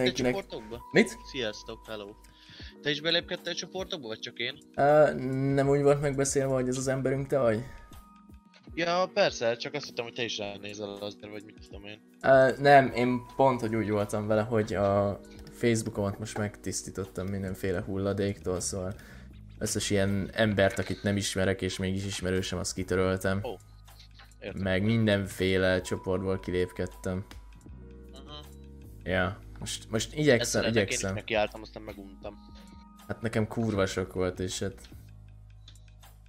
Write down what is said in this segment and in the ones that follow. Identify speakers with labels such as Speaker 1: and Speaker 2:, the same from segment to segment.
Speaker 1: Mindenkinek...
Speaker 2: csoportokba?
Speaker 1: Mit?
Speaker 2: Sziasztok, hello. Te is belépkedtél a csoportokba, vagy csak én?
Speaker 1: Uh, nem úgy volt megbeszélve, hogy ez az emberünk te vagy?
Speaker 2: Ja, persze, csak azt hittem, hogy te is ránézel azért, vagy mit tudom én.
Speaker 1: Uh, nem, én pont, hogy úgy voltam vele, hogy a Facebookomat most megtisztítottam mindenféle hulladéktól, szóval összes ilyen embert, akit nem ismerek, és mégis ismerősem, azt kitöröltem.
Speaker 2: Ó, értem.
Speaker 1: Meg mindenféle csoportból kilépkedtem.
Speaker 2: Aha.
Speaker 1: Ja, most, most igyekszem,
Speaker 2: Egyszer ennek én is
Speaker 1: igyekszem.
Speaker 2: nekiálltam, aztán meguntam.
Speaker 1: Hát nekem kurva sok volt, és hát...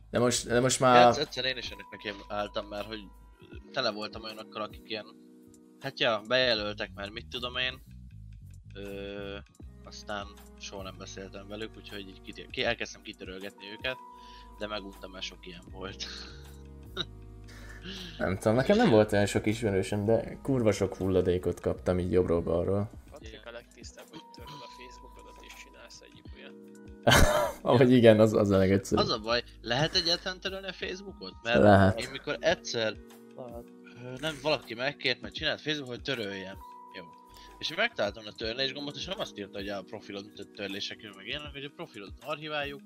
Speaker 1: De most, de most már...
Speaker 2: egyszer- egyszer én is ennek neki álltam, mert hogy tele voltam olyanokkal, akik ilyen... Hát ja, bejelöltek már, mit tudom én. Ö, aztán soha nem beszéltem velük, úgyhogy így kit- ki, elkezdtem kitörölgetni őket, de meguntam, mert sok ilyen volt.
Speaker 1: Nem tudom, nekem nem volt olyan sok ismerősöm, de kurva sok hulladékot kaptam így jobbról-balról.
Speaker 3: Legtisztább, hogy töröd a Facebookodat és csinálsz egyik olyan.
Speaker 1: Ahogy igen, az, az a legegyszerűbb.
Speaker 2: Az a baj, lehet egyáltalán törölni a Facebookot? Mert
Speaker 1: Lehet.
Speaker 2: én mikor egyszer nem valaki megkért, mert csinált Facebook, hogy töröljem. Jó. És én megtaláltam a törlés gombot, és nem azt írta, hogy a profilod, mint a törlések jön meg ilyenek, hogy a profilod archiváljuk,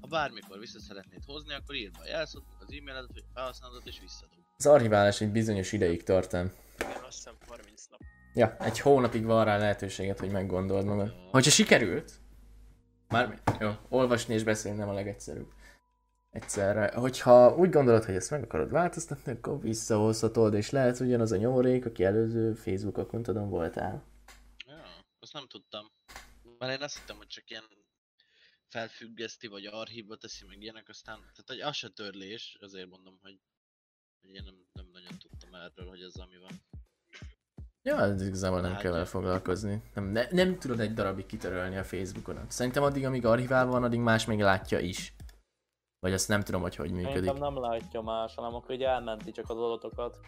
Speaker 2: ha bármikor vissza szeretnéd hozni, akkor írd be a jelszót, az e-mailedet, hogy felhasználod és visszadom.
Speaker 1: Az archiválás egy bizonyos ideig tart el.
Speaker 3: Igen, azt hiszem 30 nap.
Speaker 1: Ja, egy hónapig van rá lehetőséget, hogy meggondold magad. Hogyha sikerült, már jó, olvasni és beszélni nem a legegyszerűbb. Egyszerre. Hogyha úgy gondolod, hogy ezt meg akarod változtatni, akkor visszahozhatod, és lehet ugyanaz a nyomorék, aki előző Facebook akkontodon voltál.
Speaker 2: Ja, azt nem tudtam. Mert én azt hittem, hogy csak ilyen felfüggeszti, vagy archívba teszi, meg ilyenek, aztán, tehát hogy az se törlés, azért mondom, hogy, hogy én nem, nem nagyon tudtam erről, hogy ez ami van.
Speaker 1: Ja, ez igazából nem
Speaker 2: Hát,
Speaker 1: kell vele foglalkozni. Nem, ne, nem tudod egy darabig kitörölni a Facebookon. Szerintem addig, amíg archiválva van, addig más még látja is. Vagy azt nem tudom, hogy hogy működik.
Speaker 4: Szerintem nem látja más, hanem akkor így elmenti csak az adatokat.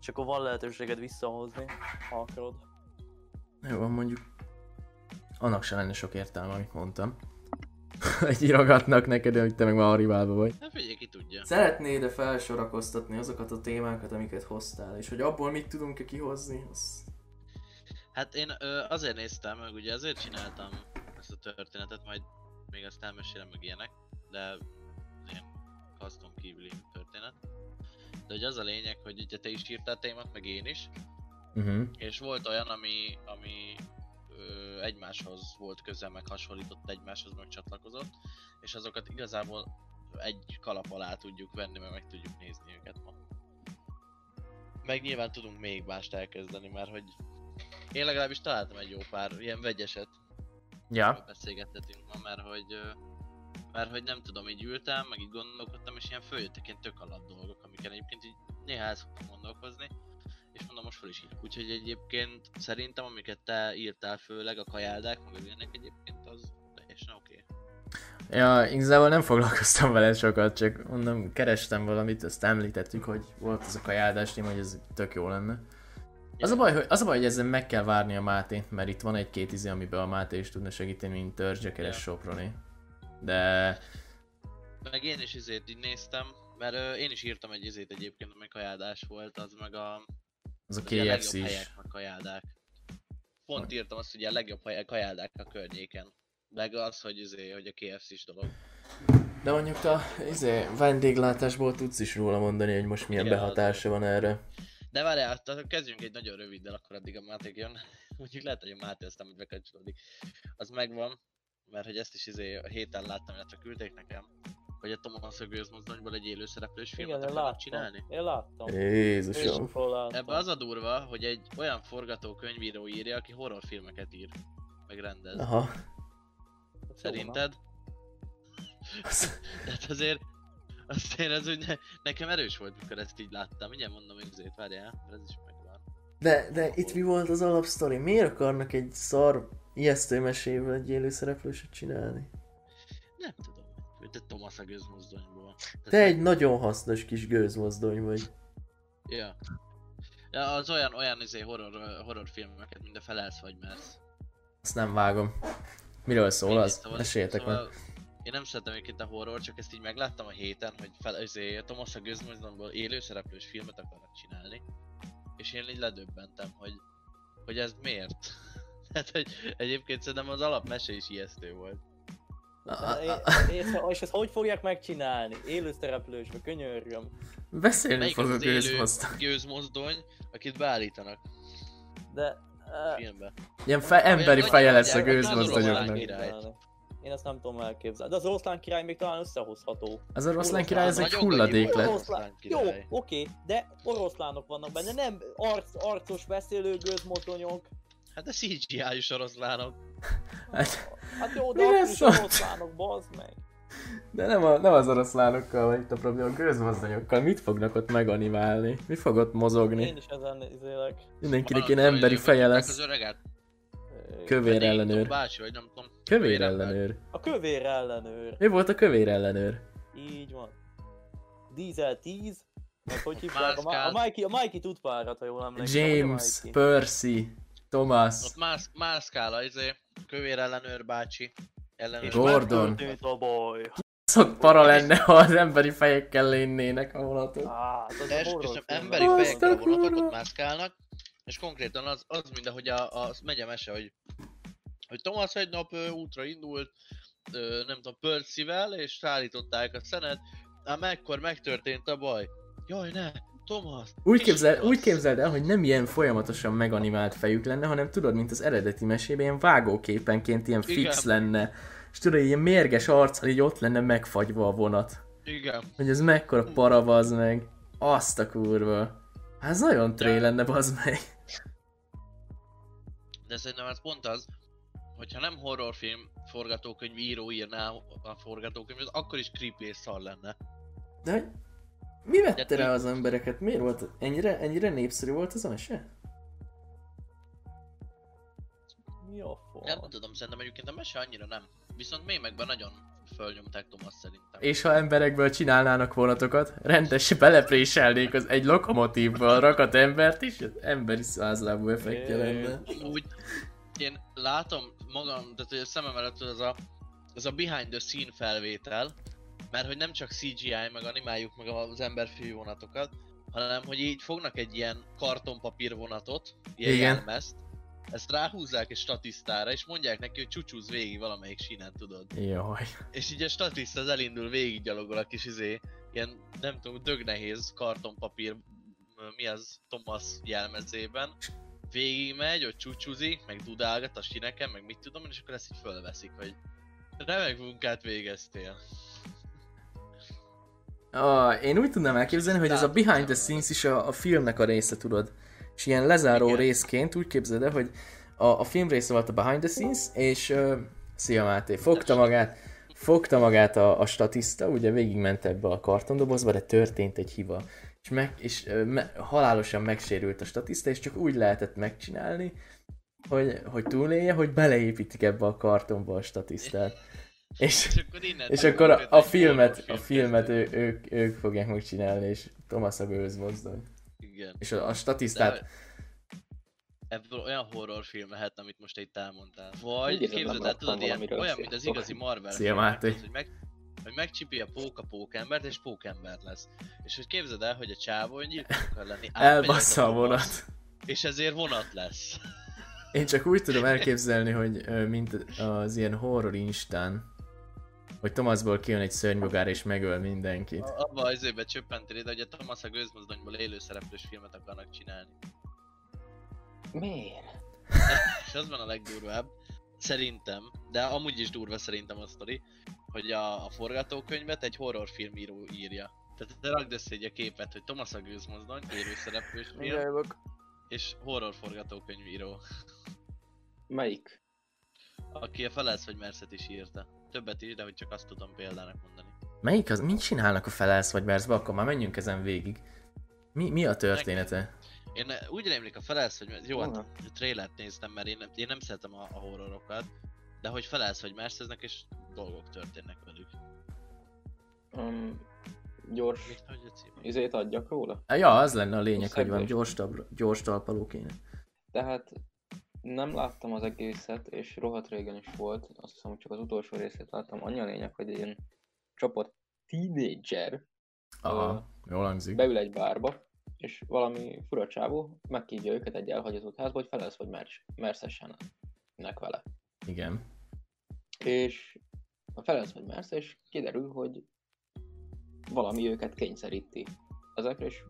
Speaker 4: És akkor van lehetőséged visszahozni, ha akarod.
Speaker 1: Jó, mondjuk. Annak se lenne sok értelme, amit mondtam. Hogy írogatnak neked, hogy te meg már archiválva vagy.
Speaker 2: Hát figyelj, ki tudja.
Speaker 1: Szeretnéd-e felsorakoztatni azokat a témákat, amiket hoztál, és hogy abból mit tudunk-e kihozni? Az...
Speaker 2: Hát én ö, azért néztem, meg ugye azért csináltam ezt a történetet, majd még azt elmesélem meg ilyenek, de ilyen custom kívüli történet. De hogy az a lényeg, hogy ugye te is írtál témát, meg én is,
Speaker 1: Uh-huh.
Speaker 2: és volt olyan, ami, ami ö, egymáshoz volt közel, meg hasonlított egymáshoz, meg csatlakozott, és azokat igazából egy kalap alá tudjuk venni, meg meg tudjuk nézni őket ma. Meg nyilván tudunk még mást elkezdeni, mert hogy én legalábbis találtam egy jó pár ilyen vegyeset,
Speaker 1: Ja.
Speaker 2: beszélgethetünk ma, mert hogy mert hogy nem tudom, így ültem, meg így gondolkodtam, és ilyen följöttek ilyen tök alap dolgok, amiken egyébként így néha el szoktam gondolkozni, és mondom, most fel is írok. Úgyhogy egyébként szerintem, amiket te írtál főleg, a kajáldák, meg ilyenek egyébként, az teljesen oké. Okay.
Speaker 1: Ja, igazából nem foglalkoztam vele sokat, csak mondom, kerestem valamit, azt említettük, hogy volt az a kajáldás hogy ez tök jó lenne. Az a baj, hogy, az a baj, hogy ezen meg kell várni a Mátét, mert itt van egy-két izé, amiben a Máté is tudna segíteni, mint törzsgyökeres
Speaker 2: Ja.
Speaker 1: Soproni. De
Speaker 2: Meg én is izét így néztem, mert ö, én is írtam egy izét egyébként, ami kajáldás volt, az meg a,
Speaker 1: az a
Speaker 2: a
Speaker 1: KFC is.
Speaker 2: helyek, meg kajáldák. Pont írtam azt, hogy a legjobb hely- kajáldák a környéken. Meg az, hogy, izé, hogy a KFC-s dolog.
Speaker 1: De mondjuk te izé, vendéglátásból tudsz is róla mondani, hogy most milyen
Speaker 2: Ja,
Speaker 1: behatása van erre.
Speaker 2: De várjál, tehát kezdjünk egy nagyon röviddel, akkor addig a Máték jön. Mondjuk lehet, hogy a Máté aztán úgy bekapcsolódik. Az megvan, mert hogy ezt is izé a héten láttam, illetve küldték nekem, hogy a Thomas a gőzmozdonyból egy élő szereplős filmet
Speaker 4: Igen,
Speaker 2: akarnak
Speaker 4: láttam.
Speaker 2: csinálni.
Speaker 4: Én láttam. Láttam.
Speaker 2: Ebbe az a durva, hogy egy olyan forgatókönyvíró írja, aki horrorfilmeket ír, meg rendez.
Speaker 1: Aha.
Speaker 2: Szerinted? Tehát azért, azt én ez úgy ne, nekem erős volt, mikor ezt így láttam. Mindjárt mondom ezért, várjál, mert ez is megvan.
Speaker 1: De, de itt mi volt az alapsztori? Miért akarnak egy szar ijesztő mesével egy élő szereplőset csinálni?
Speaker 2: Nem tudom, hogy te Thomas a gőzmozdonyból.
Speaker 1: Te egy nagyon hasznos kis gőzmozdony vagy.
Speaker 2: Ja. Ja, az olyan, olyan izé horror, horrorfilmeket, mint a felelsz vagy mersz.
Speaker 1: Azt nem vágom. Miről szól az?
Speaker 2: Szóval-
Speaker 1: Meséljetek meg.
Speaker 2: szóval Én nem szeretem egyébként a horror, csak ezt így megláttam a héten, hogy fel, izé, a Thomas a gőzmozdonyból élő szereplős filmet akarnak csinálni. És én így ledöbbentem, hogy, hogy ez miért? Tehát, hogy egyébként szerintem az alapmese is ijesztő volt.
Speaker 4: É- és, és ezt hogy fogják megcsinálni? Élő szereplősbe, könyörgöm.
Speaker 1: Beszélni
Speaker 2: Melyik
Speaker 1: fog
Speaker 2: az
Speaker 1: a gőzmozdony.
Speaker 2: gőzmozdony, akit beállítanak
Speaker 4: De... Uh,
Speaker 2: filmbe?
Speaker 1: Ilyen fe- emberi feje lesz a gőzmozdonyoknak.
Speaker 4: Én ezt nem tudom elképzelni. De az oroszlán király még talán összehozható.
Speaker 1: Az oroszlán király, ez egy hulladék lett.
Speaker 4: Oroszlán. Jó, oké, de oroszlánok vannak benne, nem arc, arcos beszélő gőzmozdonyok.
Speaker 2: Hát a CGI-os oroszlánok.
Speaker 1: Hát,
Speaker 4: Hát jó, de akkor is oroszlánok, bazd meg.
Speaker 1: de nem, a, nem az oroszlánokkal van itt a probléma, a gőzmozdonyokkal. Mit fognak ott meganimálni? Mi fog ott mozogni?
Speaker 4: Én is ezen izélek.
Speaker 1: Mindenkinek
Speaker 2: az,
Speaker 1: emberi feje lesz.
Speaker 2: Az öreget.
Speaker 1: Kövér ellenőr.
Speaker 2: Bácsi, vagy nem tudom.
Speaker 1: Kövér ellenőr.
Speaker 4: A kövér ellenőr.
Speaker 1: Mi volt a kövér ellenőr?
Speaker 4: Így van. Diesel 10. Meg hogy hívják? A, Ma- a Mikey, a Mikey tud párat, ha jól emlékszem.
Speaker 1: James? Percy, Thomas,
Speaker 2: Ott mász, mászkál a izé, kövér ellenőr bácsi. Ellenőr
Speaker 1: Gordon.
Speaker 4: megtörtént a baj.
Speaker 1: Szok para lenne, ha az emberi fejekkel lennének a vonatok.
Speaker 4: Á, hát az
Speaker 2: esküszöm, emberi fejekkel a vonatok ott mászkálnak, és konkrétan az, az mind ahogy a, a megy a mese, hogy, hogy Thomas egy nap ö, útra indult, ö, nem tudom, Percyvel, és szállították a szenet, ám ekkor megtörtént a baj. Jaj ne, Thomas!
Speaker 1: Úgy,
Speaker 2: kis
Speaker 1: képzel, úgy képzeld el, hogy nem ilyen folyamatosan meganimált fejük lenne, hanem tudod, mint az eredeti mesében, ilyen vágóképenként ilyen fix
Speaker 2: Igen.
Speaker 1: lenne. És tudod, ilyen mérges arccal így ott lenne megfagyva a vonat.
Speaker 2: Igen.
Speaker 1: Hogy ez mekkora para bazd meg. Azt a kurva. Hát ez nagyon tré
Speaker 2: De-
Speaker 1: lenne bazd meg.
Speaker 2: De szerintem ez pont az, hogyha nem horrorfilm forgatókönyv író írná a forgatókönyvet, akkor is creepy és szar lenne.
Speaker 1: De mi vette rá az embereket? Miért volt ennyire, ennyire népszerű volt az a mese?
Speaker 4: Mi a
Speaker 2: Nem
Speaker 4: fasz?
Speaker 2: tudom, szerintem egyébként a mese annyira nem. Viszont mémekben nagyon fölnyomták Thomas szerintem.
Speaker 1: És ha emberekből csinálnának vonatokat, rendes belepréselnék az egy lokomotívval rakat embert is, az emberi százlábú effektje lenne.
Speaker 2: Úgy, én látom magam, tehát hogy a szemem előtt az a, az a behind the scene felvétel, mert hogy nem csak CGI, meg animáljuk meg az emberfű vonatokat, hanem hogy így fognak egy ilyen kartonpapír vonatot, ilyen
Speaker 1: Igen.
Speaker 2: jelmezt, ezt ráhúzzák egy statisztára, és mondják neki, hogy csúcsúz végig valamelyik sínen, tudod.
Speaker 1: Jaj.
Speaker 2: És így a statiszta az elindul, végig gyalogol a kis izé, ilyen nem tudom, dögnehéz kartonpapír, m- mi az Thomas jelmezében. Végig megy, hogy csúcsúzik, meg dudálgat a sineken, meg mit tudom, és akkor ezt így fölveszik, hogy remek munkát végeztél.
Speaker 1: Ah, én úgy tudnám elképzelni, hogy ez a behind the scenes is a, a filmnek a része, tudod. És ilyen lezáró
Speaker 2: Igen.
Speaker 1: részként úgy képzeld el, hogy a, a film része volt a behind the scenes, és uh, szia Máté, fogta magát, fogta magát a, a statiszta, ugye végigment ebbe a kartondobozba, de történt egy hiba. És, meg, és uh, me, halálosan megsérült a statiszta, és csak úgy lehetett megcsinálni, hogy, hogy túlélje, hogy beleépítik ebbe a kartonba a statisztát. És,
Speaker 2: És akkor innen
Speaker 1: és akkor a, a filmet, a filmet ő, ők, ők fogják megcsinálni, és Thomas a gőzmozdony.
Speaker 2: Igen.
Speaker 1: És a, a
Speaker 2: De
Speaker 1: statisztát,
Speaker 2: ebből olyan horrorfilm lehet, amit most itt elmondtál. Vagy
Speaker 5: érzem,
Speaker 2: képzeld el, tudod, ilyen, olyan, mint az igazi Marvel
Speaker 1: Szia, Máté.
Speaker 2: hogy, meg, hogy megcsipi a póka pókembert, és pókember lesz. És hogy képzeld el, hogy a csávó hogy gyilkos akar lenni.
Speaker 1: elbassza a vonat.
Speaker 2: És ezért vonat lesz.
Speaker 1: Én csak úgy tudom elképzelni, hogy mint az ilyen horror instán, hogy Thomasból kijön egy szörnybogár és megöl mindenkit.
Speaker 2: A- Abba az évben csöppentél ide, hogy a Thomas a gőzmozdonyból élő szereplős filmet akarnak csinálni.
Speaker 5: Miért?
Speaker 2: És az van a legdurvább, szerintem, de amúgy is durva szerintem a sztori, hogy a, a forgatókönyvet egy horrorfilmíró írja. Tehát te rakd össze egy a képet, hogy Thomas a gőzmozdony, élő szereplős film, és horror forgatókönyvíró,
Speaker 5: Melyik?
Speaker 2: aki a felelsz, hogy Merszet is írta. Többet is, de hogy csak azt tudom példának mondani.
Speaker 1: Melyik az? Mit csinálnak a felelsz vagy Berzbe? Akkor már menjünk ezen végig. Mi, mi a története?
Speaker 2: Én úgy rémlik a felelsz, hogy jó, hát trailert néztem, mert én, nem- én nem szeretem a, a horrorokat, de hogy felelsz, hogy merszeznek, és dolgok történnek velük.
Speaker 5: Um, gyors
Speaker 2: Mit, hogy a cím?
Speaker 5: izét adjak róla?
Speaker 1: Ja, az lenne a lényeg, hogy van gyors, tab- gyors talpaló kéne.
Speaker 5: Tehát nem láttam az egészet, és rohadt régen is volt. Azt hiszem, hogy csak az utolsó részét láttam. Annyi a lényeg, hogy egy ilyen csapat tínédzser
Speaker 1: Aha, jól hangzik.
Speaker 5: beül egy bárba, és valami fura csávó meghívja őket egy elhagyatott házba, hogy felelsz, vagy mersz, merszessenek. vele.
Speaker 1: Igen.
Speaker 5: És a felelsz vagy mersz, és kiderül, hogy valami őket kényszeríti ezekre, és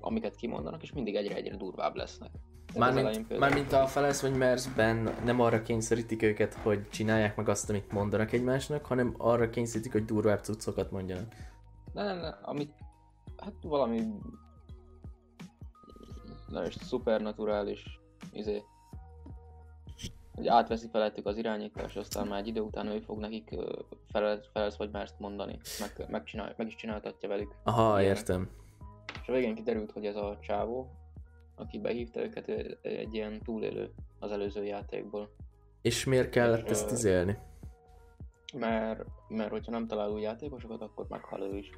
Speaker 5: amiket kimondanak, és mindig egyre-egyre durvább lesznek.
Speaker 1: Mármint, mármint a felesz vagy merzben nem arra kényszerítik őket, hogy csinálják meg azt, amit mondanak egymásnak, hanem arra kényszerítik, hogy durvább cuccokat mondjanak.
Speaker 5: Ne, ne, ne, amit, hát valami nem is szupernaturális, izé, hogy átveszi felettük az irányítás, aztán már egy idő után ő fog nekik felelsz, felelsz vagy mást mondani, meg, megcsinál, meg is csináltatja velük.
Speaker 1: Aha,
Speaker 5: Ilyenek.
Speaker 1: értem.
Speaker 5: És a végén kiderült, hogy ez a csávó, aki behívta őket, ő egy ilyen túlélő az előző játékból.
Speaker 1: És miért kellett ezt
Speaker 5: Ö,
Speaker 1: izélni?
Speaker 5: Mert, mert hogyha nem talál új játékosokat, akkor meghal ő is.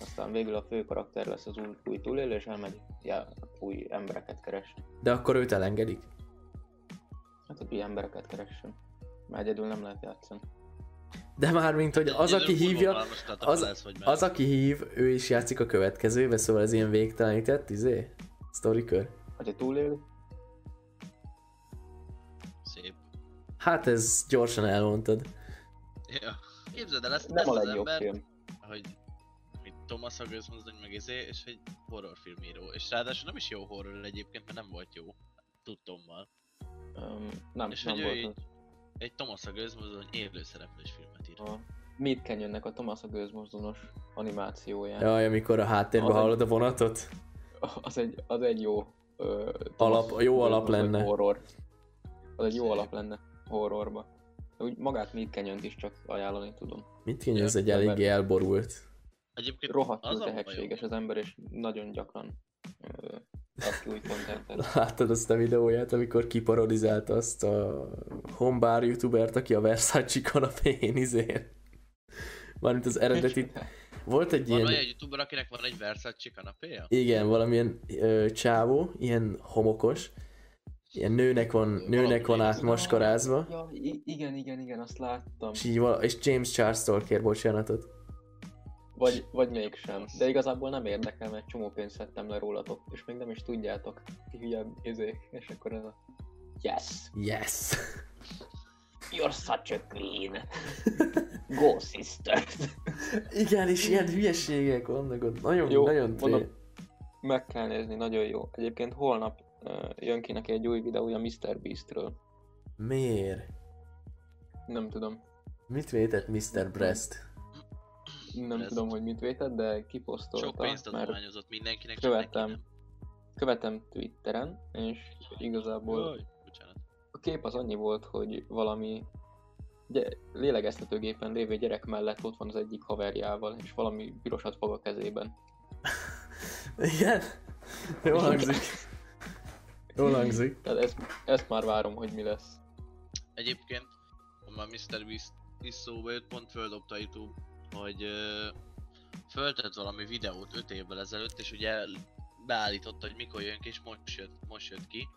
Speaker 5: Aztán végül a fő karakter lesz az új, új túlélő, és elmegy já, új embereket keresni.
Speaker 1: De akkor őt elengedik?
Speaker 5: Hát, hogy új embereket keressen. Mert egyedül nem lehet játszani.
Speaker 1: De már mint, hogy az, aki hívja, az, az, aki hív, ő is játszik a következőbe, szóval ez ilyen végtelenített, izé? Sztorikör.
Speaker 5: Hogyha túlélő,
Speaker 2: Szép.
Speaker 1: Hát ez gyorsan elmondtad.
Speaker 2: Ja. Képzeld el ezt,
Speaker 5: nem
Speaker 2: ezt
Speaker 5: a
Speaker 2: az
Speaker 5: legjobb
Speaker 2: ember,
Speaker 5: film.
Speaker 2: hogy mint Thomas a gőzmozdony meg izé, és egy horrorfilmíró. És ráadásul nem is jó horror egyébként, mert nem volt jó. Tudtommal.
Speaker 5: Um, nem,
Speaker 2: És
Speaker 5: nem
Speaker 2: hogy ő
Speaker 5: volt.
Speaker 2: így
Speaker 5: az.
Speaker 2: egy Thomas a gőzmozdony élő szereplős filmet ír.
Speaker 5: A Meat Canyonnek a Thomas a gőzmozdonos animációján.
Speaker 1: Jaj, amikor a háttérben hallod a vonatot.
Speaker 5: Az, egy, az egy jó ö,
Speaker 1: Alap-
Speaker 5: Thomas
Speaker 1: jó alap
Speaker 5: gőzmozdony
Speaker 1: lenne.
Speaker 5: Horror. Az egy jó alap lenne horrorba. Úgy magát Meat Canyon-t is csak ajánlani tudom.
Speaker 1: Mit kéne, ez egy eléggé elborult.
Speaker 2: Egyébként
Speaker 5: Rohadtul
Speaker 2: az a
Speaker 5: tehetséges az ember, és nagyon gyakran ö.
Speaker 1: Láttad azt a videóját, amikor kiparodizálta azt a homebar youtubert, aki a Versace kanapén izér. Mármint az eredeti... Volt egy
Speaker 2: Van
Speaker 1: ilyen...
Speaker 2: olyan youtuber, akinek van egy Versace kanapéja?
Speaker 1: Igen, valamilyen ö, csávó, ilyen homokos. Ilyen nőnek van, nőnek van át maskarázva.
Speaker 5: Ja, igen, igen, igen, azt láttam.
Speaker 1: És, így vala, és James Charles-tól kér bocsánatot.
Speaker 5: Vagy, vagy mégsem. De igazából nem érdekel, mert csomó pénzt szedtem le rólatok, és még nem is tudjátok. Ti hülye izék. És akkor ez a... Yes!
Speaker 1: Yes!
Speaker 5: You're such a queen! Go, sister!
Speaker 1: Igen, és ilyen hülyeségek vannak ott. Nagyon,
Speaker 5: Jó,
Speaker 1: nagyon tré.
Speaker 5: mondom. Meg kell nézni, nagyon jó. Egyébként holnap uh, jön ki neki egy új videója Mr. Beastről.
Speaker 1: Miért?
Speaker 5: Nem tudom.
Speaker 1: Mit vétett Mr. Breast?
Speaker 5: Nem
Speaker 2: Ez-
Speaker 5: tudom, hogy mit vétett, de kiposztolta,
Speaker 2: Sok pénzt adományozott mindenkinek, neki
Speaker 5: követem Twitteren, és igazából
Speaker 2: Jaj,
Speaker 5: kép az annyi volt, hogy valami ugye, lélegeztetőgépen lévő gyerek mellett ott van az egyik haverjával, és valami pirosat fog a kezében.
Speaker 1: Igen? Jól hangzik. Jól hangzik.
Speaker 5: Tehát ezt, ezt már várom, hogy mi lesz.
Speaker 2: Egyébként, ha már Mr. Beast is szóba jött, pont földobta YouTube, hogy ö, föltett valami videót 5 évvel ezelőtt, és ugye beállította, hogy mikor jön ki, és most jött, most jött ki,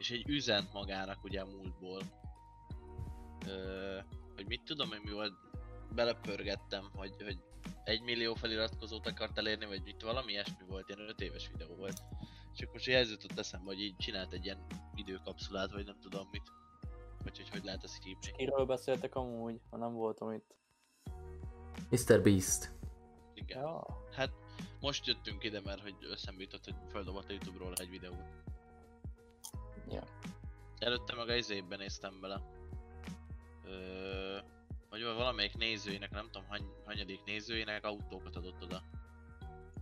Speaker 2: és egy üzent magának ugye a múltból. Ö, hogy mit tudom, hogy mi volt, belepörgettem, hogy, hogy egy millió feliratkozót akart elérni, vagy mit, valami ilyesmi volt, ilyen 5 éves videó volt. Csak most ez jutott eszembe, hogy így csinált egy ilyen időkapszulát, vagy nem tudom mit. Vagy hogy hogy lehet ezt hívni.
Speaker 4: Kiről beszéltek amúgy, ha nem voltam itt.
Speaker 1: Mr. Beast.
Speaker 2: Igen.
Speaker 4: Ja.
Speaker 2: Hát most jöttünk ide, mert hogy eszembe jutott, hogy földobott a Youtube-ról egy videót. Előtte meg az évben néztem bele. Ö, vagy valamelyik nézőinek, nem tudom, hany, hanyadik nézőinek autókat adott oda.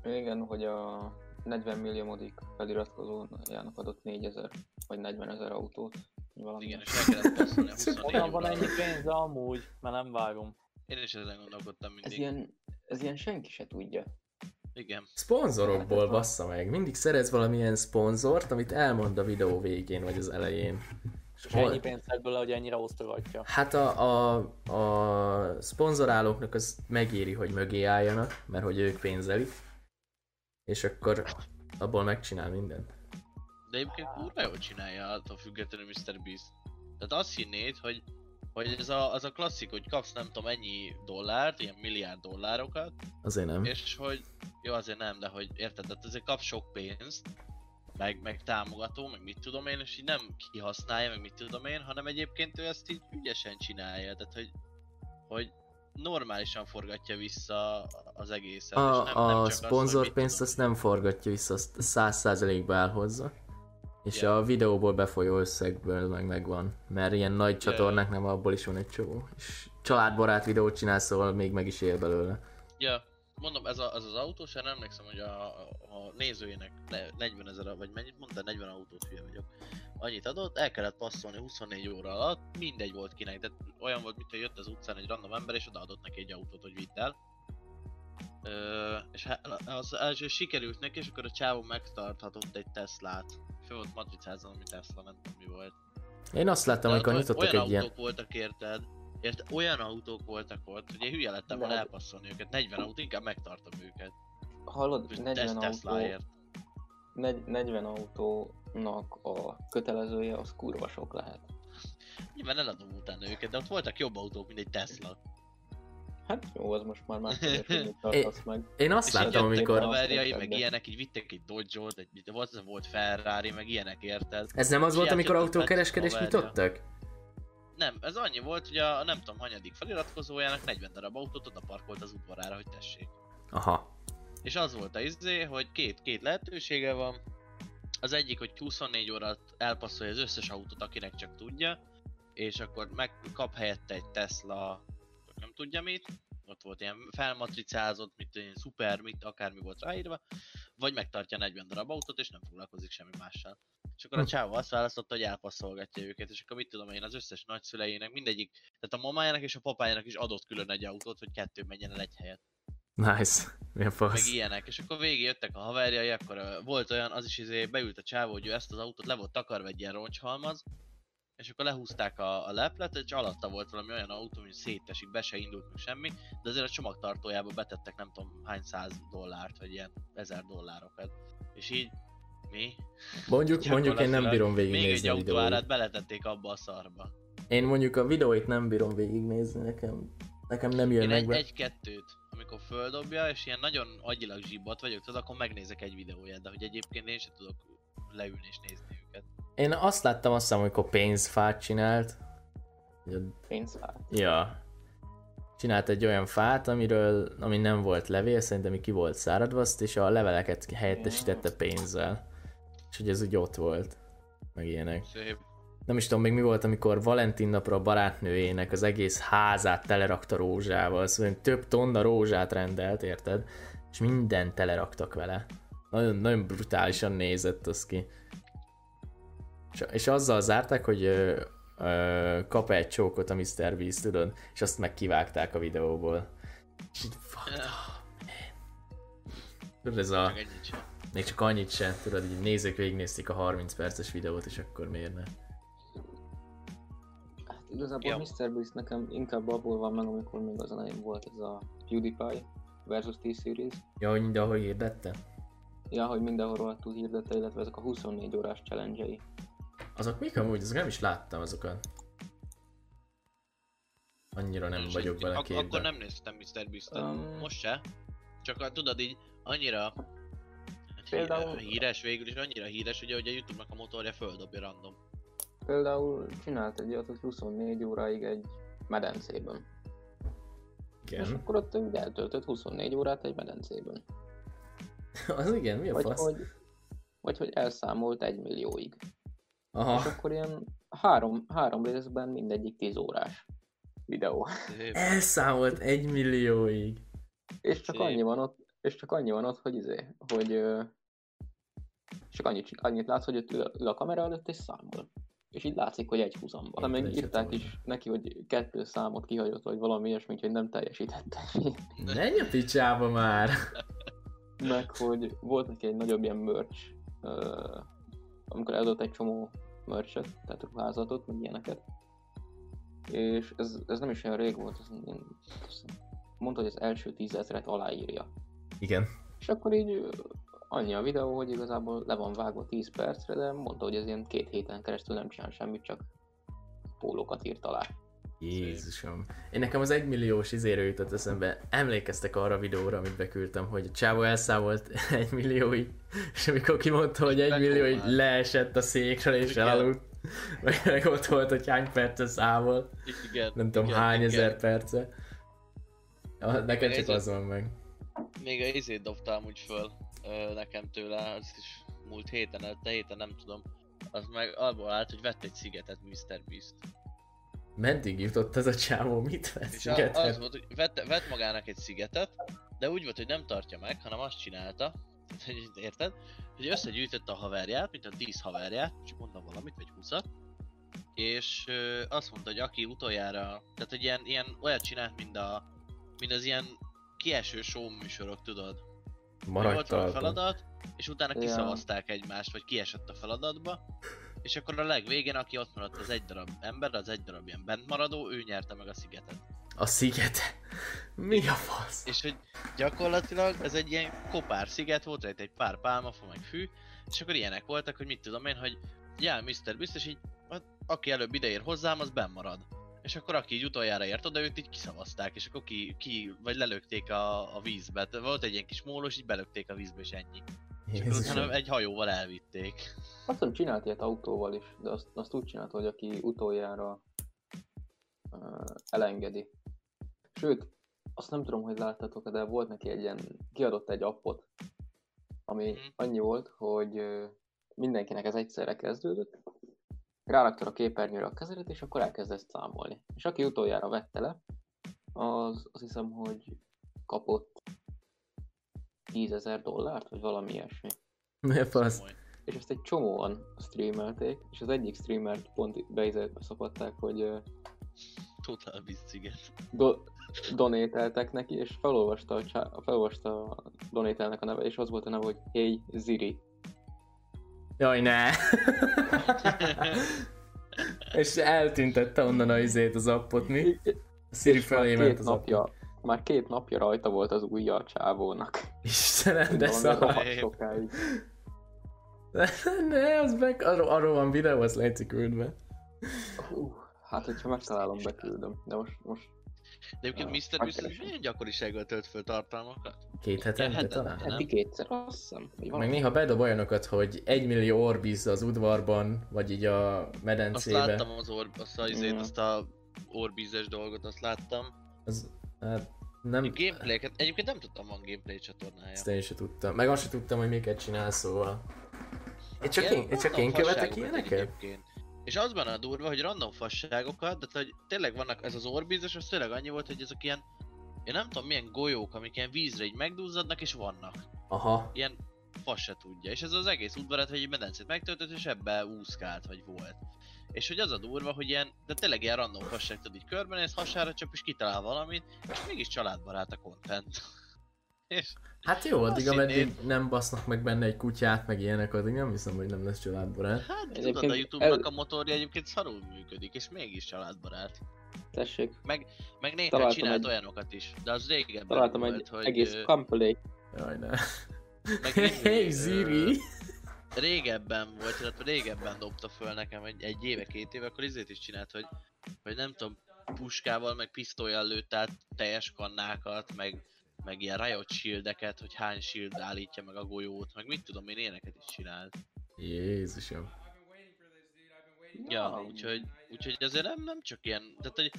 Speaker 5: Igen, hogy a 40 milliómodik feliratkozójának adott 4000 vagy 40 ezer autót. Valami.
Speaker 2: Igen, és el kellett passzolni a 24
Speaker 4: Honnan van ennyi pénze amúgy? Mert nem vágom.
Speaker 2: Én is ezen gondolkodtam
Speaker 5: Ez
Speaker 2: mindig.
Speaker 5: ilyen, ez ilyen senki se tudja.
Speaker 2: Igen.
Speaker 1: Szponzorokból bassza meg. Mindig szeretsz valamilyen szponzort, amit elmond a videó végén vagy az elején. És
Speaker 4: ennyi
Speaker 1: hol-
Speaker 4: lett belőle, hogy ennyire osztogatja.
Speaker 1: Hát a, a, a szponzorálóknak az megéri, hogy mögé álljanak, mert hogy ők pénzelik. És akkor abból megcsinál mindent.
Speaker 2: De egyébként kurva jól csinálja attól függetlenül Mr. Beast. Tehát azt hinnéd, hogy, hogy ez a, az a klasszik, hogy kapsz nem tudom ennyi dollárt, ilyen milliárd dollárokat,
Speaker 1: Azért nem.
Speaker 2: és hogy, jó azért nem, de hogy érted, tehát azért kapsz sok pénzt, meg, meg támogató, meg mit tudom én, és így nem kihasználja, meg mit tudom én, hanem egyébként ő ezt így ügyesen csinálja, tehát hogy, hogy normálisan forgatja vissza az egészet. és
Speaker 1: A,
Speaker 2: nem, nem
Speaker 1: a
Speaker 2: csak azt, hogy
Speaker 1: szponzorpénzt
Speaker 2: mit
Speaker 1: azt nem forgatja vissza, azt száz százalékba elhozza. És a videóból befolyó összegből meg megvan. Mert ilyen nagy csatornák nem abból is van egy csomó. És családbarát videót csinál, szóval még meg is él belőle.
Speaker 2: Ja, mondom, ez a, az az autós, én emlékszem, hogy a, a, nézőjének ne- 40 ezer, vagy mennyit mondta, 40 autót hülye vagyok. Annyit adott, el kellett passzolni 24 óra alatt, mindegy volt kinek, de olyan volt, mint hogy jött az utcán egy random ember, és odaadott neki egy autót, hogy vidd el. Ö, és az első sikerült neki, és akkor a csávó megtarthatott egy Teslát. Föl volt matricázva, ami Tesla, nem tudom mi volt.
Speaker 1: Én azt láttam, amikor
Speaker 2: ott
Speaker 1: nyitottak
Speaker 2: olyan
Speaker 1: egy
Speaker 2: autók
Speaker 1: ilyen...
Speaker 2: voltak érted, Érte, olyan autók voltak ott, hogy én hülye lettem
Speaker 5: De
Speaker 2: volna elpasszolni őket, 40 autó, inkább megtartom őket.
Speaker 5: Hallod,
Speaker 2: Most
Speaker 5: 40
Speaker 2: Tes-
Speaker 5: autó,
Speaker 2: Teslaért.
Speaker 5: negy- 40 autónak a kötelezője az kurva sok lehet.
Speaker 2: Nyilván eladom utána őket, de ott voltak jobb autók, mint egy Tesla.
Speaker 5: Hát jó, az most már más kérdés, tartasz meg.
Speaker 1: Én azt
Speaker 2: És
Speaker 1: láttam, amikor...
Speaker 2: a haverjai, meg ilyenek, így vittek egy Dodge-ot, egy, volt, volt Ferrari, meg ilyenek érted.
Speaker 1: Ez nem az volt, amikor autókereskedést nyitottak?
Speaker 2: Nem, ez annyi volt, hogy a nem tudom hanyadik feliratkozójának 40 darab autót oda parkolt az udvarára, hogy tessék.
Speaker 1: Aha.
Speaker 2: És az volt a izé, hogy két, két lehetősége van. Az egyik, hogy 24 órát elpasszolja az összes autót, akinek csak tudja, és akkor meg kap helyette egy Tesla, nem tudja mit, ott volt ilyen felmatricázott, mit ilyen szuper, mit, akármi volt ráírva, vagy megtartja 40 darab autót, és nem foglalkozik semmi mással. És akkor a
Speaker 1: Hm.
Speaker 2: csávó azt választotta, hogy elpasszolgatja őket, és akkor mit tudom én, az összes nagyszüleinek, mindegyik, tehát a mamájának és a papájának is adott külön egy autót, hogy kettő menjen el egy helyet
Speaker 1: Nice. Mi a
Speaker 2: meg
Speaker 1: fasz?
Speaker 2: ilyenek, és akkor végig jöttek a haverjai, akkor volt olyan, az is izé, beült a csávó, hogy ő ezt az autót le volt takarva egy ilyen roncshalmaz, és akkor lehúzták a, a leplet, és alatta volt valami olyan autó, hogy szétesik, be se indult meg semmi, de azért a csomagtartójába betettek nem tudom hány száz dollárt, vagy ilyen ezer dollárokat. És így, mi?
Speaker 1: Mondjuk, mondjuk én nem bírom
Speaker 2: Még egy
Speaker 1: végignézni
Speaker 2: autó árát beletették abba a szarba.
Speaker 1: Én mondjuk a videóit nem bírom végignézni, nekem, nekem nem jön
Speaker 2: Én
Speaker 1: meg
Speaker 2: egy, egy-kettőt, amikor földobja, és ilyen nagyon agyilag zsibbat vagyok, tudod, akkor megnézek egy videóját, de hogy egyébként én sem tudok leülni és nézni.
Speaker 1: Én azt láttam azt hiszem, amikor pénzfát csinált.
Speaker 5: Pénzfát.
Speaker 1: Ja. Csinált egy olyan fát, amiről, ami nem volt levél, szerintem ki volt száradva, azt és a leveleket helyettesítette pénzzel. És hogy ez úgy ott volt. Meg ilyenek.
Speaker 2: Szép.
Speaker 1: Nem is tudom még mi volt, amikor Valentin napra a barátnőjének az egész házát telerakta rózsával, szóval több tonna rózsát rendelt, érted? És mindent teleraktak vele. Nagyon, nagyon brutálisan nézett az ki. És, és azzal zárták, hogy ö, ö, kap egy csókot a Mr. Beast, tudod? És azt meg kivágták a videóból. És így, fuck, man. Tudod, ez a... Még csak annyit sem, tudod, így nézők végignézték a 30 perces videót, és akkor miért ne?
Speaker 5: Hát igazából
Speaker 2: Ja.
Speaker 5: Mr. Beast nekem inkább abból van meg, amikor még az elején volt ez a PewDiePie versus T-Series.
Speaker 1: Ja, hogy mindenhol hirdette?
Speaker 5: Ja, hogy mindenhol rohadtul hirdette, illetve ezek a 24 órás challenge
Speaker 1: Azok mik amúgy? Azok nem is láttam azokat. Annyira nem
Speaker 2: És
Speaker 1: vagyok vele
Speaker 2: ak-. Akkor nem néztem Mr. Beast-et.
Speaker 5: Um,
Speaker 2: Most se. Csak tudod így annyira hát
Speaker 5: Például-
Speaker 2: hí- híres végül is, annyira híres, ugye, hogy a Youtube-nak a motorja földobja random.
Speaker 5: Például csinált egy olyat, hogy 24 óráig egy medencében. És
Speaker 1: Igen.
Speaker 5: akkor ott úgy eltöltött 24 órát egy medencében.
Speaker 1: Az igen, mi a
Speaker 5: Vagy
Speaker 1: fasz?
Speaker 5: hogy, vagy hogy elszámolt egy millióig. És
Speaker 1: Aha.
Speaker 5: akkor ilyen három, három részben mindegyik 10 órás videó.
Speaker 2: Szép.
Speaker 1: Elszámolt egy millióig.
Speaker 5: És csak
Speaker 2: Szép.
Speaker 5: annyi van ott, és csak annyi van ott, hogy izé, hogy csak annyit, annyit látsz, hogy ott ül, a- kamera előtt és számol. És így látszik, hogy egy húzamba.
Speaker 1: Én
Speaker 5: Még írták is neki, hogy kettő számot kihagyott, vagy valami ilyesmi, hogy nem teljesítette.
Speaker 1: Menj a picsába már!
Speaker 5: Meg hogy volt neki egy nagyobb ilyen merch, amikor eladott egy csomó merchet, tehát ruházatot, meg ilyeneket. És ez, ez nem is olyan rég volt, ez hiszem, mondta, hogy az első tízezret aláírja.
Speaker 1: Igen.
Speaker 5: És akkor így annyi a videó, hogy igazából le van vágva 10 percre, de mondta, hogy ez ilyen két héten keresztül nem csinál semmit, csak pólókat írt alá.
Speaker 1: Jézusom. Én nekem az egymilliós izéről jutott eszembe. Emlékeztek arra a videóra, amit beküldtem, hogy a csávó elszámolt egy millióig, és amikor kimondta, hogy egy millió így
Speaker 2: Megpróbált.
Speaker 1: leesett a székről és
Speaker 2: Igen.
Speaker 1: elaludt, meg, ott volt, hogy hány perce számol,
Speaker 2: Igen,
Speaker 1: nem tudom
Speaker 2: igen,
Speaker 1: hány
Speaker 2: igen.
Speaker 1: ezer perce. Ja, nekem csak az van meg.
Speaker 2: Még a izét dobtam úgy föl nekem tőle, azt is múlt héten, előtte héten nem tudom. Az meg abból állt, hogy vett egy szigetet Mr. Beast.
Speaker 1: Meddig jutott ez a csávó? Mit vesz?
Speaker 2: És a, az volt, hogy vett, vett magának egy szigetet, de úgy volt, hogy nem tartja meg, hanem azt csinálta, hogy érted? Hogy összegyűjtötte a haverját, mint a 10 haverját, csak mondom valamit, vagy 20 és ö, azt mondta, hogy aki utoljára, tehát hogy ilyen, ilyen olyat csinált, mint, a, mint az ilyen kieső show műsorok, tudod? Volt valami
Speaker 1: talpon.
Speaker 2: feladat, és utána
Speaker 5: Ja.
Speaker 2: kiszavazták egymást, vagy kiesett a feladatba, és akkor a legvégén, aki ott maradt az egy darab ember, az egy darab ilyen bent maradó, ő nyerte meg a szigetet.
Speaker 1: A sziget. Mi a fasz?
Speaker 2: És hogy gyakorlatilag ez egy ilyen kopár sziget, volt rajta egy pár pálmafa, meg fű, és akkor ilyenek voltak, hogy mit tudom én, hogy jel Mr. Biztos, így, hát, aki előbb ideér hozzám, az benn marad. És akkor aki így utoljára ért oda, őt így kiszavazták, és akkor ki, ki vagy lelökték a, a vízbe. Volt egy ilyen kis mólós, így belökték a vízbe, és ennyi. És akkor
Speaker 1: Jézusom.
Speaker 2: utána egy hajóval elvitték.
Speaker 5: Azt hiszem csinált ilyet autóval is, de azt, azt úgy csinált, hogy aki utoljára uh, elengedi. Sőt, azt nem tudom, hogy láttátok de volt neki egy ilyen, kiadott egy appot, ami
Speaker 2: Mhm.
Speaker 5: annyi volt, hogy mindenkinek ez egyszerre kezdődött, ráraktad a képernyőre a kezedet, és akkor elkezdett számolni. És aki utoljára vette le, az azt hiszem, hogy kapott 10 ezer dollárt, vagy valami ilyesmi
Speaker 1: Mi a fasz?
Speaker 5: És ezt egy csomóan streamelték, és az egyik streamert pont beizelt szopatták, hogy uh,
Speaker 2: Total Beast sziget.
Speaker 5: do- donételtek neki, és felolvasta a, csá- felolvasta a donételnek a neve, és az volt a neve, hogy Hey Ziri.
Speaker 1: Jaj, ne! És eltüntette onnan a izét az appot, mi? A Siri felé ment az
Speaker 5: napja,
Speaker 1: appot.
Speaker 5: Már két napja rajta volt az ujja a csávónak.
Speaker 1: Istenem, de szar.
Speaker 5: sokáig.
Speaker 1: ne, az meg, arról, arról van videó, azt Leci küldve.
Speaker 5: Hú, hát, hogyha megtalálom, beküldöm. De most, most
Speaker 2: De egyébként
Speaker 5: Ah,
Speaker 2: Mr.
Speaker 5: Megkeresem.
Speaker 2: milyen gyakorisággal tölt föl tartalmakat?
Speaker 1: Két hetente
Speaker 2: hetente,
Speaker 1: talán?
Speaker 2: nem?
Speaker 5: heti kétszer, azt hiszem.
Speaker 1: Meg néha bedob olyanokat, hogy egy millió orbiz az udvarban, vagy így a
Speaker 2: Azt
Speaker 1: medencébe.
Speaker 2: láttam az orb, azt a, izét,
Speaker 5: Ja.
Speaker 2: azt a orbízes dolgot, azt láttam.
Speaker 1: Az, hát nem,
Speaker 2: A gameplayeket, egyébként nem tudtam, van gameplay csatornája.
Speaker 1: ezt én sem tudtam. Meg azt sem tudtam, hogy miket csinál, szóval. Én csak, én, én, csak én követek ilyeneket?
Speaker 2: És az benne a durva, hogy random fasságokat, de hogy tényleg vannak, ez az orbízes, az tényleg annyi volt, hogy ezek ilyen, én nem tudom milyen golyók, amik ilyen vízre így megduzzadnak és vannak.
Speaker 1: Aha.
Speaker 2: Ilyen fasz se tudja. És ez az egész udvarat, hogy egy medencét megtöltött, és ebbe úszkált, vagy volt. És hogy az a durva, hogy ilyen, de tényleg ilyen random fasság tudod így körbenéz, hasára csap, és kitalál valamit, és mégis családbarát a content. és
Speaker 1: Hát jó, addig ameddig nem basznak meg benne egy kutyát, meg ilyenek, addig nem hiszem, hogy nem lesz családbarát.
Speaker 2: hát tudod,
Speaker 5: Egyébként
Speaker 2: a Youtube-nak
Speaker 5: el-
Speaker 2: a motorja egyébként szarul működik, és mégis családbarát.
Speaker 5: Tessék,
Speaker 2: Meg néha
Speaker 5: Találtam
Speaker 2: csinált
Speaker 5: egy-
Speaker 2: olyanokat is, de az régebben
Speaker 5: találtam
Speaker 2: volt,
Speaker 5: egy
Speaker 2: hogy
Speaker 5: egész
Speaker 2: ö,
Speaker 1: Jaj, ne.
Speaker 2: meg
Speaker 1: Hey, Ziri!
Speaker 2: Régebben volt, illetve régebben dobta föl nekem egy, egy éve, két éve, akkor izét is csinált, hogy, hogy nem tudom, puskával, meg pisztolyjal lőtt át teljes kannákat, meg, meg ilyen riot shieldeket, hogy hány shield állítja meg a golyót, meg mit tudom én, éneket is csinált.
Speaker 1: Jézusom.
Speaker 2: Ja, úgyhogy, úgyhogy azért nem, nem csak ilyen, tehát hogy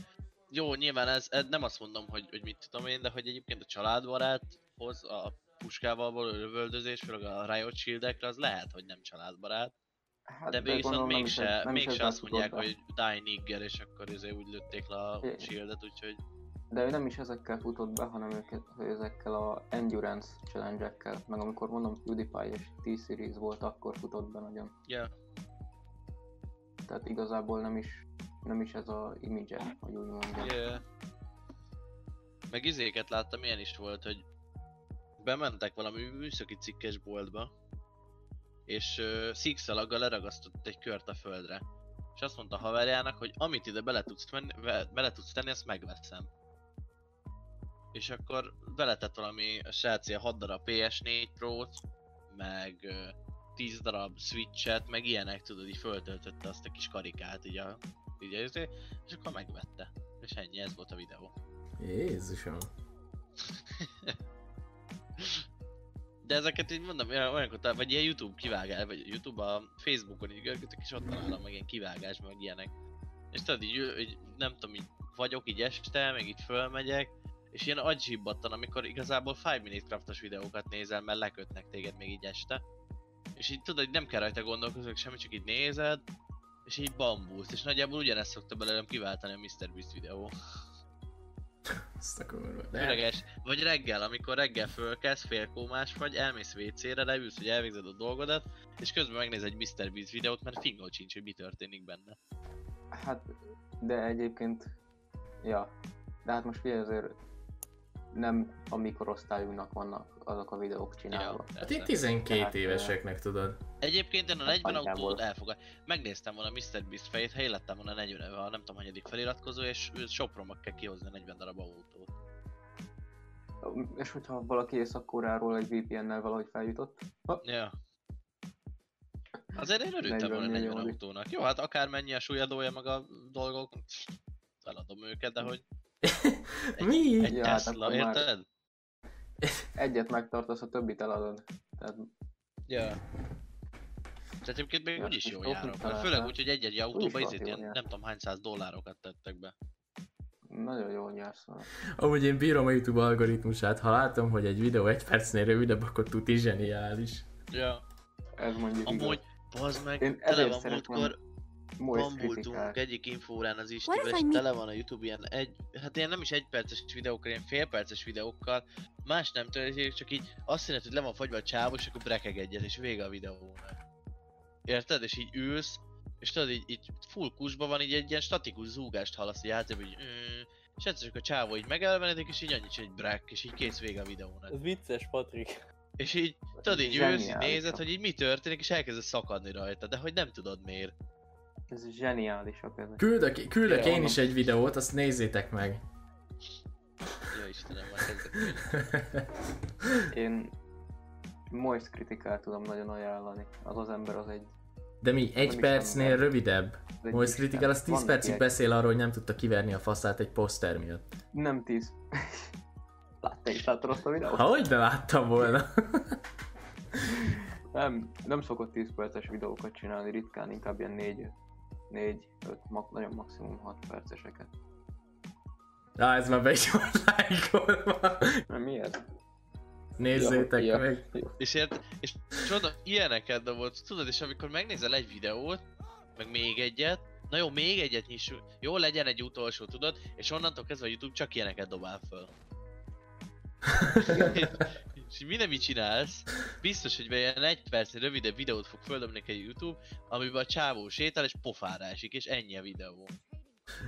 Speaker 2: jó, nyilván ez, ez nem azt mondom, hogy, hogy mit tudom én, de hogy egyébként a családbaráthoz a puskával való lövöldözés, főleg a Riot Shieldekre, az lehet, hogy nem családbarát.
Speaker 5: Hát,
Speaker 2: De viszont
Speaker 5: nem is
Speaker 2: mégse,
Speaker 5: nem
Speaker 2: mégse azt mondják, hogy Die Nigger, és akkor ezért úgy lőtték le a
Speaker 5: É.
Speaker 2: shieldet, úgyhogy
Speaker 5: De ő nem is ezekkel futott be, hanem őket, hogy ezekkel a endurance challenge-ekkel. Meg amikor mondom PewDiePie és T-Series volt, akkor futott be nagyon.
Speaker 2: ja,
Speaker 5: Tehát igazából nem is, nem is ez a image hogy úgy mondjam.
Speaker 2: yeah. Meg izéket láttam, ilyen is volt, hogy bementek valami műszaki cikkes boltba, és uh, szikszalaggal leragasztott egy kört a földre. És azt mondta haverjának, hogy amit ide bele tudsz, menni, bele tudsz tenni, azt megveszem. És akkor beletett valami, a srác ilyen 6 darab PS4 Pro-t, meg uh, 10 darab Switch-et, meg ilyenek, tudod, így föltöltötte azt a kis karikát, így a, így a, és akkor megvette. és ennyi, ez volt a videó.
Speaker 1: Jézusom.
Speaker 2: De ezeket így mondom, olyan- olyankor, talán- vagy ilyen YouTube kivágás, vagy YouTube a Facebookon így görgetek, és ott találom meg ilyen kivágás, meg ilyenek. És tudod, így, így nem tudom, így vagyok így este, meg így fölmegyek, és ilyen agyzsibbattan, amikor igazából 5 minute craftos videókat nézel, mert lekötnek téged még így este. És így tudod, hogy nem kell rajta gondolkozni, semmit, csak így nézed, és így bambulsz, és nagyjából ugyanezt szokta belőlem kiváltani a MrBeast videó.
Speaker 1: Azt a kurva. De
Speaker 2: Főleges, vagy reggel, amikor reggel fölkelsz, félkómás vagy, elmész WC-re, leülsz, hogy elvégzed a dolgodat, és közben megnéz egy Mr. Beast videót, mert fingó sincs, hogy mi történik benne.
Speaker 5: Hát, de egyébként, ja, de hát most figyelj azért nem a mi korosztályunknak vannak azok a videók csinálva.
Speaker 1: Hát
Speaker 2: persze.
Speaker 1: itt 12
Speaker 5: Tehát,
Speaker 1: éveseknek tudod.
Speaker 2: Egyébként én a
Speaker 5: Hát
Speaker 2: 40
Speaker 5: nagyjából.
Speaker 2: autót elfogad. Megnéztem volna Mr. Beast fejét, ha én lettem volna 40, a nem tudom hanyadik feliratkozó, és ő Sopronba kell kihozni a 40 darab autót.
Speaker 5: És hogyha valaki észak egy VPN-nel valahogy feljutott, ha,
Speaker 2: Ja. Azért én örültem
Speaker 5: 40
Speaker 2: volna 40
Speaker 5: millió.
Speaker 2: autónak. Jó, hát akármennyi a súlyadója meg a dolgok, feladom őket, de hogy
Speaker 1: Mi?
Speaker 2: egy
Speaker 5: Ja, hát
Speaker 2: Tesla,
Speaker 5: már-
Speaker 2: érted?
Speaker 5: egyet megtartasz, a többit eladod. Tehát
Speaker 2: Ja. Tehát egyébként még
Speaker 5: Ja,
Speaker 2: úgyis jól járok. Mert főleg úgy, hogy egy-egy autóba izét ilyen nem tudom hány száz dollárokat tettek be.
Speaker 5: nagyon jól nyersz vele.
Speaker 1: Amúgy én bírom a YouTube algoritmusát, ha látom, hogy egy videó egy percnél rövidebb, akkor tuti zseniális.
Speaker 2: Ja.
Speaker 5: Ez mondjuk
Speaker 2: Amúgy, bazd meg,
Speaker 5: Én
Speaker 2: tele van múltkor, bambultunk egyik infórán az Istivel, és tele van a Youtube ilyen egy, hát ilyen nem is egy perces videókkal, ilyen fél perces videókkal, más nem történik, csak így azt jelenti, hogy le van fagyva a csávó, és akkor brekeg egyet, és vége a videónak. Érted? És így ülsz, és tudod, így, így full kusba van, így egy ilyen statikus zúgást hallasz így hátra, hogy mm, és egyszer csak a csávó így megelvenedik, és így annyit, hogy egy brek, és így kész vége a videónak.
Speaker 4: Ez vicces, Patrik.
Speaker 2: És így, tudod, így ülsz, így nézed, hogy így mi történik, és elkezdesz szakadni rajta, de hogy nem tudod miért.
Speaker 5: Ez zseniálisak ezek.
Speaker 1: Küldök, küldök
Speaker 2: Ja,
Speaker 1: én is egy videót, azt nézzétek meg.
Speaker 2: Ja Istenem, már kezdek.
Speaker 5: Én Moist kritikát tudom nagyon ajánlani. Az az ember az egy...
Speaker 1: De mi, egy percnél rövidebb?
Speaker 5: egy
Speaker 1: Most kritikál, az 10
Speaker 5: Van
Speaker 1: percig
Speaker 5: neki
Speaker 1: beszél arról, hogy nem tudta kiverni a faszát egy poszter miatt.
Speaker 5: egy- Nem 10. Láttál is láttad azt a videót?
Speaker 1: Ha hogy de láttam volna.
Speaker 5: Nem, nem szokott 10 perces videókat csinálni, ritkán inkább ilyen 4, 4 5, ma, nagyon maximum 6 perceseket.
Speaker 1: Á, ez már be is van lájkolva.
Speaker 5: Nem, mi ez?
Speaker 1: Nézzétek
Speaker 5: Ja,
Speaker 1: meg.
Speaker 2: És, ért, és csoda, ilyeneket volt, tudod, és amikor megnézel egy videót, meg még egyet, na jó, még egyet nyissunk, jó legyen egy utolsó, tudod, és onnantól kezdve a Youtube csak ilyeneket dobál föl. és minden mit csinálsz, biztos, hogy ilyen egy percnél rövidebb videót fog földobni neked Youtube, amiben a csávó sétál és pofára esik, és ennyi a videó.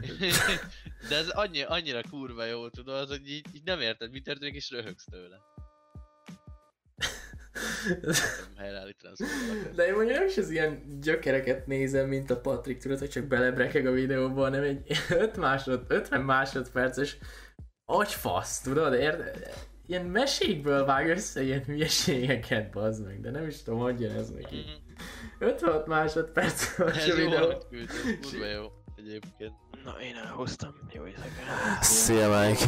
Speaker 2: De ez annyi, annyira kurva jó, tudod, hogy így, így nem érted, mi történik, és röhögsz tőle. Nem az.
Speaker 1: De én mondjuk nem is az ilyen gyökereket nézem, mint a Patrik, tudod, hogy csak belebrekeg a videóba, hanem egy 5 másod, 50 másodperces agyfasz, tudod, érted? Ilyen mesékből vág össze ilyen hülyeségeket, bazd meg, de nem is tudom, hogy jön ez neki.
Speaker 2: Mhm.
Speaker 1: 56 másodperc a
Speaker 2: Ez jó,
Speaker 1: videó.
Speaker 2: kurva jó egyébként.
Speaker 3: Na, én elhoztam. Jó éjszakát.
Speaker 1: Szia, Mike.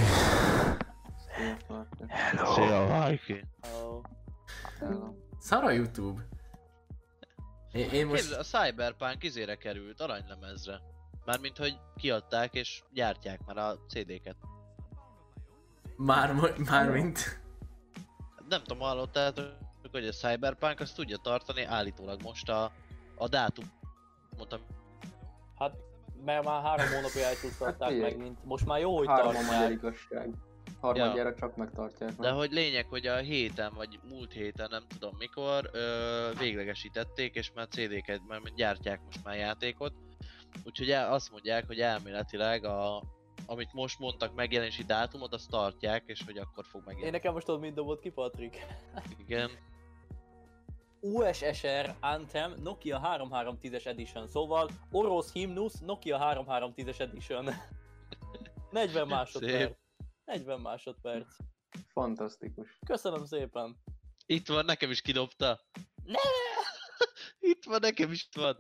Speaker 3: Hello.
Speaker 2: Szia, Mikey!
Speaker 4: Ó,
Speaker 5: Hello.
Speaker 1: Szar a YouTube. Én, én most
Speaker 2: a Cyberpunk izére került, aranylemezre. Mármint, hogy kiadták és gyártják már a CD-ket.
Speaker 1: Már, már mint...
Speaker 2: Nem tudom, hallottátok, hogy a Cyberpunk azt tudja tartani állítólag most a, a dátum. Mondtam,
Speaker 4: hát mert már három hónapja elcsúsztatták
Speaker 5: Hát figyelj.
Speaker 4: megint. Most már jó, hogy
Speaker 5: Három
Speaker 4: tartják.
Speaker 5: igazság. Harmadjára csak megtartják.
Speaker 2: de hogy lényeg, hogy a héten, vagy múlt héten, nem tudom mikor, ö, véglegesítették, és már CD-ket, már gyártják most már játékot. Úgyhogy el, azt mondják, hogy elméletileg a, amit most mondtak megjelenési dátumot, azt tartják, és hogy akkor fog
Speaker 4: Én
Speaker 2: megjelenni.
Speaker 4: nekem most tudod, mit dobott ki, Patrik?
Speaker 2: Igen.
Speaker 4: USSR Anthem Nokia 3310-es Edition, szóval Orosz Himnusz Nokia 3310-es Edition. 40 másodperc. 40 másodperc.
Speaker 5: Fantasztikus.
Speaker 4: Köszönöm szépen.
Speaker 2: Itt van, nekem is kidobta.
Speaker 4: Ne!
Speaker 2: Itt van, nekem is van.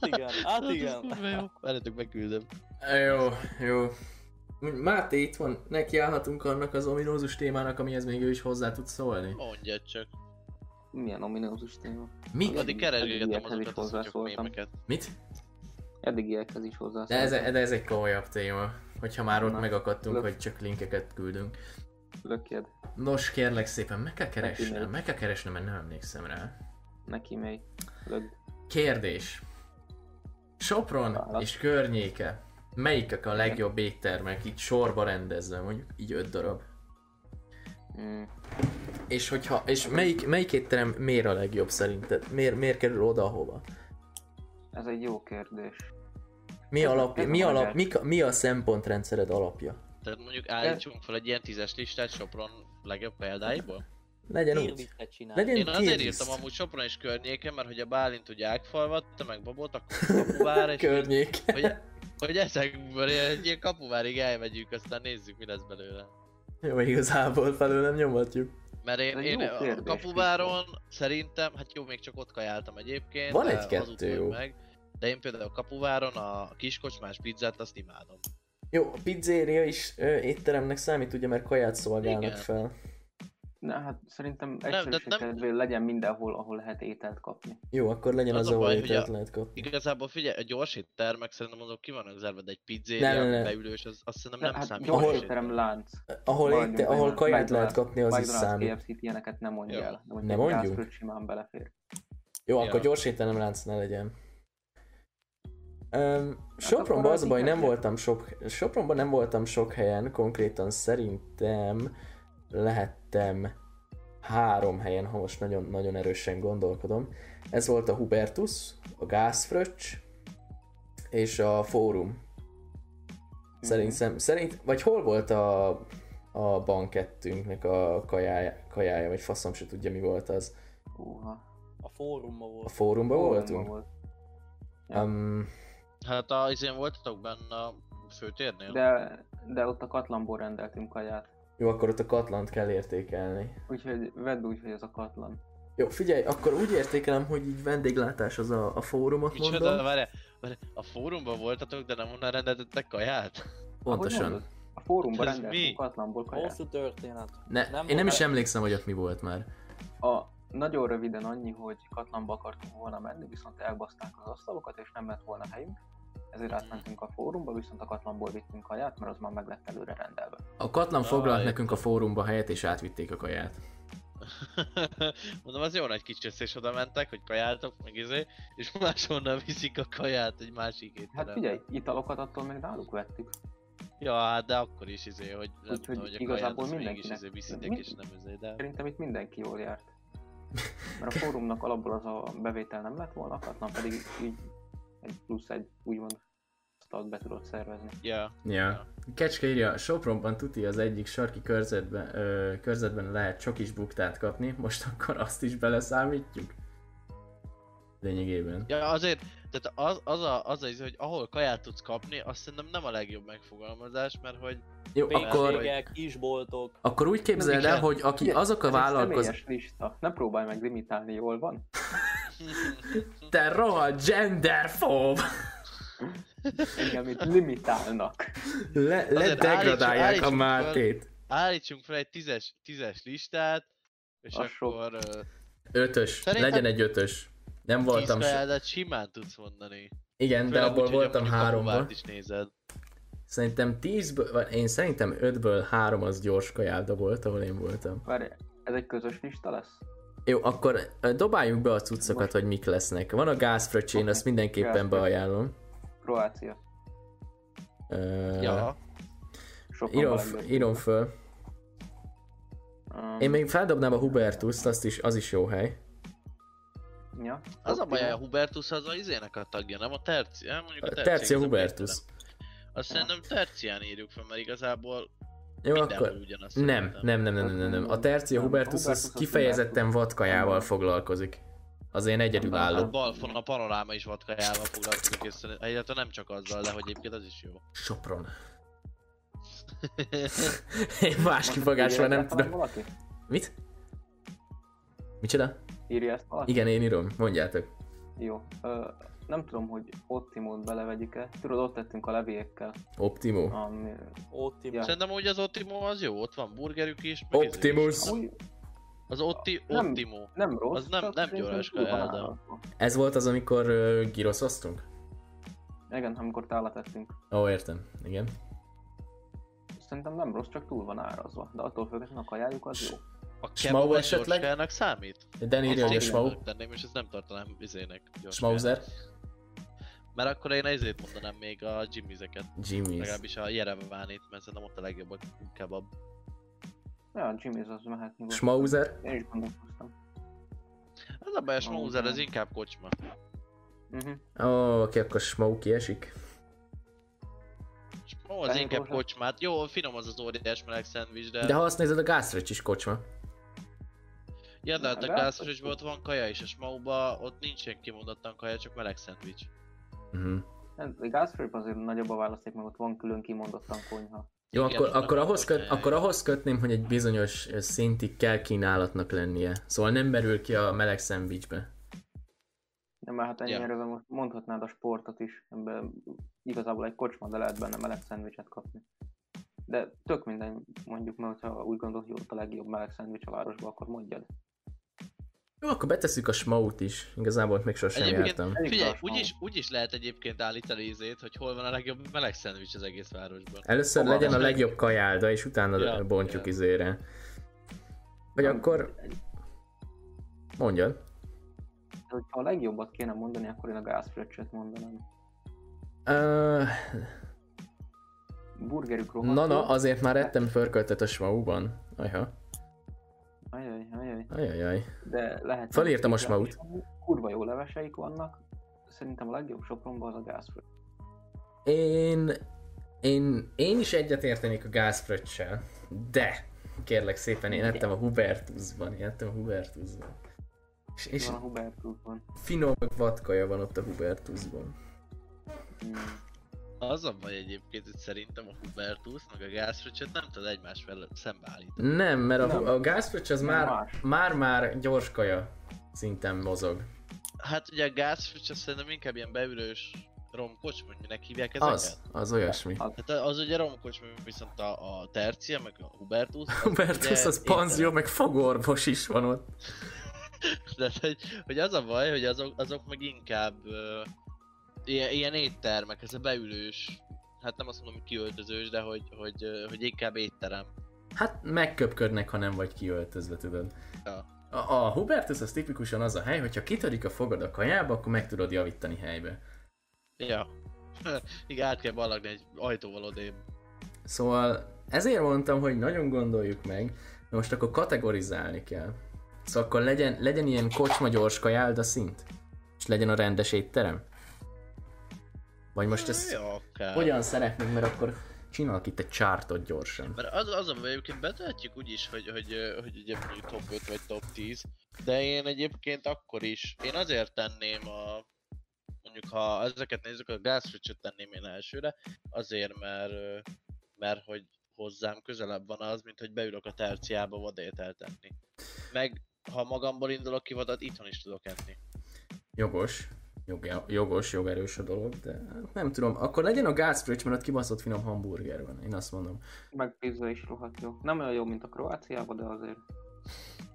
Speaker 4: Igen, hát
Speaker 2: Ez
Speaker 4: igen.
Speaker 2: Várjátok, megküldöm.
Speaker 1: Jó, jó. Máté itt van, nekiállhatunk annak az ominózus témának, amihez még ő is hozzá tud szólni.
Speaker 2: Mondja csak.
Speaker 5: Milyen ominózus téma.
Speaker 1: Mi?
Speaker 2: Addig keresgéltem azokat
Speaker 5: hozzászóltam.
Speaker 2: mémeket.
Speaker 1: Mit?
Speaker 5: Eddigiekhez is
Speaker 1: De
Speaker 5: hozzászóltam.
Speaker 1: ez, de ez egy komolyabb téma, hogyha már ott
Speaker 5: Na,
Speaker 1: megakadtunk,
Speaker 5: lök.
Speaker 1: hogy csak linkeket küldünk.
Speaker 5: Lökjed.
Speaker 1: Nos, kérlek szépen, meg kell
Speaker 5: Neki
Speaker 1: keresnem, meg kell keresnem, mert nem emlékszem rá.
Speaker 5: Neki mely. Lögd.
Speaker 1: Kérdés. Sopron
Speaker 5: Válasz.
Speaker 1: és környéke. Melyikek a legjobb éttermek, így sorba rendezve, mondjuk így öt darab.
Speaker 5: Mm.
Speaker 1: És hogyha, és melyik, melyik étterem miért a legjobb szerinted? Miért, miért kerül oda, hova?
Speaker 5: Ez egy jó kérdés.
Speaker 1: Mi,
Speaker 5: Ez a-
Speaker 1: alapja,
Speaker 5: ez a
Speaker 1: mi, alap,
Speaker 5: magány.
Speaker 1: mi, mi a szempontrendszered alapja?
Speaker 2: Tehát mondjuk állítsunk fel egy ilyen tízes listát Sopron legjobb példáiból.
Speaker 1: Legyen úgy.
Speaker 4: Tírlisztet csinálj.
Speaker 1: Legyen
Speaker 2: Én azért írtam amúgy Sopron és környéken, mert hogy a Bálint ugye Ágfalvat, te meg Babot, akkor kapuvár, és
Speaker 1: Környék.
Speaker 2: hogy, hogy ezekből egy ilyen kapuvárig elmegyünk, aztán nézzük mi lesz belőle.
Speaker 1: Jó, igazából felőlem nyomatjuk.
Speaker 2: Mert én, én a
Speaker 5: kérdés,
Speaker 2: kapuváron szerintem, hát jó, még csak ott kajáltam egyébként.
Speaker 1: Van
Speaker 2: de
Speaker 1: egy-kettő jó.
Speaker 2: Meg, de én például a kapuváron a kiskocsmás pizzát azt imádom.
Speaker 1: Jó, a pizzéria is ö, étteremnek számít, ugye, mert kaját szolgálnak
Speaker 2: Igen.
Speaker 1: fel.
Speaker 5: Na hát szerintem egyszerűség
Speaker 2: nem-
Speaker 5: kedvéért legyen mindenhol, ahol lehet ételt kapni.
Speaker 1: Jó, akkor legyen
Speaker 2: Az
Speaker 1: az, ahol
Speaker 2: baj, hogy
Speaker 1: ételt
Speaker 2: a-
Speaker 1: lehet kapni.
Speaker 2: Igazából figyelj, a gyors éttermek szerintem azok ki vannak zárva, egy
Speaker 1: Ne,
Speaker 2: pizzéria,
Speaker 1: ne, ne.
Speaker 2: beülős, az azt szerintem nem
Speaker 5: hát
Speaker 2: számít.
Speaker 5: gyors
Speaker 1: Ahol-
Speaker 5: étterem lánc.
Speaker 1: Ahol,
Speaker 5: Maradjunk
Speaker 1: étte, ahol kaját lehet kapni, az is számít.
Speaker 5: KFC-t ilyeneket nem mondj el. De
Speaker 1: Ne mondjunk?
Speaker 5: gázfröccs simán belefér.
Speaker 1: Jó,
Speaker 2: Ja.
Speaker 1: akkor gyors étterem lánc ne legyen. Um, Sopronban az baj, nem voltam sok, Sopronban nem voltam sok helyen, konkrétan szerintem lehettem három helyen, ha most nagyon, nagyon erősen gondolkodom. Ez volt a Hubertus, a Gázfröccs és a Fórum. Szerintem, szerint, vagy hol volt a, a bankettünknek a kajája, kajája, vagy faszom se tudja mi volt az.
Speaker 4: A fórumban
Speaker 1: A
Speaker 4: volt.
Speaker 1: fórumban
Speaker 5: Fórumban
Speaker 1: voltunk?
Speaker 5: volt.
Speaker 1: Um,
Speaker 2: Hát a, izén voltatok benne a főtérnél?
Speaker 5: De, de ott a katlanból rendeltünk kaját.
Speaker 1: Jó, akkor ott a katlant kell értékelni.
Speaker 5: Úgyhogy vedd úgy, hogy ez a katlan.
Speaker 1: Jó, figyelj, akkor úgy értékelem, hogy így vendéglátás az a, a fórumot
Speaker 2: Micsoda,
Speaker 1: mondom.
Speaker 2: várj, várj, a fórumban voltatok, de nem onnan rendeltetek kaját?
Speaker 1: Pontosan.
Speaker 5: A fórumban
Speaker 2: Ez
Speaker 5: rendeltünk
Speaker 2: mi?
Speaker 5: katlanból kaját.
Speaker 4: Hosszú történet.
Speaker 1: Ne,
Speaker 4: Nem
Speaker 1: én nem is emlékszem, hogy ott mi volt már.
Speaker 5: A, nagyon röviden annyi, hogy katlanba akartunk volna menni, viszont elbaszták az asztalokat, és nem lett volna helyünk. Ezért átmentünk a fórumba, viszont a katlanból vittünk kaját, mert az már meg lett előre rendelve.
Speaker 1: A katlan foglalt nekünk a fórumba helyet, és átvitték a kaját.
Speaker 2: Mondom, az jó nagy kis csesz, és oda mentek, hogy kajáltok, meg izé, és máshonnan viszik a kaját egy másik étterembe.
Speaker 5: Hát figyelj, italokat attól még náluk vettük.
Speaker 2: Ja, hát de akkor is izé, hogy nem
Speaker 5: Úgyhogy
Speaker 2: tudom, hogy a
Speaker 5: igazából
Speaker 2: kaját mégis
Speaker 5: mindenkinek-
Speaker 2: izé viszitek,
Speaker 5: mi-
Speaker 2: és nem izé, de...
Speaker 5: Szerintem itt mindenki jól járt. Mert a fórumnak alapból az a bevétel nem lett volna, a katlan pedig így egy plusz egy úgymond asztalt be tudott szervezni.
Speaker 2: Ja.
Speaker 1: Ja. Kecske írja, Sopronban tuti az egyik sarki körzetben, ö, körzetben lehet csak is buktát kapni, most akkor azt is beleszámítjuk? Lényegében.
Speaker 2: Ja, azért, tehát az, az, a, az az, hogy ahol kaját tudsz kapni, azt szerintem nem a legjobb megfogalmazás, mert hogy
Speaker 1: Jó, akkor,
Speaker 4: kisboltok.
Speaker 1: akkor úgy képzeld el, hogy aki azok a
Speaker 5: ez egy
Speaker 1: vállalkozók...
Speaker 5: személyes lista. Ne próbálj meg limitálni, jól van?
Speaker 1: Te rohadt genderfób!
Speaker 5: Engem itt limitálnak.
Speaker 1: Le, ledegradálják a Mátét.
Speaker 2: állítsunk fel egy tízes, tízes listát, és
Speaker 5: sok.
Speaker 2: akkor uh,
Speaker 1: Ötös,
Speaker 2: Szerintem-
Speaker 1: legyen egy ötös. Nem
Speaker 2: tíz
Speaker 1: voltam se.
Speaker 2: kajádat simán tudsz mondani.
Speaker 1: Igen, de
Speaker 2: Főleg
Speaker 1: abból
Speaker 2: úgy,
Speaker 1: voltam
Speaker 2: a
Speaker 1: háromban.
Speaker 2: Is nézed.
Speaker 1: Szerintem tízből, vagy én szerintem ötből három az gyors kajáda volt, ahol én voltam.
Speaker 5: Várj, ez egy közös lista lesz?
Speaker 1: Jó, akkor ö, dobáljuk be a cuccokat, hogy mik lesznek. Van a gázfröccs, én
Speaker 5: Oké,
Speaker 1: azt mindenképpen
Speaker 5: gázfröccs.
Speaker 1: beajánlom.
Speaker 5: Kroácia.
Speaker 1: Ö,
Speaker 2: Ja,
Speaker 1: Írom, föl.
Speaker 5: Um,
Speaker 1: Én még feldobnám a Hubertuszt, azt is, az is jó hely.
Speaker 5: Ja,
Speaker 2: az a baj, a. Hubertus az a izének a tagja, nem a Terci, nem mondjuk a
Speaker 1: A
Speaker 2: Terci.
Speaker 1: Tercia
Speaker 2: az a
Speaker 1: Hubertus.
Speaker 2: Azt szerintem Tercián írjuk fel, mert igazából
Speaker 1: Jó,
Speaker 2: mindenhol
Speaker 1: akkor...
Speaker 2: ugyanazt
Speaker 1: Nem, nem, nem, nem, nem, nem, nem. A Tercia
Speaker 5: Nem,
Speaker 1: Hubertus az kifejezetten vadkajával foglalkozik. Az én egyedülálló.
Speaker 2: Hát Balfon a panoráma is vadkajával foglalkozik, és illetve nem csak azzal, de hogy egyébként az is jó.
Speaker 1: Sopron. Én más kifogásban nem tudom.
Speaker 5: Valaki?
Speaker 1: Mit? Micsoda?
Speaker 5: Írja ezt valaki?
Speaker 1: Igen, én írom. Mondjátok.
Speaker 5: Jó. Ö, nem tudom, hogy Optimót belevegyük-e. Tudod, ott tettünk a levékkel.
Speaker 1: Optimo.
Speaker 5: Ami...
Speaker 4: Optimus.
Speaker 5: Ja.
Speaker 2: Szerintem úgy az Optimo az jó, ott van burgerük is.
Speaker 1: Optimus.
Speaker 5: Amúgy
Speaker 2: Az Otti,
Speaker 5: Nem.
Speaker 2: Optimo.
Speaker 5: nem rossz,
Speaker 2: Az nem- nem gyors de-.
Speaker 1: Ez volt az, amikor uh, giroszoztunk?
Speaker 5: Igen, amikor tálat tettünk.
Speaker 1: Ó, értem. Igen.
Speaker 5: Szerintem nem rossz, csak túl van árazva. De attól függetlenül a kajájuk az jó.
Speaker 2: A
Speaker 1: Smau esetleg?
Speaker 2: számít?
Speaker 1: Dan írja, hogy a
Speaker 2: én tenném, és ezt nem tartanám izének. gyorskájának.
Speaker 1: Schmauzer.
Speaker 2: Mert akkor én ezért mondanám még a Jimmyzeket.
Speaker 1: Jimmy's.
Speaker 2: Legalábbis a Jerevánit, mert szerintem ott a legjobb a kebab.
Speaker 5: Ja, Jimmy's az mehet nyugodtan.
Speaker 1: Schmauzer.
Speaker 5: Én is gondolkoztam.
Speaker 2: Ez a baj, a Schmauzer, ez inkább kocsma.
Speaker 5: Uh-huh.
Speaker 1: Ó, oké, akkor Schmau kiesik.
Speaker 2: Schmau az inkább kocsmát. Jó, finom az az óriás meleg szendvics, de...
Speaker 1: De ha azt nézed, a Gászröcs is kocsma.
Speaker 2: Ja, de hát a gázfröcsben ott van kaja is, a Schmauba ott nincsen kimondottan kaja, csak meleg szendvics.
Speaker 1: Uh-huh.
Speaker 5: A Gázfröp azért nagyobb a választék, meg ott van külön kimondottan konyha.
Speaker 1: Jó,
Speaker 2: Igen,
Speaker 1: akkor, akkor, ahhoz köt,
Speaker 2: kocsmája.
Speaker 1: akkor ahhoz kötném, hogy egy bizonyos szintig kell kínálatnak lennie. Szóval nem merül ki a meleg szendvicsbe.
Speaker 5: De már hát
Speaker 2: Ja.
Speaker 5: ennyire most mondhatnád a sportot is, ebben igazából egy kocsma, de lehet benne meleg szendvicset kapni. De tök minden mondjuk, mert ha úgy gondolod, hogy ott a legjobb meleg szendvics a városban, akkor mondjad.
Speaker 1: Jó, akkor betesszük a Schmaut is. Igazából ott még sosem
Speaker 2: Egyébként-
Speaker 1: jártam.
Speaker 2: Figyelj, úgyis, úgyis lehet egyébként állítani ízét, hogy hol van a legjobb meleg szendvics az egész városban.
Speaker 1: Először
Speaker 5: Fogalmam
Speaker 1: legyen a
Speaker 2: meg.
Speaker 1: legjobb kajálda, és utána
Speaker 2: Ja,
Speaker 1: bontjuk
Speaker 2: ja.
Speaker 1: izére. Vagy akkor... Mondjad.
Speaker 5: Ha a legjobbat kéne mondani, akkor én a gázfröccset mondanám.
Speaker 1: Uh,
Speaker 5: Burgerük rohadt
Speaker 1: na, na, azért már ettem förköltet a Schmauban. Ajha.
Speaker 5: Ajaj, ajaj.
Speaker 1: Ajajaj.
Speaker 5: De lehet...
Speaker 1: Felírtam a Schmaut.
Speaker 5: Kurva jó leveseik vannak. Szerintem a legjobb Sopronban az a gázfröccs.
Speaker 1: Én... Én, én is egyetértenék a gázfröccsel, de kérlek szépen, én ettem a Hubertusban, én ettem a Hubertusban. És, és
Speaker 5: Van a Hubertusban.
Speaker 1: finom vadkaja van ott a Hubertusban.
Speaker 5: Hmm.
Speaker 2: Az a baj egyébként, hogy szerintem a Hubertus meg a gázfröccsöt nem tud egymás fel szembeállítani.
Speaker 1: Nem, mert a,
Speaker 5: Nem.
Speaker 1: a gázfröccs az már, már, már gyors kaja szinten mozog.
Speaker 2: Hát ugye a gázfröccs az szerintem inkább ilyen beülős romkocsma, hogy minek hívják ezeket?
Speaker 1: Az, az olyasmi.
Speaker 5: Az.
Speaker 2: Hát az ugye romkocsma, viszont a, a Tercia, meg a Hubertus. az
Speaker 1: Hubertus
Speaker 2: ugye
Speaker 1: az panzió, meg fogorvos is van ott.
Speaker 2: De hogy, hogy az a baj, hogy azok, azok meg inkább uh, ilyen, ilyen éttermek, ez a beülős, hát nem azt mondom, hogy kiöltözős, de hogy, hogy, hogy inkább étterem.
Speaker 1: Hát megköpködnek, ha nem vagy kiöltözve, tudod.
Speaker 2: Ja.
Speaker 1: A, a Hubertus az tipikusan az a hely, hogyha kitörik a fogad a kajába, akkor meg tudod javítani helybe.
Speaker 2: Ja. Igen, át kell ballagni egy ajtóval odébb.
Speaker 1: Szóval ezért mondtam, hogy nagyon gondoljuk meg, de most akkor kategorizálni kell. Szóval akkor legyen, legyen ilyen kocsma gyors kajálda szint? És legyen a rendes étterem? Vagy most ezt
Speaker 2: Ja, akár.
Speaker 1: hogyan szeretnénk, mert akkor csinálok itt egy csártot gyorsan.
Speaker 2: Mert az, az a egyébként betehetjük úgy is, hogy, hogy, hogy ugye mondjuk top 5 vagy top 10, de én egyébként akkor is, én azért tenném a, mondjuk ha ezeket nézzük, a gázfröccsöt tenném én elsőre, azért mert, mert hogy hozzám közelebb van az, mint hogy beülök a terciába vadételt tenni. Meg ha magamból indulok ki vadat, itthon is tudok enni.
Speaker 1: Jogos. Jog, jogos, jogerős a dolog, de hát nem tudom. Akkor legyen a gázfröccs, mert ott kibaszott finom hamburger van, én azt mondom.
Speaker 5: Meg pizza is rohadt jó. Nem olyan jó, mint a Kroáciában, de azért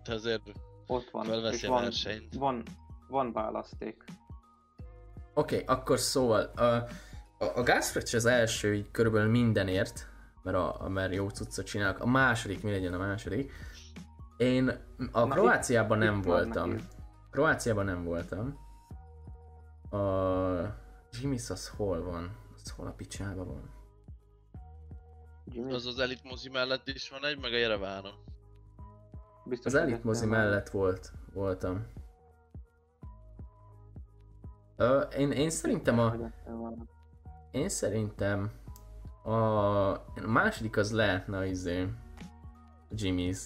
Speaker 2: De azért
Speaker 5: ott van. És van,
Speaker 2: versenyt.
Speaker 5: van, van választék.
Speaker 1: Oké, okay, akkor szóval a, a, a gázfröccs az első így körülbelül mindenért, mert, a, mert jó cuccot csinálok. A második, mi legyen a második? Én a
Speaker 5: Na,
Speaker 1: Kroáciában
Speaker 5: itt-
Speaker 1: nem
Speaker 5: itt
Speaker 1: voltam. Kroáciában nem voltam. A Jimmy's az hol van? Az hol a picsában van?
Speaker 2: Az az elit mozi mellett is van egy, meg a Jerevánon.
Speaker 5: biztos
Speaker 1: Az Elite mozi mellett volt, voltam. Ö, én, én szerintem a. Én szerintem a, a második az lehetne az izé, a Jimmy's.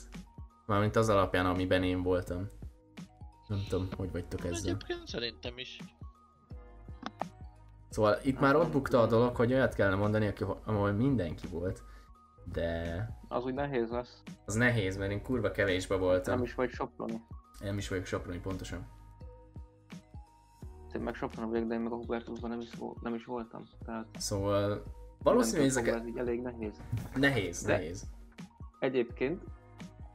Speaker 1: Mármint az alapján, amiben én voltam. Nem tudom, hogy vagytok ezzel.
Speaker 2: Egyébként szerintem is.
Speaker 1: Szóval itt már ott bukta a dolog, hogy olyat kellene mondani, aki, ahol mindenki volt. De
Speaker 5: Az úgy nehéz lesz.
Speaker 1: az nehéz, mert én kurva kevésbe voltam.
Speaker 5: Nem is vagy soproni.
Speaker 1: Nem is vagyok soproni pontosan.
Speaker 5: Én meg Sopron vagyok, de én meg a Hubertusban nem is, nem is voltam. Tehát
Speaker 1: Szóval valószínűleg
Speaker 5: tudom, ez így elég nehéz.
Speaker 1: Nehéz,
Speaker 5: De-
Speaker 1: nehéz.
Speaker 5: Egyébként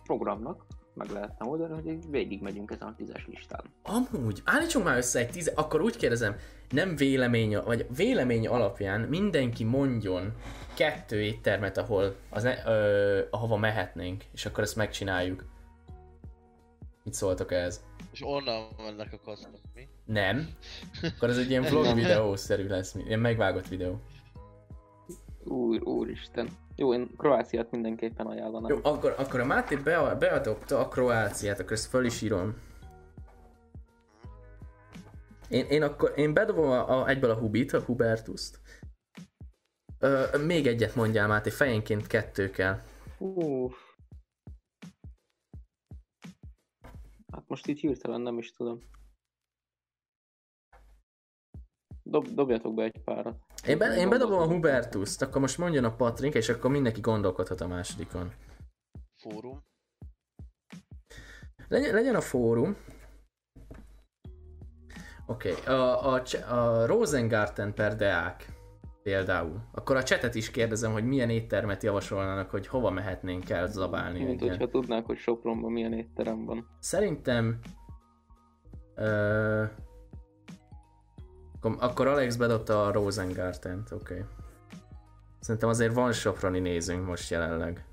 Speaker 5: programnak meg lehetne oldani, hogy végigmegyünk ezen a tízes listán.
Speaker 1: Amúgy, állítsunk már össze egy tíz, akkor úgy kérdezem, nem vélemény, vagy vélemény alapján mindenki mondjon kettő éttermet, ahol az ne, ö, ahova mehetnénk, és akkor ezt megcsináljuk. Mit szóltok ehhez?
Speaker 2: És onnan vannak a kasztok, mi?
Speaker 1: Nem. Akkor ez egy ilyen vlog videószerű lesz, ilyen megvágott videó.
Speaker 5: Úr, úristen. Jó, én Kroáciát mindenképpen ajánlanám.
Speaker 1: Jó, akkor, akkor a Máté be, beadopta a Kroáciát, akkor ezt föl is írom. Én, én akkor, én bedobom a, a, egyből a Hubit, a Hubertuszt. Ö, még egyet mondjál Máté, fejenként kettő kell.
Speaker 5: Hú. Hát most így hirtelen nem is tudom. Dob, dobjatok be egy párat.
Speaker 1: Én, be, én bedobom a Hubertuszt, akkor most mondjon a Patrik, és akkor mindenki gondolkodhat a másodikon.
Speaker 2: Fórum.
Speaker 1: Legyen, legyen a fórum. Oké, okay. a, a, a Rosengarten per Deák például. Akkor a csetet is kérdezem, hogy milyen éttermet javasolnának, hogy hova mehetnénk el zabálni.
Speaker 5: Mint hogyha tudnák, hogy Sopronban milyen étterem van.
Speaker 1: Szerintem... Ö, akkor, akkor Alex bedobta a Rosengartent, oké. Okay. Szerintem azért van Soproni nézünk most jelenleg.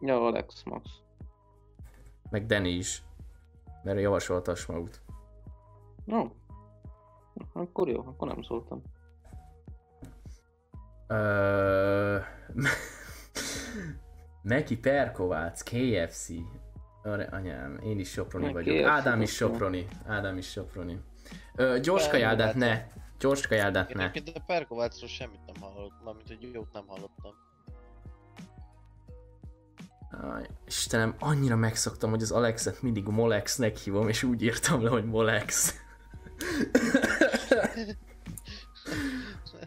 Speaker 5: Ja, Alex Max.
Speaker 1: Meg Danny is. Mert javasolta a Smaut.
Speaker 5: No. Akkor jó, akkor nem szóltam.
Speaker 1: Ö... Neki Perkovács, KFC. Anyám, én is Soproni vagyok. Ádám is. Soproni. Ádám is Soproni. Ö, gyors kajáldát ne. Gyors kajáldát ne.
Speaker 2: egyébként a Perkovácsról semmit nem hallottam, mármint hogy jót nem hallottam.
Speaker 1: Aj, Istenem, annyira megszoktam, hogy az Alexet mindig Molexnek hívom, és úgy írtam le, hogy Molex.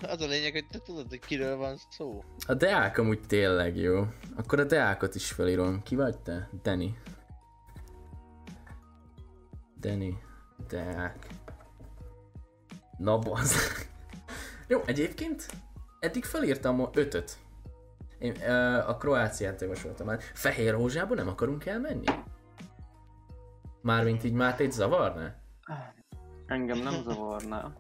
Speaker 2: Az a lényeg, hogy te tudod, hogy kiről van szó.
Speaker 1: A Deák amúgy tényleg jó. Akkor a Deákot is felírom. Ki vagy te? Danny. Danny. Deák. Na bazd. Jó, egyébként eddig felírtam a ötöt. Én ö, a Kroáciát javasoltam már. Fehér Rózsába nem akarunk elmenni? Mármint így Mátét zavarná?
Speaker 5: Engem nem zavarná.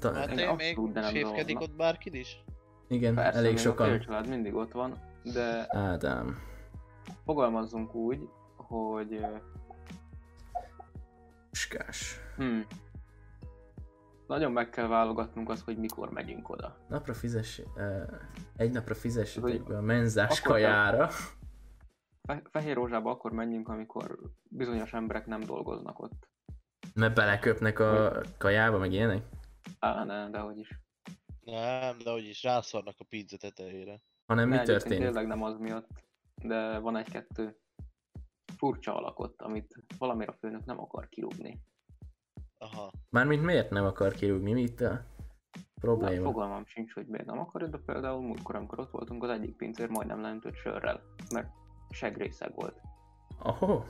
Speaker 1: Da,
Speaker 2: Hát én még séfkedik ott bárkid is?
Speaker 1: igen,
Speaker 5: Persze,
Speaker 1: elég
Speaker 5: a
Speaker 1: sokan.
Speaker 5: félcsalád mindig ott van, de
Speaker 1: Ádám.
Speaker 5: fogalmazzunk úgy, hogy
Speaker 1: Skás.
Speaker 5: hm, nagyon meg kell válogatnunk azt, hogy mikor megyünk oda.
Speaker 1: Napra fizess, uh, egy napra be a menzás kajára.
Speaker 5: Fe- Fehér Rózsába akkor menjünk, amikor bizonyos emberek nem dolgoznak ott.
Speaker 1: Mert beleköpnek a kajába, meg ilyenek?
Speaker 5: Á, ne, dehogy is.
Speaker 2: Nem, de hogy is rászornak a pizza tetejére.
Speaker 1: Hanem mi
Speaker 5: Ne, egyébként
Speaker 1: történik?
Speaker 5: Tényleg nem az miatt, de van egy-kettő furcsa alakot, amit valamire a főnök nem akar kirúgni.
Speaker 2: Aha.
Speaker 1: Mármint miért nem akar kirúgni? Mi itt a
Speaker 5: Hát
Speaker 1: probléma?
Speaker 5: fogalmam sincs, hogy miért nem akarja, de például múltkor, amikor ott voltunk, az egyik pincér majdnem leöntött sörrel, mert segrészeg volt.
Speaker 1: Oh,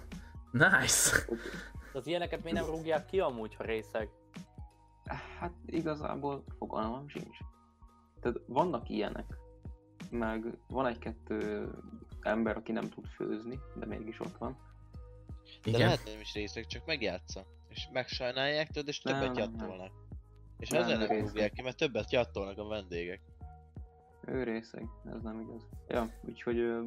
Speaker 1: nice!
Speaker 4: Az ilyeneket még nem rúgják ki amúgy, ha részeg.
Speaker 5: Hát igazából fogalmam sincs. Tehát vannak ilyenek, meg van egy-kettő ember, aki nem tud főzni, de mégis ott van.
Speaker 2: De
Speaker 1: Igen.
Speaker 2: lehet nem is részek, csak megjátsza. És megsajnálják tőled, és
Speaker 5: Nem,
Speaker 2: többet
Speaker 5: nem, nem.
Speaker 2: jattolnak. És
Speaker 5: Nem,
Speaker 2: ezzel nem ki, mert többet jattolnak a vendégek.
Speaker 5: Ő részeg, ez nem igaz. Ja, úgyhogy... ö,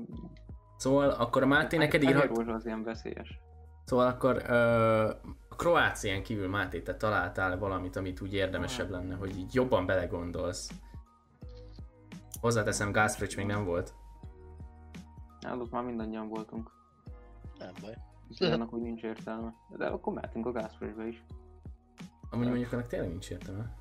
Speaker 1: Szóval akkor a Máté neked
Speaker 5: Fehér
Speaker 1: írhat...
Speaker 5: Az ilyen veszélyes.
Speaker 1: Szóval akkor ö, a Kroácián kívül Máté, te találtál valamit, amit úgy érdemesebb lenne, hogy így jobban belegondolsz. Hozzáteszem, Gászfrics még nem volt.
Speaker 5: Hát ott már mindannyian voltunk.
Speaker 2: Nem baj.
Speaker 5: Úgyhogy annak úgy nincs értelme. De akkor mehetünk a gázfrösbe is.
Speaker 1: Amúgy mondjuk annak tényleg nincs értelme.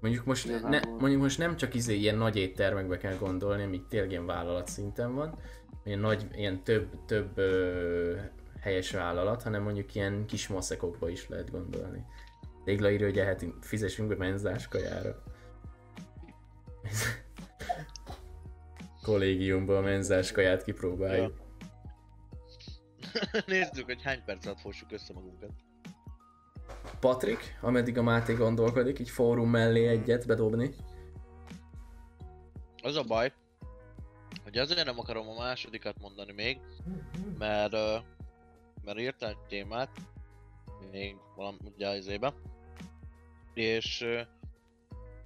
Speaker 1: Mondjuk most, ne, mondjuk most nem csak izé ilyen nagy éttermekbe kell gondolni, amik tényleg ilyen vállalat szinten van, ilyen nagy, ilyen több, több ö, helyes vállalat, hanem mondjuk ilyen kis maszekokba is lehet gondolni. Régla írja, hogy ehetünk, fizessünk be menzás kajára. Kollégiumban a menzás kaját kipróbáljuk.
Speaker 2: Nézzük, hogy hány perc alatt fossuk össze magunkat.
Speaker 1: Patrik, ameddig a Máté gondolkodik, így fórum mellé egyet bedobni.
Speaker 2: Az a baj, hogy azért nem akarom a másodikat mondani még, mert, mert írtam egy témát, még valami ugye az ébe, és,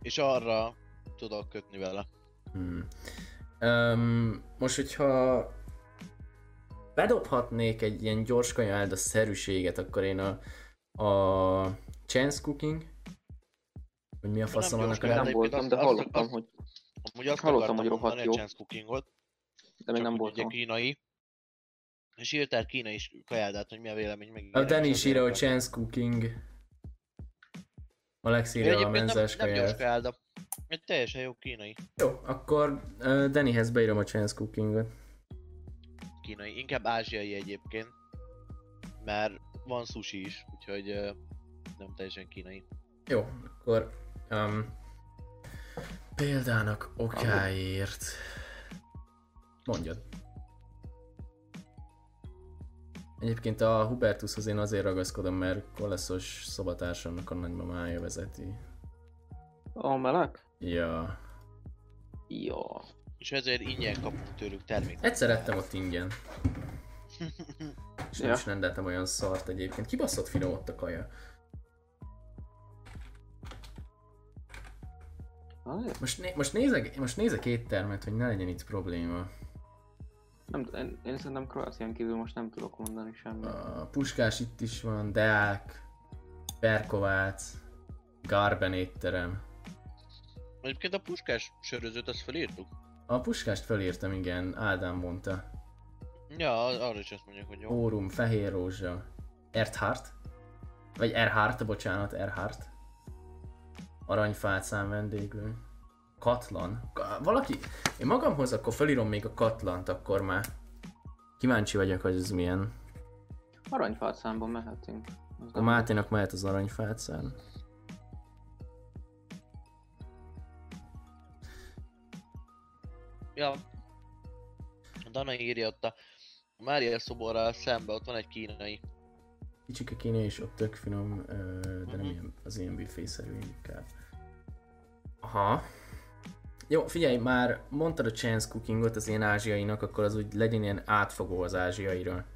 Speaker 2: és arra tudok kötni vele.
Speaker 1: Hmm. Um, most, hogyha bedobhatnék egy ilyen gyors kajálda szerűséget, akkor én a, a chance cooking, hogy mi a faszom
Speaker 2: Nem
Speaker 1: annak a
Speaker 5: Nem voltam, de
Speaker 2: azt-
Speaker 5: hallottam,
Speaker 2: azt-
Speaker 5: hogy
Speaker 2: Amúgy azt
Speaker 5: Hallottam,
Speaker 2: akartam
Speaker 5: hogy rohadt jó.
Speaker 2: chance cookingot,
Speaker 5: de még nem
Speaker 2: hogy ugye kínai, és írtál kínai kajáldát, hogy mi a vélemény meg
Speaker 1: A Danny is írja, hogy chance cooking. Alex írja a menzes
Speaker 2: nem, nem gyors
Speaker 1: kaját.
Speaker 2: Egy teljesen jó kínai.
Speaker 1: Jó, akkor uh, Dannyhez beírom a chance cookingot.
Speaker 2: Kínai. Inkább ázsiai egyébként. Mert van sushi is, úgyhogy ö, nem teljesen kínai.
Speaker 1: Jó, akkor um, példának okáért mondjad. Egyébként a Hubertushoz én azért ragaszkodom, mert koleszos szobatársamnak a nagymamája vezeti.
Speaker 5: A meleg?
Speaker 1: Ja.
Speaker 5: Jó.
Speaker 2: És ezért ingyen kapunk tőlük terméket.
Speaker 1: Egyszer ettem ott ingyen. És nem
Speaker 5: Ja.
Speaker 1: is rendeltem olyan szart egyébként. Kibaszott finom ott a kaja. Most, né- most, nézek, most nézek éttermet, hogy ne legyen itt probléma.
Speaker 5: Nem, én, én szerintem Kroácián kívül most nem tudok mondani semmit.
Speaker 1: A Puskás itt is van, Deák, Perkovác, Garben étterem.
Speaker 2: Egyébként a puskás sörözőt azt felírtuk.
Speaker 1: A Puskást felírtam, igen, Ádám mondta.
Speaker 2: Ja, arra is azt mondják, hogy jó.
Speaker 1: Órum, Fehér Rózsa, Erthart, vagy Erhart, bocsánat, Erhart. Aranyfácán vendéglő. Katlan. Ka- Valaki, én magamhoz akkor felírom még a Katlant, akkor már kíváncsi vagyok, hogy ez milyen.
Speaker 5: Aranyfát számban mehetünk. Az
Speaker 1: A Máténak mehet az aranyfácán.
Speaker 2: Ja. A Dana írja ott a Mária szoborral szembe, ott van egy kínai.
Speaker 1: Kicsike kéne és ott tök finom, de nem
Speaker 2: Mhm.
Speaker 1: ilyen, az ilyen büfészerű inkább. Aha. Jó, figyelj, már mondtad a chance cookingot az ilyen ázsiainak, akkor az úgy legyen ilyen átfogó az ázsiaira.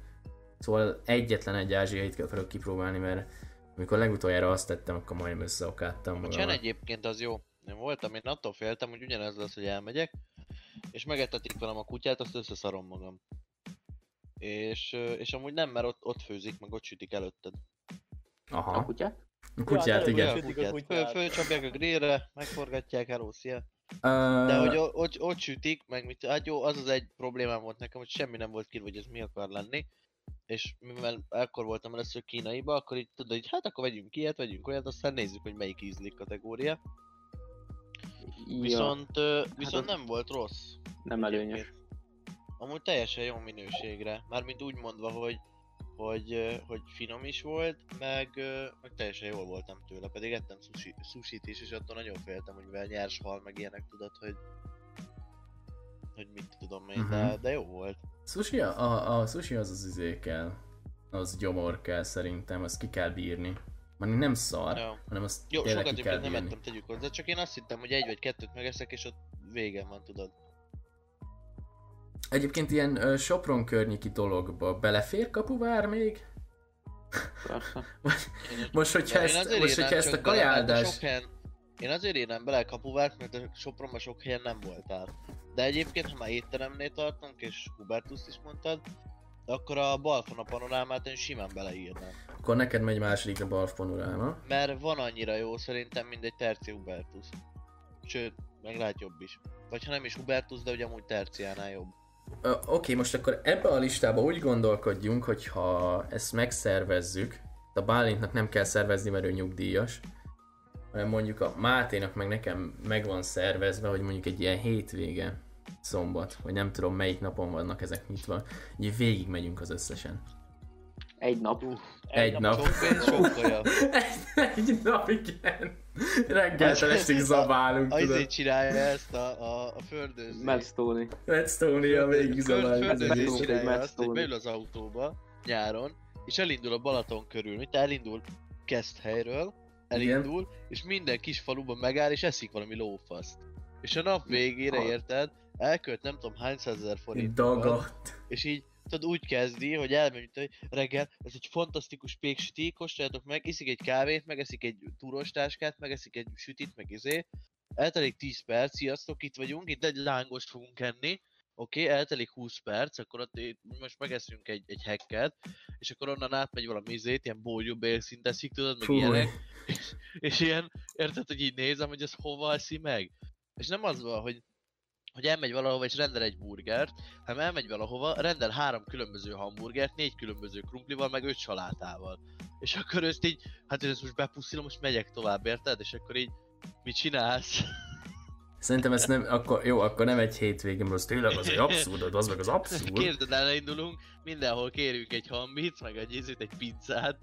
Speaker 1: Szóval egyetlen egy ázsiait akarok kipróbálni, mert amikor legutoljára azt tettem, akkor majdnem összeokádtam
Speaker 2: A
Speaker 1: magam.
Speaker 2: Csen egyébként az jó. Én voltam, én attól féltem, hogy ugyanez lesz, hogy elmegyek, és megetetik velem a kutyát, azt összeszarom magam. És, és amúgy nem, mert ott, ott főzik, meg ott sütik előtted.
Speaker 5: A
Speaker 1: Aha.
Speaker 5: kutyát?
Speaker 1: A kutyát,
Speaker 4: Ja,
Speaker 1: igen.
Speaker 4: A
Speaker 2: kutyát. Föl,
Speaker 4: kutyát.
Speaker 2: fölcsapják a grillre, megforgatják, hello, szia.
Speaker 1: Ö,
Speaker 2: De hogy ott, ott sütik, meg mit, hát jó, az az egy problémám volt nekem, hogy semmi nem volt kírva, hogy ez mi akar lenni. És mivel akkor voltam először kínaiba, akkor így tudod, hogy hát akkor vegyünk ilyet, vegyünk olyat, aztán nézzük, hogy melyik ízlik kategória.
Speaker 5: Ja,
Speaker 2: Viszont, ö, viszont
Speaker 5: az-
Speaker 2: nem volt rossz.
Speaker 5: nem előnyös.
Speaker 2: egyébként. Amúgy teljesen jó minőségre. Mármint úgy mondva, hogy, hogy, hogy finom is volt, meg, meg teljesen jól voltam tőle. Pedig ettem sushi, sushit is, és attól nagyon féltem, hogy mivel nyers hal, meg ilyenek tudod, hogy hogy mit tudom én, de,
Speaker 1: Mhm.
Speaker 2: de jó volt.
Speaker 1: Sushi, a, a sushi az az izé kell. Az gyomor kell szerintem, azt ki kell bírni. Már nem szar,
Speaker 2: Jó.
Speaker 1: hanem azt
Speaker 2: Jó,
Speaker 1: tényleg
Speaker 2: sokat
Speaker 1: ki kell
Speaker 2: nem ettem, tegyük hozzá, csak én azt hittem, hogy egy vagy kettőt megeszek, és ott végem van, tudod.
Speaker 1: Egyébként ilyen ö, Sopron környéki dologba belefér kapuvár még?
Speaker 5: Persze.
Speaker 1: Most, hogyha
Speaker 2: én
Speaker 1: ezt, most, hogyha ezt a.
Speaker 2: Sok helyen, én azért írnám bele a kapuvát, mert a Sopronban sok helyen nem voltál. De egyébként, ha már étteremnél tartunk, és Hubertus is mondtad, akkor a balkon a panorámát én simán beleírnám.
Speaker 1: Akkor neked megy másodikra Balf panoráma.
Speaker 2: Mert van annyira jó szerintem, mint egy Terci Hubertus. Sőt, meg lehet jobb is. Vagy ha nem is Hubertus, de ugye amúgy Terciánál jobb.
Speaker 1: Ö, Oké, okay, most akkor ebbe a listába úgy gondolkodjunk, hogy ha ezt megszervezzük, a Bálintnak nem kell szervezni, mert ő nyugdíjas, hanem mondjuk a Máténak meg nekem meg van szervezve, hogy mondjuk egy ilyen hétvége, szombat, vagy nem tudom melyik napon vannak ezek nyitva, így végig megyünk az összesen.
Speaker 5: Egy nap.
Speaker 1: Egy nap.
Speaker 2: Sok pénz, sok kaja.
Speaker 1: egy nap, igen. Reggeltől estig zabálunk,
Speaker 2: A izé csinálja ezt a, a, a földőző.
Speaker 5: Melstone.
Speaker 1: Redstone-ja végig zabáljuk az
Speaker 2: Földőzés.
Speaker 5: Egy
Speaker 2: csinálja azt, hogy beül az autóba nyáron, és elindul a Balaton körül. Mit elindul kezd helyről, elindul, és minden kis faluban megáll, és eszik valami lófaszt. És a nap végére, érted, elkölt nem tudom hány százezer forint.
Speaker 1: Dagadt.
Speaker 2: És így, tudod, úgy kezdi, hogy elmegy, hogy reggel, ez egy fantasztikus péksüti, kóstoljátok meg, iszik egy kávét, megeszik egy túros táskát, megeszik egy sütit, meg izé. Eltelik 10 perc, sziasztok, itt vagyunk, itt egy lángost fogunk enni. Oké, okay, eltelik 20 perc, akkor ott most megeszünk egy, egy hacket, és akkor onnan átmegy valami izét, ilyen bólyú bélszint eszik, tudod, meg
Speaker 1: Fúj.
Speaker 2: ilyenek. És, és ilyen, érted, hogy így nézem, hogy ez hova eszi meg? És nem az van, hogy hogy elmegy valahova és rendel egy burgert, hanem elmegy valahova, rendel három különböző hamburgert, négy különböző krumplival, meg öt salátával. És akkor ezt így, hát én ezt most bepuszilom, most megyek tovább, érted? És akkor így, mit csinálsz?
Speaker 1: Szerintem ezt nem, akkor, jó, akkor nem egy hétvégén, az tényleg az egy abszurd, az meg az abszurd.
Speaker 2: Kérded, elindulunk, mindenhol kérünk egy hambit, meg egy ízét, egy pizzát.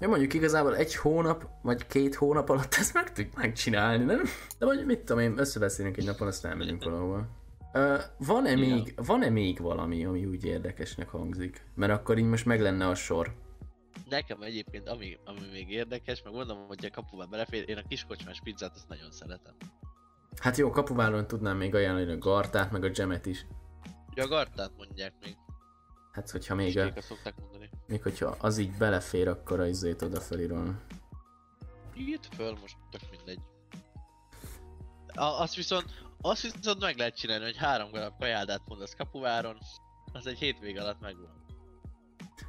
Speaker 1: Ja, mondjuk igazából egy hónap, vagy két hónap alatt ezt meg tudjuk megcsinálni, nem? De mondjuk mit tudom én, összebeszélünk egy napon, azt elmegyünk valahova. Uh, van-e,
Speaker 5: Igen.
Speaker 1: még, van-e még valami, ami úgy érdekesnek hangzik? Mert akkor így most meg lenne a sor.
Speaker 2: Nekem egyébként, ami, ami még érdekes, meg mondom, hogy a kapuba belefér, én a kiskocsmás pizzát azt nagyon szeretem.
Speaker 1: Hát jó, kapuválon tudnám még ajánlani a gartát, meg a gemet is.
Speaker 2: Ugye a gartát mondják még,
Speaker 1: Hát, hogyha még, a, még hogyha az így belefér, akkor a izét oda felírom.
Speaker 2: Írt föl, most tök mindegy. A, azt viszont, azt viszont meg lehet csinálni, hogy három darab kajáldát mondasz kapuváron, az egy hétvég alatt megvan.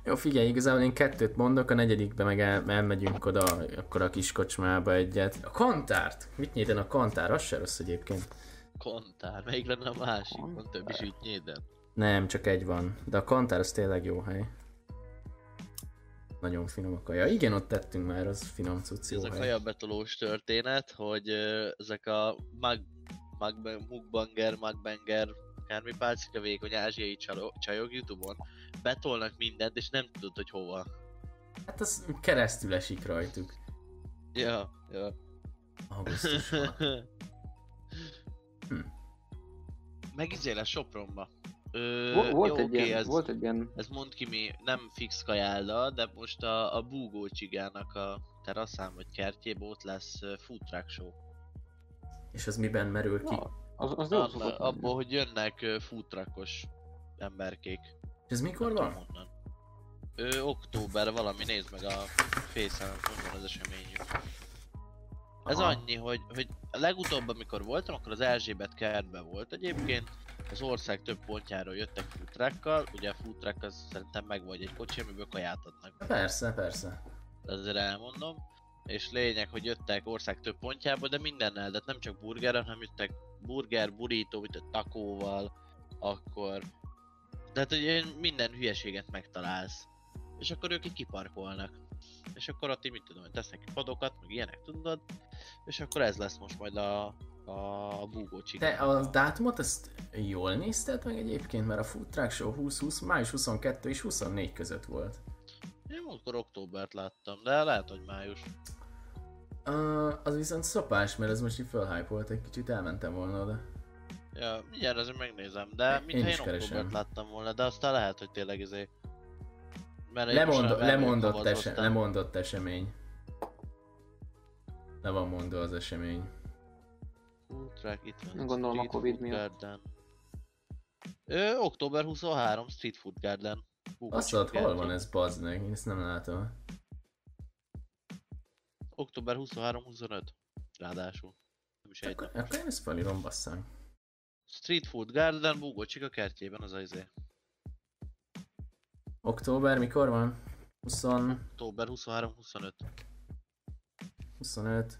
Speaker 1: Jó, figyelj, igazából én kettőt mondok, a negyedikbe meg el, elmegyünk oda, akkor a kis kocsmába egyet. A kantárt! Mit nyíten a kantár? Az se rossz egyébként.
Speaker 2: Kontár, melyik lenne a másik? Van több is ügynyéden.
Speaker 1: Nem, csak egy van. De a kantár az tényleg jó hely. Nagyon finom a kaja. Igen, ott tettünk már, az finom cucc,
Speaker 2: Ez a
Speaker 1: hely.
Speaker 2: kajabetolós történet, hogy ö, ezek a mag, mag, mukbanger, magbanger, akármi pálcika vékony ázsiai csalo- csajok Youtube-on betolnak mindent, és nem tudod, hogy hova.
Speaker 1: Hát az keresztül esik rajtuk.
Speaker 2: Ja, ja.
Speaker 1: Augusztusban. Hm.
Speaker 2: Meg izé lesz Sopronba. Ö,
Speaker 5: Vo- Volt,
Speaker 2: jó,
Speaker 5: egy
Speaker 2: oké,
Speaker 5: ilyen,
Speaker 2: ez,
Speaker 5: volt egy ilyen,
Speaker 2: ez mond ki mi nem fix kajálda, de most a, a Búgó csigának a teraszán vagy kertjében ott lesz food truck show.
Speaker 1: És az miben merül ki?
Speaker 5: ja, az, az jó
Speaker 2: Abba,
Speaker 5: szokott
Speaker 2: abból,
Speaker 5: lenni.
Speaker 2: hogy jönnek food truckos emberkék.
Speaker 1: És ez mikor van?
Speaker 2: honnan. Ö, október valami, nézd meg a Face-en, hogy van az eseményük. Ez
Speaker 1: Aha.
Speaker 2: annyi, hogy, hogy a legutóbb, amikor voltam, akkor az Erzsébet kertben volt egyébként. Az ország több pontjáról jöttek food truckkal, ugye a truck az szerintem meg vagy egy kocsi, amiből kaját adnak,
Speaker 1: Persze, persze.
Speaker 2: ezzel elmondom. És lényeg, hogy jöttek ország több pontjából, de mindennel, de nem csak burgerrel, hanem jöttek burger, burrito, mint a takóval, akkor... Tehát, hogy minden hülyeséget megtalálsz. És akkor ők így kiparkolnak. És akkor ott így mit tudom, tesznek padokat, meg ilyenek, tudod? És akkor ez lesz most majd a, a
Speaker 1: Te
Speaker 2: csigán.
Speaker 1: a dátumot ezt jól nézted meg egyébként, mert a Food Truck Show 2020 május 22 és 24 között volt.
Speaker 2: Én múltkor októbert láttam, de lehet, hogy május.
Speaker 1: Uh, az viszont szopás, mert ez most így fölhype egy kicsit elmentem volna oda.
Speaker 2: Ja, mindjárt azért megnézem, de
Speaker 1: Én
Speaker 2: mintha én,
Speaker 1: keresem.
Speaker 2: októbert láttam volna, de aztán lehet, hogy tényleg izé... Mert
Speaker 1: Lemond, lemondott,
Speaker 2: elmondtam,
Speaker 1: ese,
Speaker 2: aztán-
Speaker 1: lemondott esemény. Le van mondva az esemény.
Speaker 2: Truck, itt van.
Speaker 5: Gondolom a
Speaker 2: Street
Speaker 5: Covid
Speaker 2: Food
Speaker 5: miatt.
Speaker 2: Garden. Ö, október 23, Street Food Garden.
Speaker 1: Azt hol van ez, bazd meg? Én ezt nem látom.
Speaker 2: Október 23-25. Ráadásul. Nem is egy
Speaker 1: Akkor, én ezt felírom, basszám.
Speaker 2: Street Food Garden, Búgócsik a kertjében az a izé.
Speaker 1: Október, mikor van? 20,
Speaker 2: Október 23-25.
Speaker 1: 25.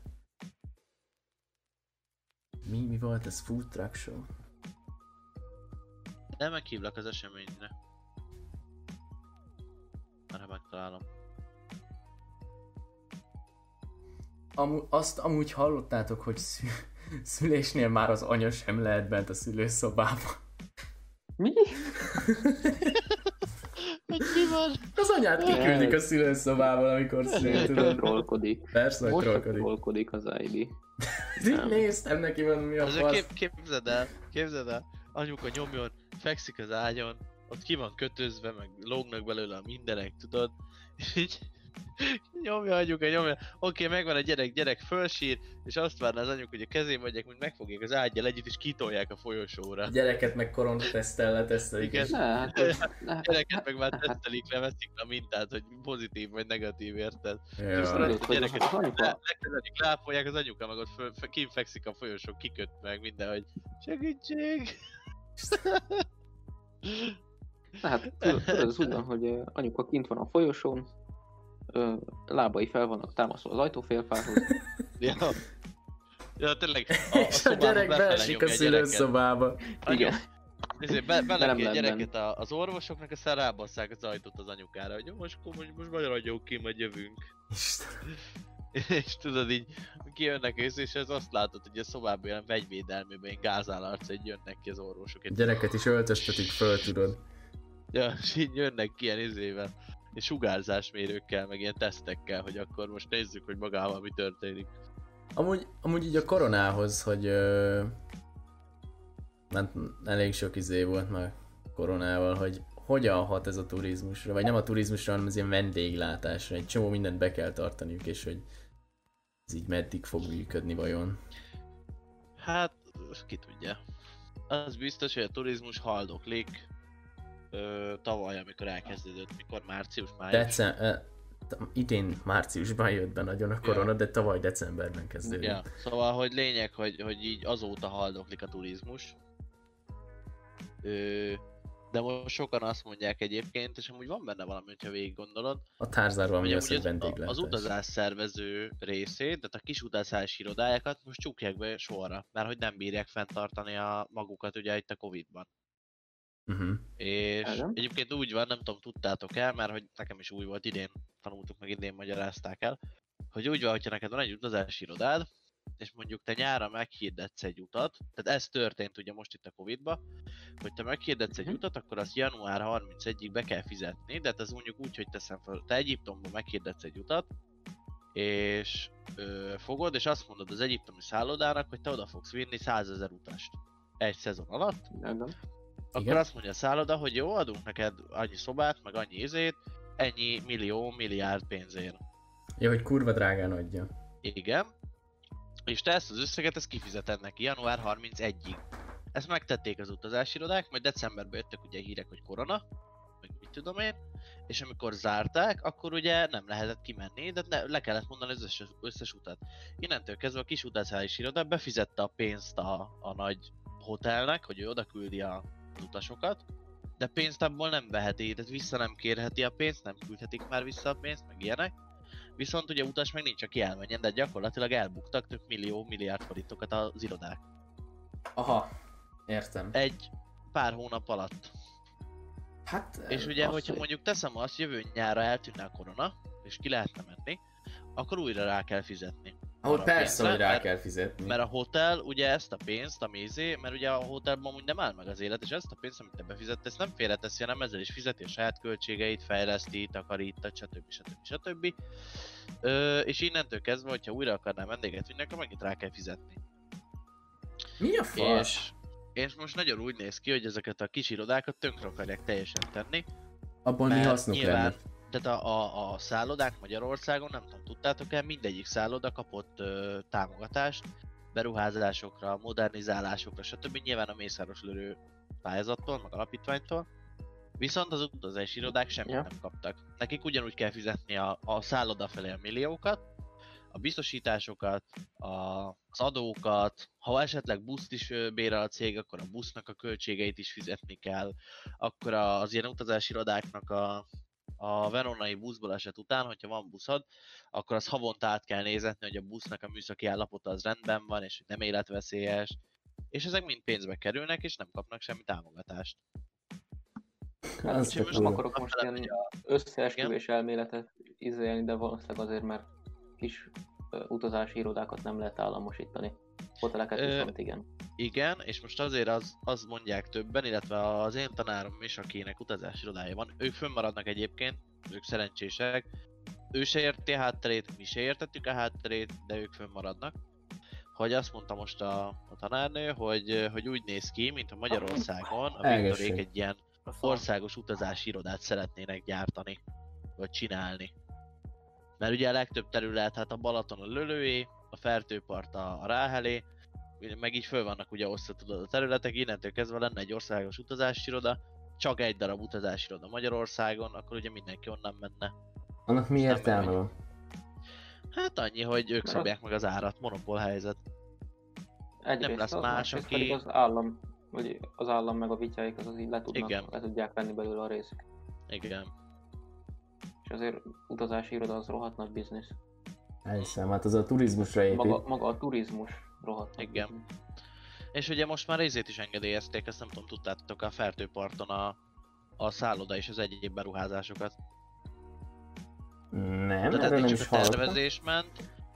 Speaker 1: Mi, mi volt ez? Food Truck Show?
Speaker 2: De meghívlak az eseményre. Már ha megtalálom.
Speaker 1: Amu, azt amúgy hallottátok, hogy szü, szülésnél már az anya sem lehet bent a szülőszobában.
Speaker 5: Mi?
Speaker 2: Mi van?
Speaker 1: Az anyát kiküldik a szülőszobából, amikor szül, tudod?
Speaker 5: Trollkodik.
Speaker 1: Persze, hogy trollkodik
Speaker 5: az ID.
Speaker 1: Így néztem neki, mondom, mi a
Speaker 2: Azért
Speaker 1: fasz.
Speaker 2: kép, képzeld el, képzeld el, anyuka nyomjon, fekszik az ágyon, ott ki van kötözve, meg lógnak belőle a mindenek, tudod? És így nyomja anyuka, nyomja. Oké, megvan a gyerek, gyerek fölsír, és azt várná az anyuk, hogy a kezén vagyok, hogy megfogják az ágyjal együtt, és kitolják a folyosóra.
Speaker 1: A gyereket meg koronatesztel letesztelik.
Speaker 2: Igen.
Speaker 1: és-
Speaker 5: Ne, hát, ne, hát,
Speaker 2: Gyereket meg már tesztelik, leveszik a mintát, hogy pozitív vagy negatív, érted? És
Speaker 1: Jaj.
Speaker 2: aztán
Speaker 5: Tudod,
Speaker 2: a gyereket
Speaker 5: az
Speaker 2: lekezelik, láfolják, az anyuka meg ott föl, föl, kinfekszik a folyosón, kiköt meg minden, hogy segítség!
Speaker 5: Na hát, tudod, tudod, ez úgy van, hogy anyuka kint van a folyosón, ö, lábai fel vannak támasztva az ajtófélfához,
Speaker 2: Ja. Ja, tényleg. A, a
Speaker 1: És a gyerek beesik a szülőszobába.
Speaker 5: Igen,
Speaker 2: Ezért be, beleki a gyereket a, az orvosoknak, aztán rábasszák az ajtót az anyukára, hogy most, most, most maradjunk ki, majd jövünk.
Speaker 1: Istenem.
Speaker 2: és tudod így, kijönnek észre, és ez azt látod, hogy a szobában ilyen vegyvédelmében, ilyen gázállarc, egy jönnek ki az orvosok. Egy,
Speaker 1: gyereket is öltöztetik föl, tudod.
Speaker 2: ja, és így jönnek ki ilyen izével, és sugárzásmérőkkel, meg ilyen tesztekkel, hogy akkor most nézzük, hogy magával mi történik.
Speaker 1: Amúgy, amúgy így a koronához, hogy ö, hát elég sok izé volt már koronával, hogy hogyan hat ez a turizmusra, vagy nem a turizmusra, hanem az ilyen vendéglátásra. Egy csomó mindent be kell tartaniuk, és hogy ez így meddig fog működni vajon.
Speaker 2: Hát, ki tudja. Az biztos, hogy a turizmus haldoklik ö, tavaly, amikor elkezdődött, mikor március, május.
Speaker 1: Decem- ö, idén márciusban jött be nagyon a korona, de tavaly decemberben kezdődött.
Speaker 2: Ja, szóval, hogy lényeg, hogy, hogy így azóta haldoklik a turizmus. Ö, de most sokan azt mondják egyébként, és amúgy van benne valami, hogyha végig gondolod,
Speaker 1: A tárzárban mi az, hogy vendéglátás.
Speaker 2: az utazás szervező részét, tehát a kis utazási irodájákat most csukják be sorra, mert hogy nem bírják fenntartani a magukat ugye itt a Covid-ban.
Speaker 1: Uh-huh.
Speaker 2: És
Speaker 5: Igen.
Speaker 2: egyébként úgy van, nem tudom, tudtátok el, mert hogy nekem is új volt, idén tanultuk meg, idén magyarázták el, hogy úgy van, hogyha neked van egy utazási irodád, és mondjuk te nyára meghirdetsz egy utat, tehát ez történt ugye most itt a Covid-ba, hogy te meghirdetsz egy
Speaker 5: Mhm.
Speaker 2: utat, akkor azt január 31-ig be kell fizetni, de hát ez mondjuk úgy, hogy teszem fel, te Egyiptomban meghirdetsz egy utat, és ö, fogod, és azt mondod az egyiptomi szállodának, hogy te oda fogsz vinni 100 ezer utast egy szezon alatt,
Speaker 5: igen.
Speaker 2: Akkor
Speaker 1: Igen.
Speaker 2: azt mondja a szálloda, hogy jó, adunk neked annyi szobát, meg annyi izét, ennyi millió, milliárd pénzért.
Speaker 1: Ja, hogy kurva drágán adja.
Speaker 2: Igen. És te ezt az összeget, ezt kifizeted neki január 31-ig. Ezt megtették az utazási irodák, majd decemberben jöttek ugye hírek, hogy korona, meg mit tudom én, és amikor zárták, akkor ugye nem lehetett kimenni, de ne, le kellett mondani az összes, összes utat. Innentől kezdve a kis utazási iroda befizette a pénzt a, a nagy hotelnek, hogy ő oda küldi a, utasokat, de pénzt abból nem veheti, tehát vissza nem kérheti a pénzt, nem küldhetik már vissza a pénzt, meg ilyenek. Viszont ugye utas meg nincs, aki elmenjen, de gyakorlatilag elbuktak több millió, milliárd forintokat az irodák.
Speaker 1: Aha, értem.
Speaker 2: Egy pár hónap alatt.
Speaker 1: Hát,
Speaker 2: És ugye, hogyha
Speaker 5: hogy-
Speaker 2: mondjuk teszem azt, jövő nyára eltűnne a korona, és ki lehetne menni, akkor újra rá kell fizetni.
Speaker 1: Ahol
Speaker 2: a
Speaker 1: persze, hogy rá
Speaker 2: mert-
Speaker 1: kell fizetni.
Speaker 2: Mert a hotel ugye ezt a pénzt, ami izé, mert ugye a hotelban amúgy nem áll meg az élet, és ezt a pénzt, amit te befizett, ezt nem félreteszi, hanem ezzel is fizeti a saját költségeit, fejleszti, takarít, stb. stb. stb. Ö, és innentől kezdve, hogyha újra akarnál vendéget vinni, akkor megint rá kell fizetni.
Speaker 1: Mi a fasz?
Speaker 2: És, és most nagyon úgy néz ki, hogy ezeket a kis irodákat tönkre akarják teljesen tenni.
Speaker 1: Abból mi hasznuk
Speaker 2: nyilván-
Speaker 1: lenne?
Speaker 2: Tehát a, a, a szállodák Magyarországon, nem tudom, tudtátok el, mindegyik szálloda kapott ö, támogatást, beruházásokra, modernizálásokra, stb. Nyilván a Mészáros Lörő pályázattól, meg alapítványtól. Viszont az utazási irodák semmit
Speaker 5: Ja.
Speaker 2: nem kaptak. Nekik ugyanúgy kell fizetni a, a szálloda felé a milliókat, a biztosításokat, a, az adókat, ha esetleg buszt is bérel a cég, akkor a busznak a költségeit is fizetni kell, akkor az ilyen utazási irodáknak a, a veronai buszbaleset után, hogyha van buszod, akkor az havonta át kell nézetni, hogy a busznak a műszaki állapota az rendben van, és hogy nem életveszélyes. És ezek mind pénzbe kerülnek, és nem kapnak semmi támogatást.
Speaker 1: Tök
Speaker 2: most
Speaker 5: Nem
Speaker 1: durva.
Speaker 5: akarok most ilyen összeesküvés elméletet izélni, de valószínűleg azért, mert kis utazási irodákat nem lehet államosítani. Hoteleket
Speaker 2: Ö,
Speaker 5: viszont igen.
Speaker 2: Igen, és most azért az, az mondják többen, illetve az én tanárom is, akinek utazási irodája van, ők fönnmaradnak egyébként, ők szerencsések. Ő se érti a hátterét, mi se értettük a hátterét, de ők fönnmaradnak. Hogy azt mondta most a, a tanárnő, hogy, hogy úgy néz ki, mint a Magyarországon a. Viktorék egy ilyen országos utazási irodát szeretnének gyártani, vagy csinálni. Mert ugye a legtöbb terület, hát a Balaton a Lölőé, a Fertőpart a, a Ráhelé, meg így föl vannak ugye osztva tudod a területek, innentől kezdve lenne egy országos utazási iroda, csak egy darab utazási iroda Magyarországon, akkor ugye mindenki onnan menne.
Speaker 1: Annak mi
Speaker 2: Nem
Speaker 1: értelme van?
Speaker 2: Hát annyi, hogy ők szabják meg az árat, monopól helyzet.
Speaker 5: Egyrészt
Speaker 2: lesz
Speaker 5: az,
Speaker 2: más, aki-
Speaker 5: pedig az állam, vagy az állam meg a vityáik az, az így le, tudnak,
Speaker 2: Igen.
Speaker 5: le tudják venni belőle a részük.
Speaker 2: Igen.
Speaker 5: Azért utazási iroda az rohadt nagy biznisz.
Speaker 1: Elhiszem, hát az a turizmusra épít.
Speaker 5: Maga, maga a turizmus rohadt nagy
Speaker 2: Igen.
Speaker 5: biznisz.
Speaker 2: És ugye most már részét is engedélyezték, ezt nem tudom, tudtátok a Fertőparton a, a szálloda és az egyéb beruházásokat.
Speaker 1: Nem,
Speaker 2: Tehát
Speaker 1: erről
Speaker 2: eddig
Speaker 1: nem
Speaker 2: csak
Speaker 1: is
Speaker 2: a
Speaker 1: hallottam.
Speaker 2: tervezés ment,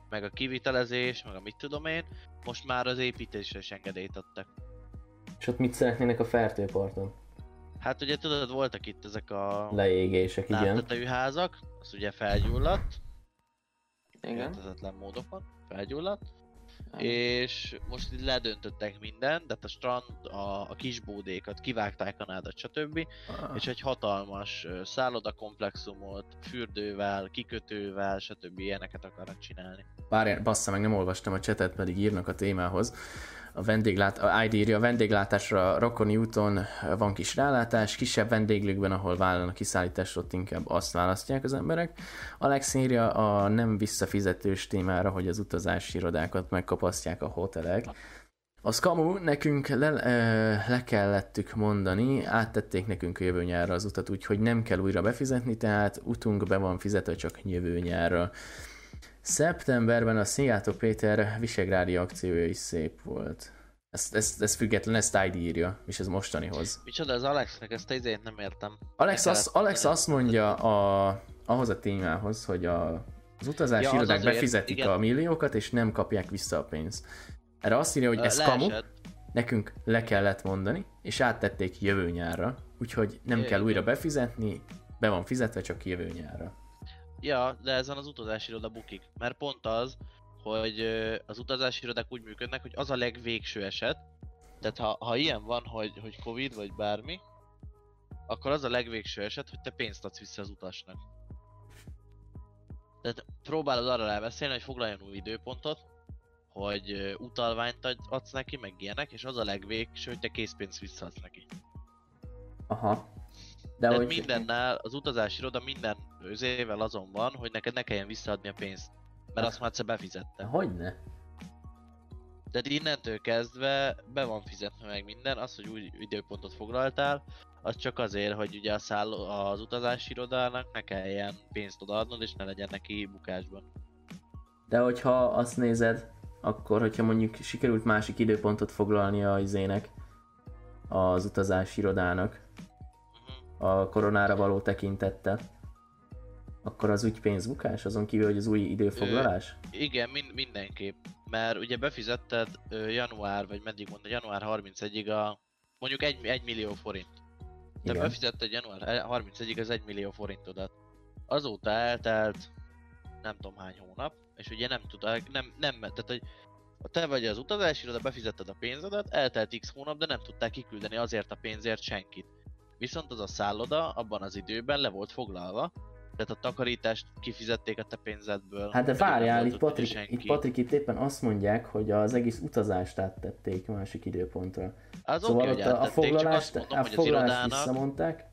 Speaker 2: meg a kivitelezés, meg a mit tudom én, most már az építésre is engedélyt adtak.
Speaker 1: És ott mit szeretnének a fertőparton?
Speaker 2: Hát ugye tudod, voltak itt ezek a
Speaker 1: Leégések, igen.
Speaker 2: házak, az ugye felgyulladt,
Speaker 5: Igen.
Speaker 2: érthetetlen módokon, felgyulladt,
Speaker 5: Igen.
Speaker 2: és most itt ledöntöttek mindent, tehát a strand, a, a kisbódékat, kivágták a nádat, stb.
Speaker 1: Ah.
Speaker 2: És egy hatalmas szállodakomplexumot, fürdővel, kikötővel, stb. ilyeneket akarnak csinálni.
Speaker 1: Várjál, bassza meg, nem olvastam a csetet, pedig írnak a témához. A vendéglát, a ID írja, a vendéglátásra Rokoni úton van kis rálátás, kisebb vendéglőkben, ahol vállalnak kiszállítást, ott inkább azt választják az emberek. Alex írja a nem visszafizetős témára, hogy az utazási irodákat megkapasztják a hotelek. Az kamu, nekünk le, le kellettük mondani, áttették nekünk a jövő nyárra az utat, úgyhogy nem kell újra befizetni, tehát utunk be van fizetve csak jövő nyárra. Szeptemberben a Szijjátó Péter Visegrádi akciója is szép volt. Ez, ez, ez független, ezt ID írja, és ez mostanihoz.
Speaker 2: Micsoda, az Alexnek ezt izét nem értem.
Speaker 1: Alex,
Speaker 2: kellett
Speaker 1: Alex azt mondja a, ahhoz a témához, hogy a, az utazási
Speaker 2: Ja, az
Speaker 1: irodák
Speaker 2: azért,
Speaker 1: befizetik
Speaker 2: igen.
Speaker 1: a milliókat, és nem kapják vissza a pénzt. Erre azt írja, hogy ez kamu, nekünk le kellett mondani, és áttették jövő nyárra, úgyhogy nem
Speaker 2: Igen.
Speaker 1: kell újra befizetni, be van fizetve csak jövő nyárra.
Speaker 2: Ja, de ezen az utazási iroda bukik. Mert pont az, hogy az utazási irodák úgy működnek, hogy az a legvégső eset, tehát ha, ha ilyen van, hogy, hogy Covid vagy bármi, akkor az a legvégső eset, hogy te pénzt adsz vissza az utasnak. Tehát próbálod arra rábeszélni, hogy foglaljon új időpontot, hogy utalványt ad- adsz neki, meg ilyenek, és az a legvégső, hogy te készpénzt visszaadsz neki.
Speaker 1: Aha. De
Speaker 2: Tehát
Speaker 1: hogy...
Speaker 2: mindennel, az utazási iroda minden őzével azon van, hogy neked ne kelljen visszaadni a pénzt. Mert azt már egyszer befizette.
Speaker 1: Hogyne?
Speaker 2: Tehát innentől kezdve be van fizetve meg minden, az, hogy új időpontot foglaltál, az csak azért, hogy ugye a szálló, az utazási irodának ne kelljen pénzt odaadnod, és ne legyen neki bukásban.
Speaker 1: De hogyha azt nézed, akkor hogyha mondjuk sikerült másik időpontot foglalni a izének, az utazási irodának. A koronára való tekintettel, akkor az úgy pénzbukás, azon kívül, hogy az új időfoglalás?
Speaker 2: Igen, min- mindenképp. Mert ugye befizetted ö, január, vagy meddig mondta, január 31-ig a mondjuk 1, 1 millió forint. Te
Speaker 1: Igen.
Speaker 2: befizetted január 31-ig az 1 millió forintodat. Azóta eltelt nem tudom hány hónap, és ugye nem tudták, nem, nem, tehát hogy te vagy az utazási iroda, befizetted a pénzedet, eltelt x hónap, de nem tudták kiküldeni azért a pénzért senkit. Viszont az a szálloda abban az időben le volt foglalva, tehát a takarítást kifizették a te pénzedből.
Speaker 1: Hát de várjál, itt Patrik, itt Patrik itt éppen azt mondják, hogy az egész utazást áttették másik időpontra.
Speaker 2: Az
Speaker 1: szóval
Speaker 2: oké, hogy
Speaker 1: a,
Speaker 2: áttették, csak
Speaker 1: foglalást,
Speaker 2: azt mondom,
Speaker 1: a
Speaker 2: hogy az
Speaker 1: foglalást
Speaker 2: irodának,
Speaker 1: visszamondták.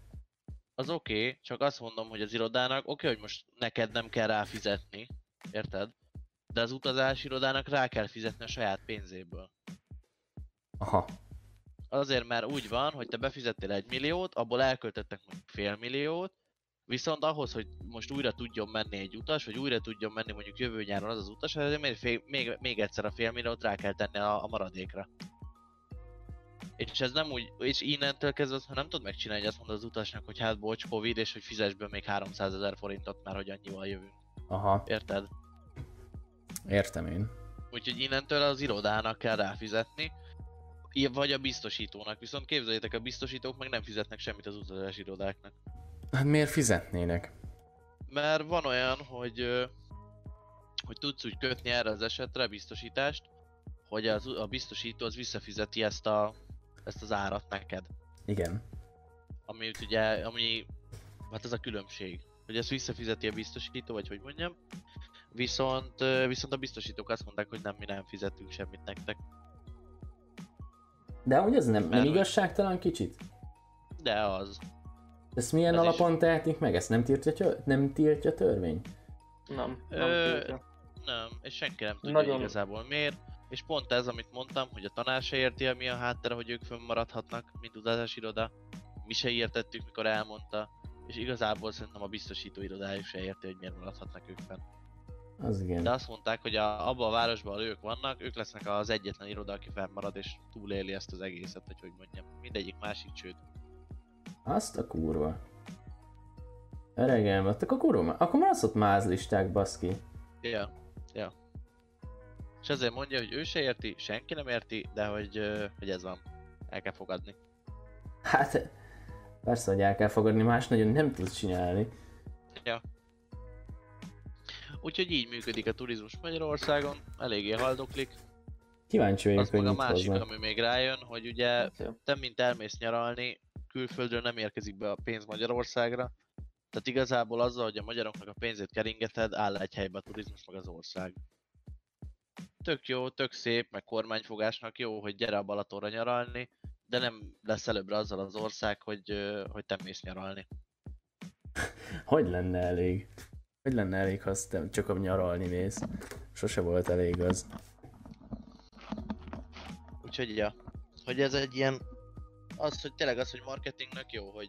Speaker 2: az oké, csak azt mondom, hogy az irodának oké, hogy most neked nem kell ráfizetni, érted? De az utazási irodának rá kell fizetni a saját pénzéből.
Speaker 1: Aha.
Speaker 2: Azért, mert úgy van, hogy te befizettél egy milliót, abból elköltöttek mondjuk fél milliót, viszont ahhoz, hogy most újra tudjon menni egy utas, vagy újra tudjon menni mondjuk jövő nyáron az az utas, ezért még, fél, még, még egyszer a fél milliót rá kell tenni a, a maradékra. És ez nem úgy, és innentől kezdve azt nem tudod megcsinálni, hogy azt mondod az utasnak, hogy hát bocs, Covid, és hogy fizes be még 300 ezer forintot, mert hogy annyival jövünk.
Speaker 1: Aha,
Speaker 2: Érted?
Speaker 1: értem én.
Speaker 2: Úgyhogy innentől az irodának kell ráfizetni, vagy a biztosítónak. Viszont képzeljétek, a biztosítók meg nem fizetnek semmit az utazási irodáknak.
Speaker 1: Hát miért fizetnének?
Speaker 2: Mert van olyan, hogy, hogy tudsz úgy kötni erre az esetre biztosítást, hogy az, a biztosító az visszafizeti ezt, a, ezt az árat neked.
Speaker 1: Igen.
Speaker 2: Ami ugye, ami, hát ez a különbség. hogy ezt visszafizeti a biztosító, vagy hogy mondjam. Viszont, viszont a biztosítók azt mondták, hogy nem, mi nem fizetünk semmit nektek.
Speaker 1: De hogy ez nem, nem igazságtalan kicsit?
Speaker 2: De az.
Speaker 1: Ezt milyen
Speaker 2: Ez is-
Speaker 1: alapon tehetik meg? Ezt nem tiltja, nem tiltja a törvény?
Speaker 5: Nem, nem
Speaker 2: Ö,
Speaker 5: tiltja.
Speaker 2: Nem, és senki nem tudja
Speaker 5: Nagyon-
Speaker 2: igazából miért. És pont ez, amit mondtam, hogy a tanár se érti, mi a háttere, hogy ők fönnmaradhatnak, mint utazási iroda. Mi se értettük, mikor elmondta. És igazából szerintem a biztosító irodájuk se érti, hogy miért maradhatnak ők fenn.
Speaker 1: Az igen.
Speaker 2: De azt mondták, hogy a, abban a városban, ők vannak, ők lesznek az egyetlen iroda, aki fennmarad és túléli ezt az egészet, hogy hogy mondjam. Mindegyik másik csőd.
Speaker 1: Azt a kurva. Öregem, ott akkor kurva, akkor már az ott mázlisták, baszki.
Speaker 2: Ja, ja. És ezért mondja, hogy ő se érti, senki nem érti, de hogy, hogy ez van. El kell fogadni.
Speaker 1: Hát, persze, hogy el kell fogadni, más nagyon nem tudsz csinálni.
Speaker 2: Ja. Úgyhogy így működik a turizmus Magyarországon, eléggé haldoklik.
Speaker 1: Kíváncsi vagyok,
Speaker 2: Az
Speaker 1: hogy
Speaker 2: a másik,
Speaker 1: hoznak.
Speaker 2: ami még rájön, hogy ugye
Speaker 5: Hát,
Speaker 2: te mint elmész nyaralni, külföldről nem érkezik be a pénz Magyarországra. Tehát igazából azzal, hogy a magyaroknak a pénzét keringeted, áll egy helybe a turizmus meg az ország. Tök jó, tök szép, meg kormányfogásnak jó, hogy gyere a Balatonra nyaralni, de nem lesz előbbre azzal az ország, hogy, hogy te mész nyaralni.
Speaker 1: Hogy lenne elég? Hogy lenne elég, ha azt csak a nyaralni mész? Sose volt elég az.
Speaker 2: Úgyhogy ja, hogy ez egy ilyen, az, hogy tényleg az, hogy marketingnek jó, hogy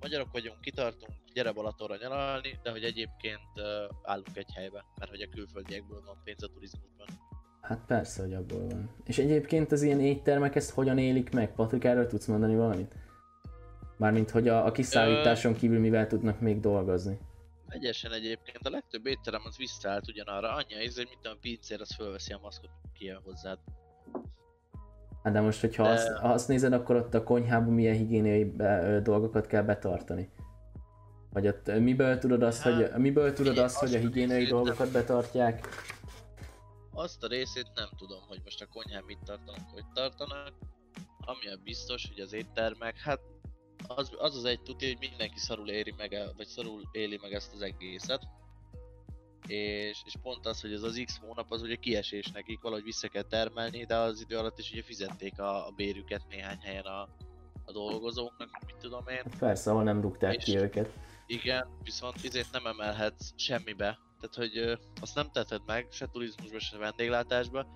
Speaker 2: magyarok vagyunk, kitartunk, gyere Balatonra nyaralni, de hogy egyébként uh, állunk egy helybe, mert hogy a külföldiekből van pénz a turizmusban.
Speaker 1: Hát persze, hogy abból van. És egyébként az ilyen éttermek ezt hogyan élik meg? Patrik, erről tudsz mondani valamit? Mármint, hogy a, a kiszállításon kívül mivel tudnak még dolgozni.
Speaker 2: Egyesen egyébként a legtöbb étterem az visszaállt ugyanarra, annyi ez, hogy mint a pincér, az fölveszi a maszkot, ki jön hozzád.
Speaker 1: Hát de most, hogyha
Speaker 2: De-
Speaker 1: azt, ha azt nézed, akkor ott a konyhában milyen higiéniai be, dolgokat kell betartani? Vagy ott miből tudod azt,
Speaker 2: Hát,
Speaker 1: hogy, miből tudod
Speaker 2: figyelj,
Speaker 1: azt, hogy a
Speaker 2: azt
Speaker 1: higiéniai
Speaker 2: részét nem-
Speaker 1: dolgokat betartják?
Speaker 2: Azt a részét nem tudom, hogy most a konyhán mit tartanak, hogy tartanak. Ami a biztos, hogy az éttermek, hát az az, az egy tuti, hogy mindenki szarul éri meg, vagy szarul éli meg ezt az egészet. És, és pont az, hogy ez az X hónap az ugye kiesés nekik, valahogy vissza kell termelni, de az idő alatt is ugye fizették a, a bérüket néhány helyen a, a dolgozóknak, mit tudom én.
Speaker 1: Persze, ahol nem rúgták ki
Speaker 2: És-
Speaker 1: őket.
Speaker 2: Igen, viszont izét nem emelhetsz semmibe. Tehát, hogy ö, azt nem teheted meg, se turizmusba, se vendéglátásba,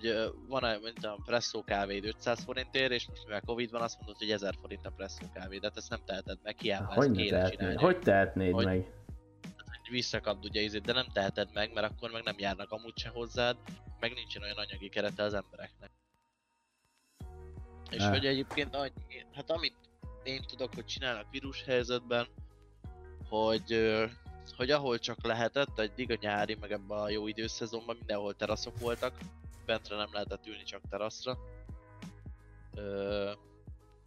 Speaker 2: hogy van egy, mint a presszó kávéd 500 forintért, és most mivel Covid van, azt mondod, hogy 1000 forint a presszó kávé, de hát ezt nem teheted meg, hiába
Speaker 1: Hogy
Speaker 2: ezt
Speaker 1: ne
Speaker 2: kéne
Speaker 1: tehetnéd?
Speaker 2: csinálni.
Speaker 1: Hogy tehetnéd
Speaker 2: Hogy-
Speaker 1: meg?
Speaker 2: hogy visszakapd ugye izét, de nem teheted meg, mert akkor meg nem járnak amúgy se hozzád, meg nincsen olyan anyagi kerete az embereknek. És
Speaker 1: Á.
Speaker 2: hogy egyébként hát amit én tudok, hogy csinálnak vírus helyzetben, hogy, hogy ahol csak lehetett, eddig a nyári, meg ebben a jó időszezonban mindenhol teraszok voltak, bentre nem lehetett ülni, csak teraszra. Ö,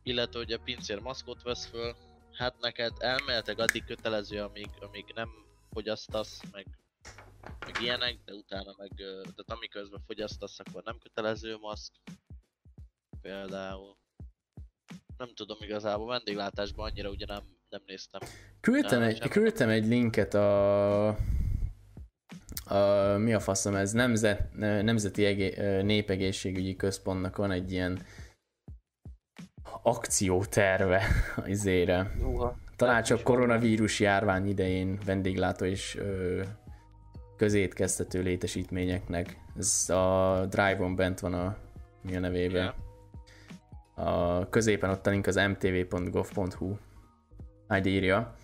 Speaker 2: illetve a pincér maszkot vesz föl, hát neked elméletek addig kötelező, amíg, amíg nem fogyasztasz, meg, meg ilyenek, de utána meg, tehát amiközben fogyasztasz, akkor nem kötelező maszk. Például. Nem tudom igazából, vendéglátásban annyira ugye nem, nem néztem.
Speaker 1: Küldtem
Speaker 2: Nem,
Speaker 1: egy, küldtem egy linket a, a mi a faszom ez, Nemzet, Nemzeti Egé, Népegészségügyi Központnak van egy ilyen akcióterve izére.
Speaker 5: Uha.
Speaker 1: Talán csak koronavírus járvány idején vendéglátó és ö, közétkeztető létesítményeknek. Ez a Drive-on bent van a mi a nevében.
Speaker 2: Ja.
Speaker 1: A középen ott a link az mtv.gov.hu ID írja.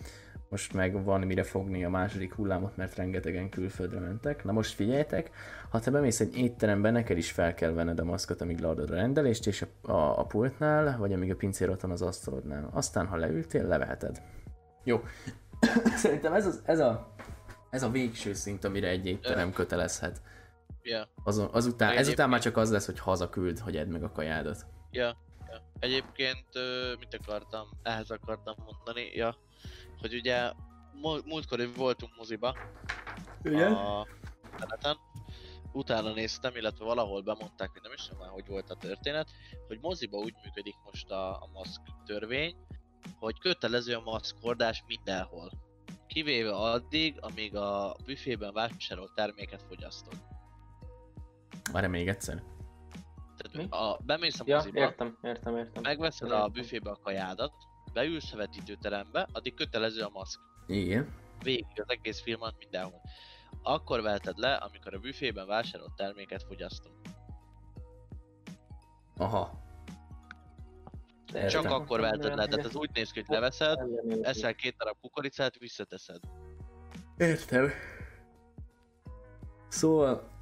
Speaker 1: Most meg van mire fogni a második hullámot, mert rengetegen külföldre mentek. Na most figyeljetek, ha te bemész egy étterembe, neked is fel kell venned a maszkot, amíg leadod a rendelést, és a, a, a pultnál, vagy amíg a pincér ott van az asztalodnál. Aztán, ha leültél, leveheted. Jó. Szerintem ez, az, ez, a, ez a végső szint, amire egy étterem kötelezhet.
Speaker 2: Ja,
Speaker 1: Azon, azután,
Speaker 2: Meg
Speaker 1: ezután már
Speaker 2: egyébként-
Speaker 1: csak az lesz, hogy hazaküld, hogy edd meg a kajádat.
Speaker 2: ja, ja. Egyébként ö, mit akartam, ehhez akartam mondani, ja, hogy ugye múltkor is voltunk moziba, a interneten. Utána néztem, illetve valahol bemondták, hogy nem is tudom már, hogy volt a történet, hogy moziba úgy működik most a, a maszk törvény, hogy kötelező a maszkhordás mindenhol. Kivéve addig, amíg a büfében vásárolt terméket fogyasztod.
Speaker 1: Várj még egyszer.
Speaker 2: Tehát a, bemész a
Speaker 5: Ja,
Speaker 2: moziba,
Speaker 5: értem, értem, értem.
Speaker 2: megveszed a büfébe a kajádat, beülsz a vetítőterembe, addig kötelező a maszk.
Speaker 1: Igen.
Speaker 2: Végig az egész filmet mindenhol. Akkor veheted le, amikor a büfében vásárolt terméket fogyasztom.
Speaker 1: Aha.
Speaker 5: De
Speaker 2: Csak
Speaker 1: Értem.
Speaker 2: akkor veheted le, tehát az úgy néz ki, hogy leveszed, eszel két darab kukoricát, visszateszed.
Speaker 1: Értem. Szóval...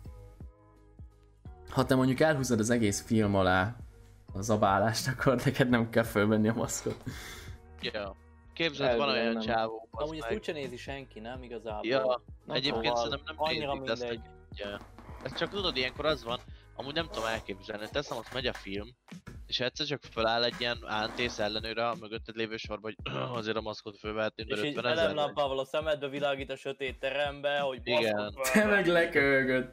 Speaker 1: Ha te mondjuk elhúzod az egész film alá a zabálást, akkor neked nem kell fölvenni a maszkot.
Speaker 2: Ja. Képzeld, van olyan
Speaker 5: nem.
Speaker 2: csávó,
Speaker 4: Amúgy ezt úgyse nézi senki, nem igazából?
Speaker 2: Ja,
Speaker 5: Nem
Speaker 2: egyébként
Speaker 4: Szóval
Speaker 2: szerintem nem
Speaker 4: annyira
Speaker 2: nézik, de ezt
Speaker 4: mindegy.
Speaker 2: egy... Ja. Ez csak tudod, ilyenkor az van, amúgy nem tudom elképzelni, teszem, ott megy a film, és egyszer csak föláll egy ilyen ántész ellenőre a mögötted lévő sorba, hogy azért a maszkot fölvehetném,
Speaker 4: És
Speaker 2: de
Speaker 4: így
Speaker 2: 50 ezer.
Speaker 4: elemlámpával a szemedbe világít a sötét terembe, hogy
Speaker 2: Igen.
Speaker 1: Te meg lekölgöd.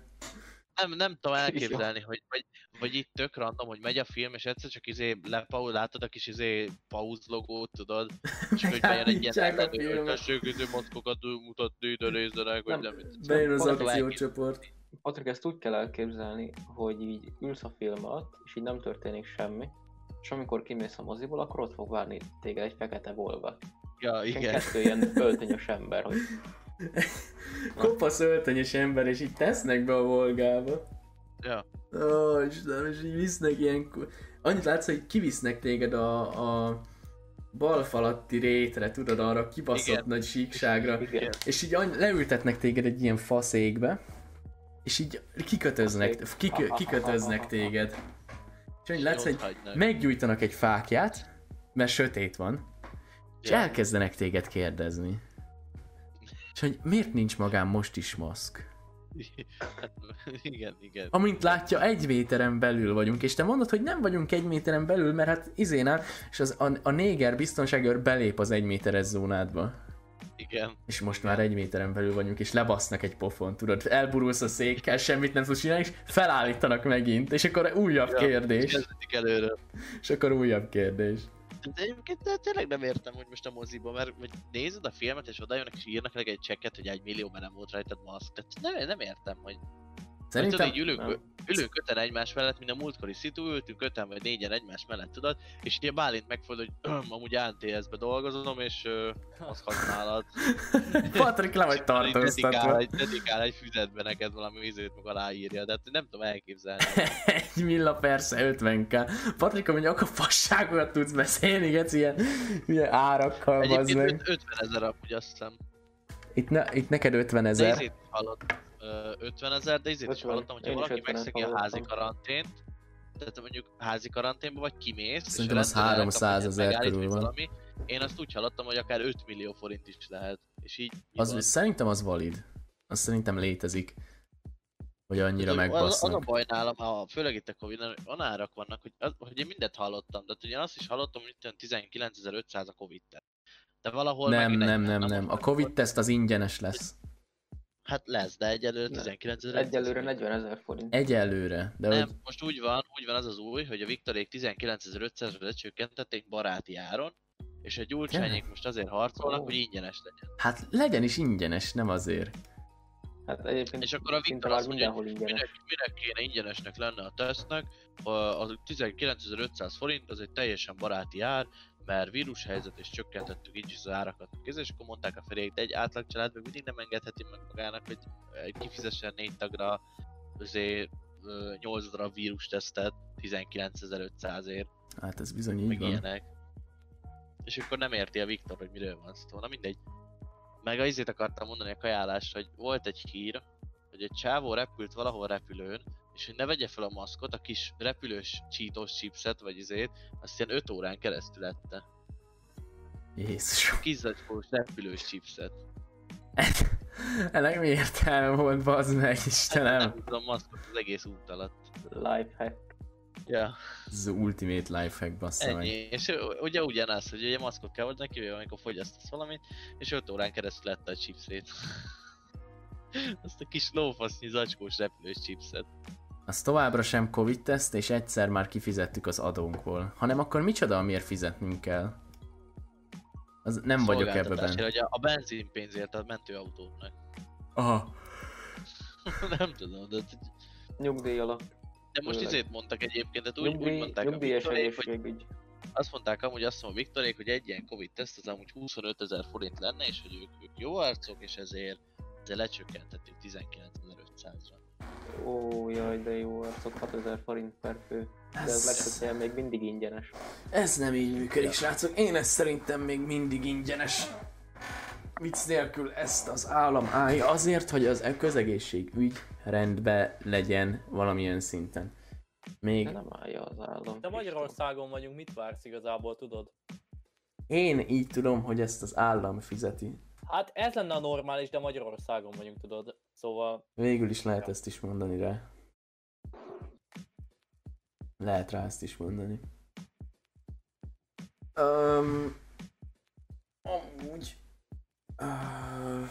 Speaker 2: Nem, nem tudom elképzelni, hogy vagy, vagy itt tök random, hogy megy a film, és egyszer csak izé lepauz, látod a kis izé pauz logót, tudod? És hogy bejön egy ilyen hogy tessék izé maszkokat mutatni, ide nézzenek, vagy
Speaker 5: Nem.
Speaker 1: Bejön az akciócsoport.
Speaker 5: Patrik, ezt úgy kell elképzelni, hogy így ülsz a film alatt, és így nem történik semmi, és amikor kimész a moziból, akkor ott fog várni téged egy fekete volva.
Speaker 2: Ja,
Speaker 5: Igen.
Speaker 2: igen.
Speaker 5: Kettő ilyen öltönyös ember, hogy
Speaker 1: Kopasz öltönyös ember, és így tesznek be a volgába.
Speaker 2: Ja.
Speaker 1: Ó, Istenem, és így visznek ilyen... Annyit látsz, hogy kivisznek téged a, a bal falatti rétre, tudod, arra a kibaszott
Speaker 2: Igen.
Speaker 1: nagy síkságra.
Speaker 5: igen,
Speaker 1: És így any- leültetnek téged egy ilyen faszékbe, és így kikötöznek, kikö, kikötöznek téged. És annyi látsz, hogy meggyújtanak egy fákját, mert sötét van, és elkezdenek téged kérdezni. És hogy miért nincs magán most is maszk?
Speaker 2: Hát, igen, igen.
Speaker 1: Amint látja, egy méteren belül vagyunk, és te mondod, hogy nem vagyunk egy méteren belül, mert hát izénál, és az, a, a néger biztonságőr belép az egy méteres zónádba.
Speaker 2: Igen.
Speaker 1: És most már egy méteren belül vagyunk, és lebasznak egy pofon, tudod, elburulsz a székkel, semmit nem tudsz csinálni, és felállítanak megint, és akkor újabb
Speaker 2: Ja,
Speaker 1: kérdés,
Speaker 2: Kezdődik előre.
Speaker 1: és akkor újabb kérdés.
Speaker 2: De egyébként de tényleg nem értem, hogy most a moziba, mert hogy nézed a filmet, és oda jönnek, és írnak neked egy csekket, hogy egy millió, mert nem volt rajtad maszk. Tehát nem, nem értem, hogy Szerintem... Tudod, így ülünk, ülünk öten egymás mellett, mint a múltkori szitu, ültünk öten vagy négyen egymás mellett, tudod? És így a Bálint megfordul, hogy amúgy ANTS-be dolgozom, és ö, azt használod.
Speaker 1: Patrik le vagy
Speaker 2: Dedikál
Speaker 1: tartóztatva.
Speaker 2: egy, dedikál egy füzetbe neked valami vizét, meg aláírja, de hát nem tudom elképzelni.
Speaker 1: Egy milla persze 50k. Patrik, hogy akkor fasságokat tudsz beszélni, geci, ilyen, ilyen árakkal,
Speaker 2: Egyébként
Speaker 1: meg.
Speaker 2: öt- 50 ezer amúgy azt hiszem.
Speaker 1: Itt, ne, itt neked 50
Speaker 2: De
Speaker 1: ezer.
Speaker 2: hallott, ö, 50 ezer, de izét is
Speaker 5: 50.
Speaker 2: hallottam, hogyha
Speaker 5: is
Speaker 2: valaki
Speaker 5: 50-et
Speaker 2: megszegi a házi karantént, tehát mondjuk házi karanténba vagy kimész,
Speaker 1: Szerintem
Speaker 2: és
Speaker 1: az
Speaker 2: rendben
Speaker 1: 300
Speaker 2: elkapod,
Speaker 1: ezer körül van.
Speaker 2: Valami, én azt úgy hallottam, hogy akár 5 millió forint is lehet. És így
Speaker 1: Az,
Speaker 2: van.
Speaker 1: szerintem az valid. Az szerintem létezik. Hogy annyira
Speaker 2: Az- Az, az a
Speaker 1: megbasznak.
Speaker 2: baj nálam, a, főleg itt a covid hogy olyan árak vannak, hogy, az, hogy én mindent hallottam. De ugye azt is hallottam, hogy itt olyan 19.500 a covid -tel. De valahol
Speaker 1: Nem, nem,
Speaker 2: 40,
Speaker 1: nem, nem. A Covid teszt az ingyenes lesz.
Speaker 2: Hát lesz, de egyelőre
Speaker 5: Nem.
Speaker 2: 19.500.
Speaker 5: egyelőre 40 ezer forint.
Speaker 1: Egyelőre. De
Speaker 2: Nem,
Speaker 1: hogy
Speaker 2: most úgy van, úgy van az az új, hogy a Viktorék 19.500-ra lecsökkentették baráti áron, és a gyurcsányék most azért harcolnak,
Speaker 5: Ó.
Speaker 2: hogy ingyenes legyen.
Speaker 1: hát legyen is ingyenes, nem azért.
Speaker 5: Hát egyébként
Speaker 2: És akkor a Viktor azt mondja, hogy minek, minek kéne ingyenesnek lenne a tesztnek, a, a 19.500 forint az egy teljesen baráti ár, mert vírushelyzet és csökkentettük így is az árakat. Kézzel, és akkor mondták a felék, de egy átlag család még mindig nem engedheti meg magának, hogy eh, kifizessen négy tagra azért 8 darab vírustesztet 19.500-ért,
Speaker 1: Hát ez bizony
Speaker 2: meg
Speaker 1: így van.
Speaker 2: ilyenek. És akkor nem érti a Viktor, hogy miről van szó. Na mindegy. Meg a izét akartam mondani a kajálásra, hogy volt egy hír, hogy egy csávó repült valahol repülőn, és hogy ne vegye fel a maszkot, a kis repülős csítós chipset, vagy izét, azt ilyen 5 órán keresztül ette.
Speaker 1: Jézus.
Speaker 2: Kis zacskós repülős chipset.
Speaker 1: Ennek mi értelme volt, bazd meg,
Speaker 2: Nem
Speaker 1: Istenem.
Speaker 2: tudom, maszkot az egész út alatt.
Speaker 5: Lifehack.
Speaker 2: Ja,
Speaker 1: Ez az ultimate lifehack, bassza
Speaker 2: ennyi.
Speaker 1: meg.
Speaker 2: És ugye ugyanaz, hogy ugye maszkot kell hozni, kivéve amikor fogyasztasz valamit, és 5 órán keresztül lette a chipsét. Azt a kis lófasznyi zacskós repülős chipset.
Speaker 1: Az továbbra sem Covid teszt, és egyszer már kifizettük az adónkból. Hanem akkor micsoda, amiért fizetnünk kell? Az nem vagyok ebbe
Speaker 2: szolgáltatásért,
Speaker 1: benne.
Speaker 2: Hogy a, a benzinpénzért a mentőautóknak.
Speaker 1: Aha.
Speaker 2: nem tudom, de,
Speaker 5: Nyugdíj alap.
Speaker 2: de most
Speaker 5: Főleg.
Speaker 2: izét mondtak egyébként, tehát úgy, úgy
Speaker 5: Nyugdíj,
Speaker 2: mondták
Speaker 5: nyugdíjas
Speaker 2: a Viktorék, hogy azt mondták amúgy azt mondom Viktorék, hogy egy ilyen Covid teszt az amúgy 25 ezer forint lenne, és hogy ők, ők jó arcok, és ezért, ezért lecsökkentettük 19.500-ra.
Speaker 5: Ó, jaj, de jó arcok, 6000 forint per fő. De ez
Speaker 1: Ez-
Speaker 5: legtöbb helyen még mindig ingyenes.
Speaker 1: Ez nem így működik, srácok. Én ezt szerintem még mindig ingyenes. Vicc nélkül ezt az állam állja azért, hogy az e- közegészségügy rendben legyen valamilyen szinten. Még
Speaker 5: De nem állja az állam.
Speaker 4: De Magyarországon vagyunk, mit vársz igazából, tudod?
Speaker 1: én így tudom, hogy ezt az állam fizeti.
Speaker 4: Hát ez lenne a normális, de Magyarországon vagyunk, tudod. Szóval
Speaker 1: Végül is lehet ezt is mondani rá. Lehet rá ezt is mondani. Um, amúgy... Uh,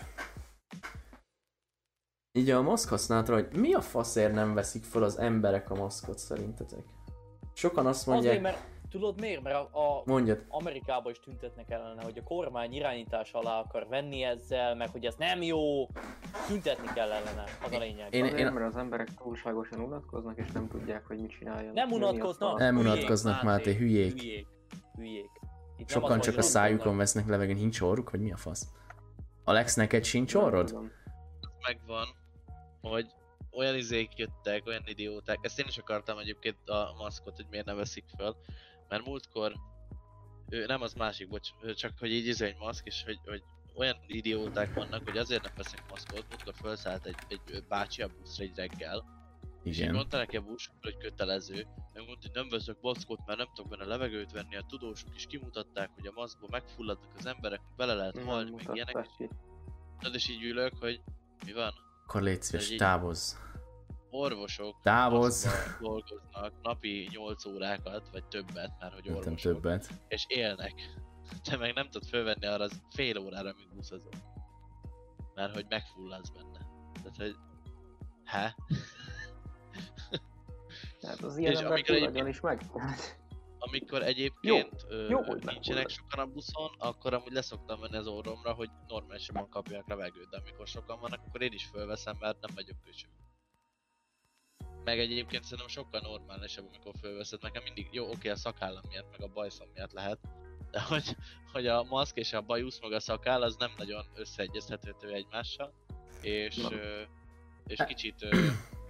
Speaker 1: így a maszk használatra, hogy mi a faszért nem veszik fel az emberek a maszkot szerintetek? Sokan azt mondják,
Speaker 4: azért, mert tudod miért? Mert a, a
Speaker 1: mondjad,
Speaker 4: Amerikában is tüntetnek ellene, hogy a kormány irányítás alá akar venni ezzel, meg hogy ez nem jó, tüntetni kell ellene, az a lényeg.
Speaker 1: Én-
Speaker 5: Azért,
Speaker 1: én-
Speaker 5: mert az emberek túlságosan unatkoznak, és nem tudják, hogy mit csináljanak.
Speaker 4: Nem unatkoznak.
Speaker 1: Nem
Speaker 4: hülyék,
Speaker 1: unatkoznak, Máté, hülyék.
Speaker 4: Hülyék. hülyék. Itt
Speaker 1: sokan
Speaker 4: az
Speaker 1: csak a
Speaker 4: hogy
Speaker 1: szájukon vesznek levegőn, nincs orruk, vagy mi a fasz? Alex, neked sincs orrod?
Speaker 2: megvan, hogy olyan izék jöttek, olyan idióták, ezt én is akartam egyébként a maszkot, hogy miért ne veszik fel, mert múltkor, ő, nem az másik, bocs, csak hogy így izé egy maszk, és hogy, hogy olyan idióták vannak, hogy azért nem veszek maszkot, múltkor felszállt egy, egy bácsi a buszra egy reggel, és így
Speaker 1: Igen.
Speaker 2: mondta neki a busz, hogy kötelező, meg mondta, hogy nem veszek maszkot, mert nem tudok benne levegőt venni, a tudósok is kimutatták, hogy a maszkból megfulladnak az emberek, bele lehet halni, meg ilyenek, és, és így ülök, hogy mi van?
Speaker 1: Akkor légy szíves,
Speaker 2: Ez így-
Speaker 1: távozz.
Speaker 2: Orvosok maszkban dolgoznak napi 8 órákat, vagy többet, már hogy orvosok,
Speaker 1: többet.
Speaker 2: és élnek. Te meg nem tudod fölvenni arra az fél órára, míg buszozol. Mert hogy megfulladsz benne. Tehát, hogy... Há?
Speaker 5: Hát az ilyen
Speaker 2: És amikor
Speaker 5: fulladjon is meg.
Speaker 2: Amikor egyébként ö,
Speaker 5: jó, hogy
Speaker 2: nincsenek
Speaker 5: megfullad.
Speaker 2: sokan a buszon, akkor amúgy leszoktam menni az orromra, hogy normálisan kapjak levegőt, de amikor sokan vannak, akkor én is fölveszem, mert nem vagyok köcsög. Meg egyébként szerintem sokkal normálisabb, amikor fölveszed. Nekem mindig, jó, oké, a szakállam miatt, meg a bajszom miatt lehet, de hogy, hogy a maszk és a bajusz, meg a szakáll, az nem nagyon összeegyeztethető egymással, és, ö, és kicsit, ö,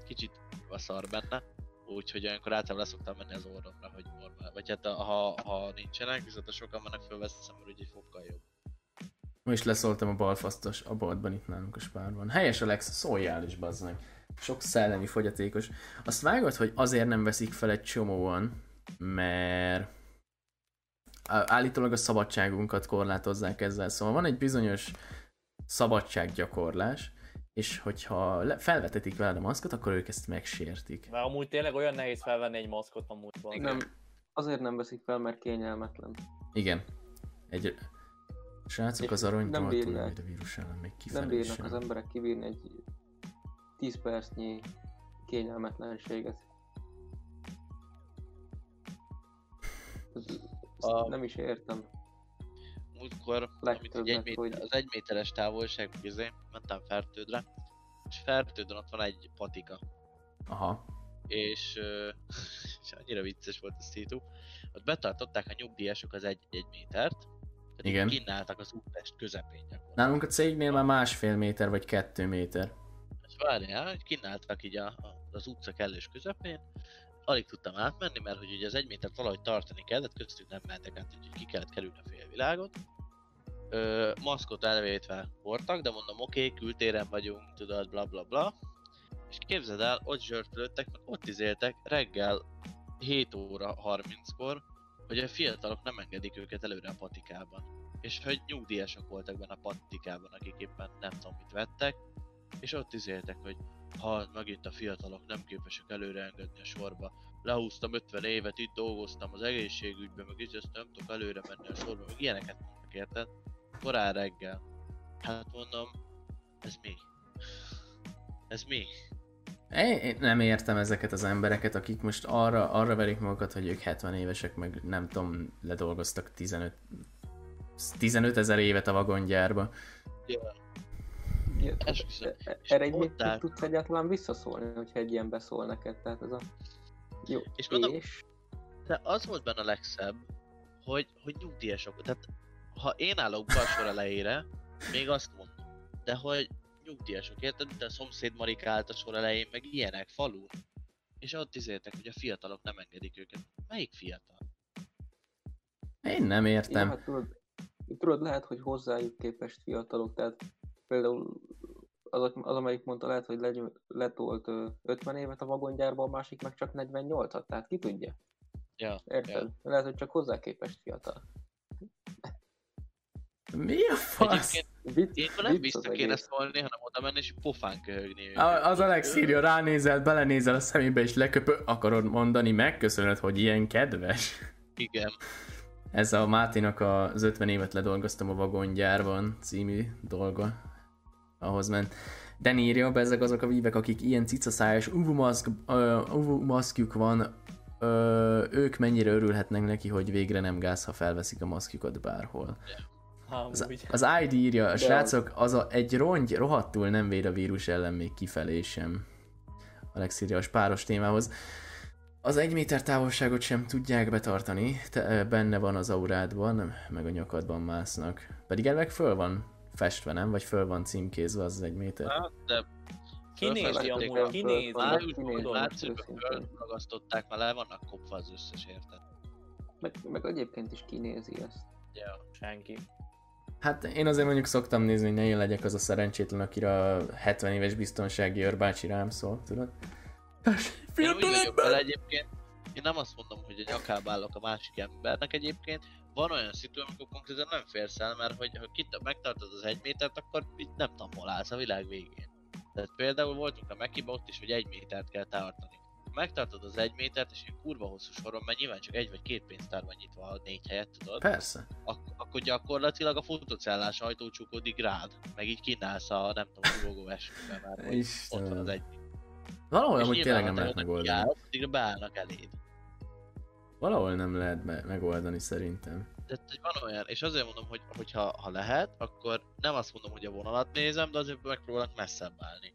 Speaker 2: kicsit a szar benne. Úgyhogy olyankor általában leszoktam menni az orromra, hogy normál. Vagy hát a, ha, ha nincsenek, viszont ha sokan vannak fölveszem, hogy egy fokkal jobb.
Speaker 1: Ma is leszóltam a balfasztos a boltban itt nálunk a spárban. Helyes Alex, szóljál is, bazd meg. Sok szellemi fogyatékos. Azt vágod, hogy azért nem veszik fel egy csomóan, mert állítólag a szabadságunkat korlátozzák ezzel. Szóval van egy bizonyos szabadsággyakorlás, és hogyha le- felvetetik veled a maszkot, akkor ők ezt megsértik.
Speaker 4: Mert amúgy tényleg olyan nehéz felvenni egy maszkot amúgy van.
Speaker 5: Nem, azért nem veszik fel, mert kényelmetlen.
Speaker 1: Igen. Egy... Srácok,
Speaker 5: És
Speaker 1: az arany
Speaker 5: nem bírják.
Speaker 1: a vírus ellen még
Speaker 5: Nem bírnak
Speaker 1: sem.
Speaker 5: az emberek kibírni egy 10 percnyi kényelmetlenséget.
Speaker 2: A-
Speaker 5: Nem is értem.
Speaker 2: Múltkor, amit egy méter,
Speaker 5: hogy-
Speaker 2: az egy méteres távolság, izé, mentem Fertődre, és Fertődön ott van egy patika.
Speaker 1: Aha.
Speaker 2: és, ö, és annyira vicces volt a szitu, ott betartották a nyugdíjasok az egy, egy métert, tehát
Speaker 1: Igen.
Speaker 2: kinnáltak az úttest közepén gyakorlatilag.
Speaker 1: Nálunk a cégnél már másfél méter vagy kettő méter.
Speaker 2: Várjál, hogy kinnáltak így a, az utca kellős közepén, alig tudtam átmenni, mert hogy ugye az egy métert valahogy tartani kellett, köztük nem mentek át, úgyhogy ki kellett kerülni a félvilágot. Ö, maszkot elvétve hordtak, de mondom, oké, okay, kültéren vagyunk, tudod, bla bla bla. És képzeld el, ott zsörtölöttek, meg ott izéltek reggel 7 óra 30-kor, hogy a fiatalok nem engedik őket előre a patikában. És hogy nyugdíjasok voltak benne a patikában, akik éppen nem tudom mit vettek, és ott izéltek, hogy ha megint a fiatalok nem képesek előre engedni a sorba. Lehúztam 50 évet, itt dolgoztam az egészségügyben, meg így ezt nem tudok előre menni a sorba, meg ilyeneket mondtak, érted? Korán reggel. Hát mondom, ez mi? Ez mi?
Speaker 1: Én, nem értem ezeket az embereket, akik most arra, arra verik magukat, hogy ők 70 évesek, meg nem tudom, ledolgoztak 15 15 ezer évet a vagongyárba.
Speaker 2: Ja,
Speaker 5: Ja,
Speaker 2: Esküszöm.
Speaker 5: e- Erre egy mit
Speaker 2: áll-
Speaker 5: tudsz egyáltalán visszaszólni, hogyha egy ilyen beszól neked, tehát ez a... Jó,
Speaker 2: És mondom-
Speaker 5: és...
Speaker 2: De az volt benne a legszebb, hogy, hogy nyugdíjasok. Tehát ha én állok be a sor elejére, még azt mondom. De hogy nyugdíjasok, érted? De a szomszéd Marika állt a sor elején, meg ilyenek, falun. És ott izéltek, hogy a fiatalok nem engedik őket. Melyik fiatal?
Speaker 1: Én nem
Speaker 5: Ja,
Speaker 1: értem.
Speaker 5: hát tudod, tudod, lehet, hogy hozzájuk képest fiatalok, tehát például az, az amelyik mondta, lehet, hogy legy, letolt ö, 50 évet a vagongyárban, a másik meg csak 48-at, tehát ki tudja?
Speaker 2: Ja,
Speaker 5: Érted? Lehet, hogy csak hozzá képest fiatal.
Speaker 1: Mi a fasz?
Speaker 2: Egyébként
Speaker 5: Vicc,
Speaker 2: ilyenkor nem vissza kéne szólni, hanem oda menni és pofán köhögni.
Speaker 1: A- Az Alex írja, ránézel, belenézel a szemébe és leköpő, akarod mondani, megköszönöd, hogy ilyen kedves?
Speaker 2: Igen.
Speaker 1: Ez a Máténak az 50 évet ledolgoztam a vagongyárban című dolga, ahhoz ment. Den írja, ezek azok a vívek, akik ilyen cicaszájas UV, maszk, uh, UV maszkjuk van, ö, ők mennyire örülhetnek neki, hogy végre nem gáz, ha felveszik a maszkjukat bárhol. Az, az ID írja, a srácok, az a, egy rongy rohadtul nem véd a vírus ellen még kifelé sem. Alex írja a spáros témához. Az egy méter távolságot sem tudják betartani, te, benne van az aurádban, meg a nyakadban másznak. Pedig elveg föl van festve, nem? Vagy föl van címkézve az egy méter.
Speaker 2: Hát, de
Speaker 4: Kinézi amúgy,
Speaker 2: a-
Speaker 4: kinézi.
Speaker 5: Őszintén.
Speaker 2: fölragasztották, már le vannak kopva az összes érted.
Speaker 5: Meg, meg egyébként is kinézi ezt.
Speaker 2: Ja.
Speaker 4: Senki.
Speaker 1: Hát én azért mondjuk szoktam nézni, hogy ne én legyek az a szerencsétlen, akire a 70 éves biztonsági őrbácsi rám szól, tudod?
Speaker 2: Vagyok vele egyébként, én nem azt mondom, hogy a nyakába állok a másik embernek egyébként, van olyan szitu, amikor konkrétan nem férsz el, mert hogy ha kit megtartod az egy métert, akkor itt nem állsz a világ végén. Tehát például voltunk a Mekiba ott is, hogy egy métert kell tartani. Ha megtartod az egy métert, és egy kurva hosszú soron, mert nyilván csak egy vagy két pénztár van nyitva a négy helyet, tudod?
Speaker 1: Persze.
Speaker 2: ak- akkor gyakorlatilag a fotocellás ajtó csukódik rád, meg így kínálsz a nem tudom, dugó esőben már, hogy ott van az egy.
Speaker 1: Valahol
Speaker 2: nyilván,
Speaker 1: tényleg nem lehet megoldani.
Speaker 2: addigra beállnak eléd.
Speaker 1: Valahol nem lehet me- megoldani szerintem.
Speaker 2: Tehát, hogy van olyan, és azért mondom, hogy hogyha ha lehet, akkor nem azt mondom, hogy a vonalat nézem, de azért megpróbálok messzebb állni.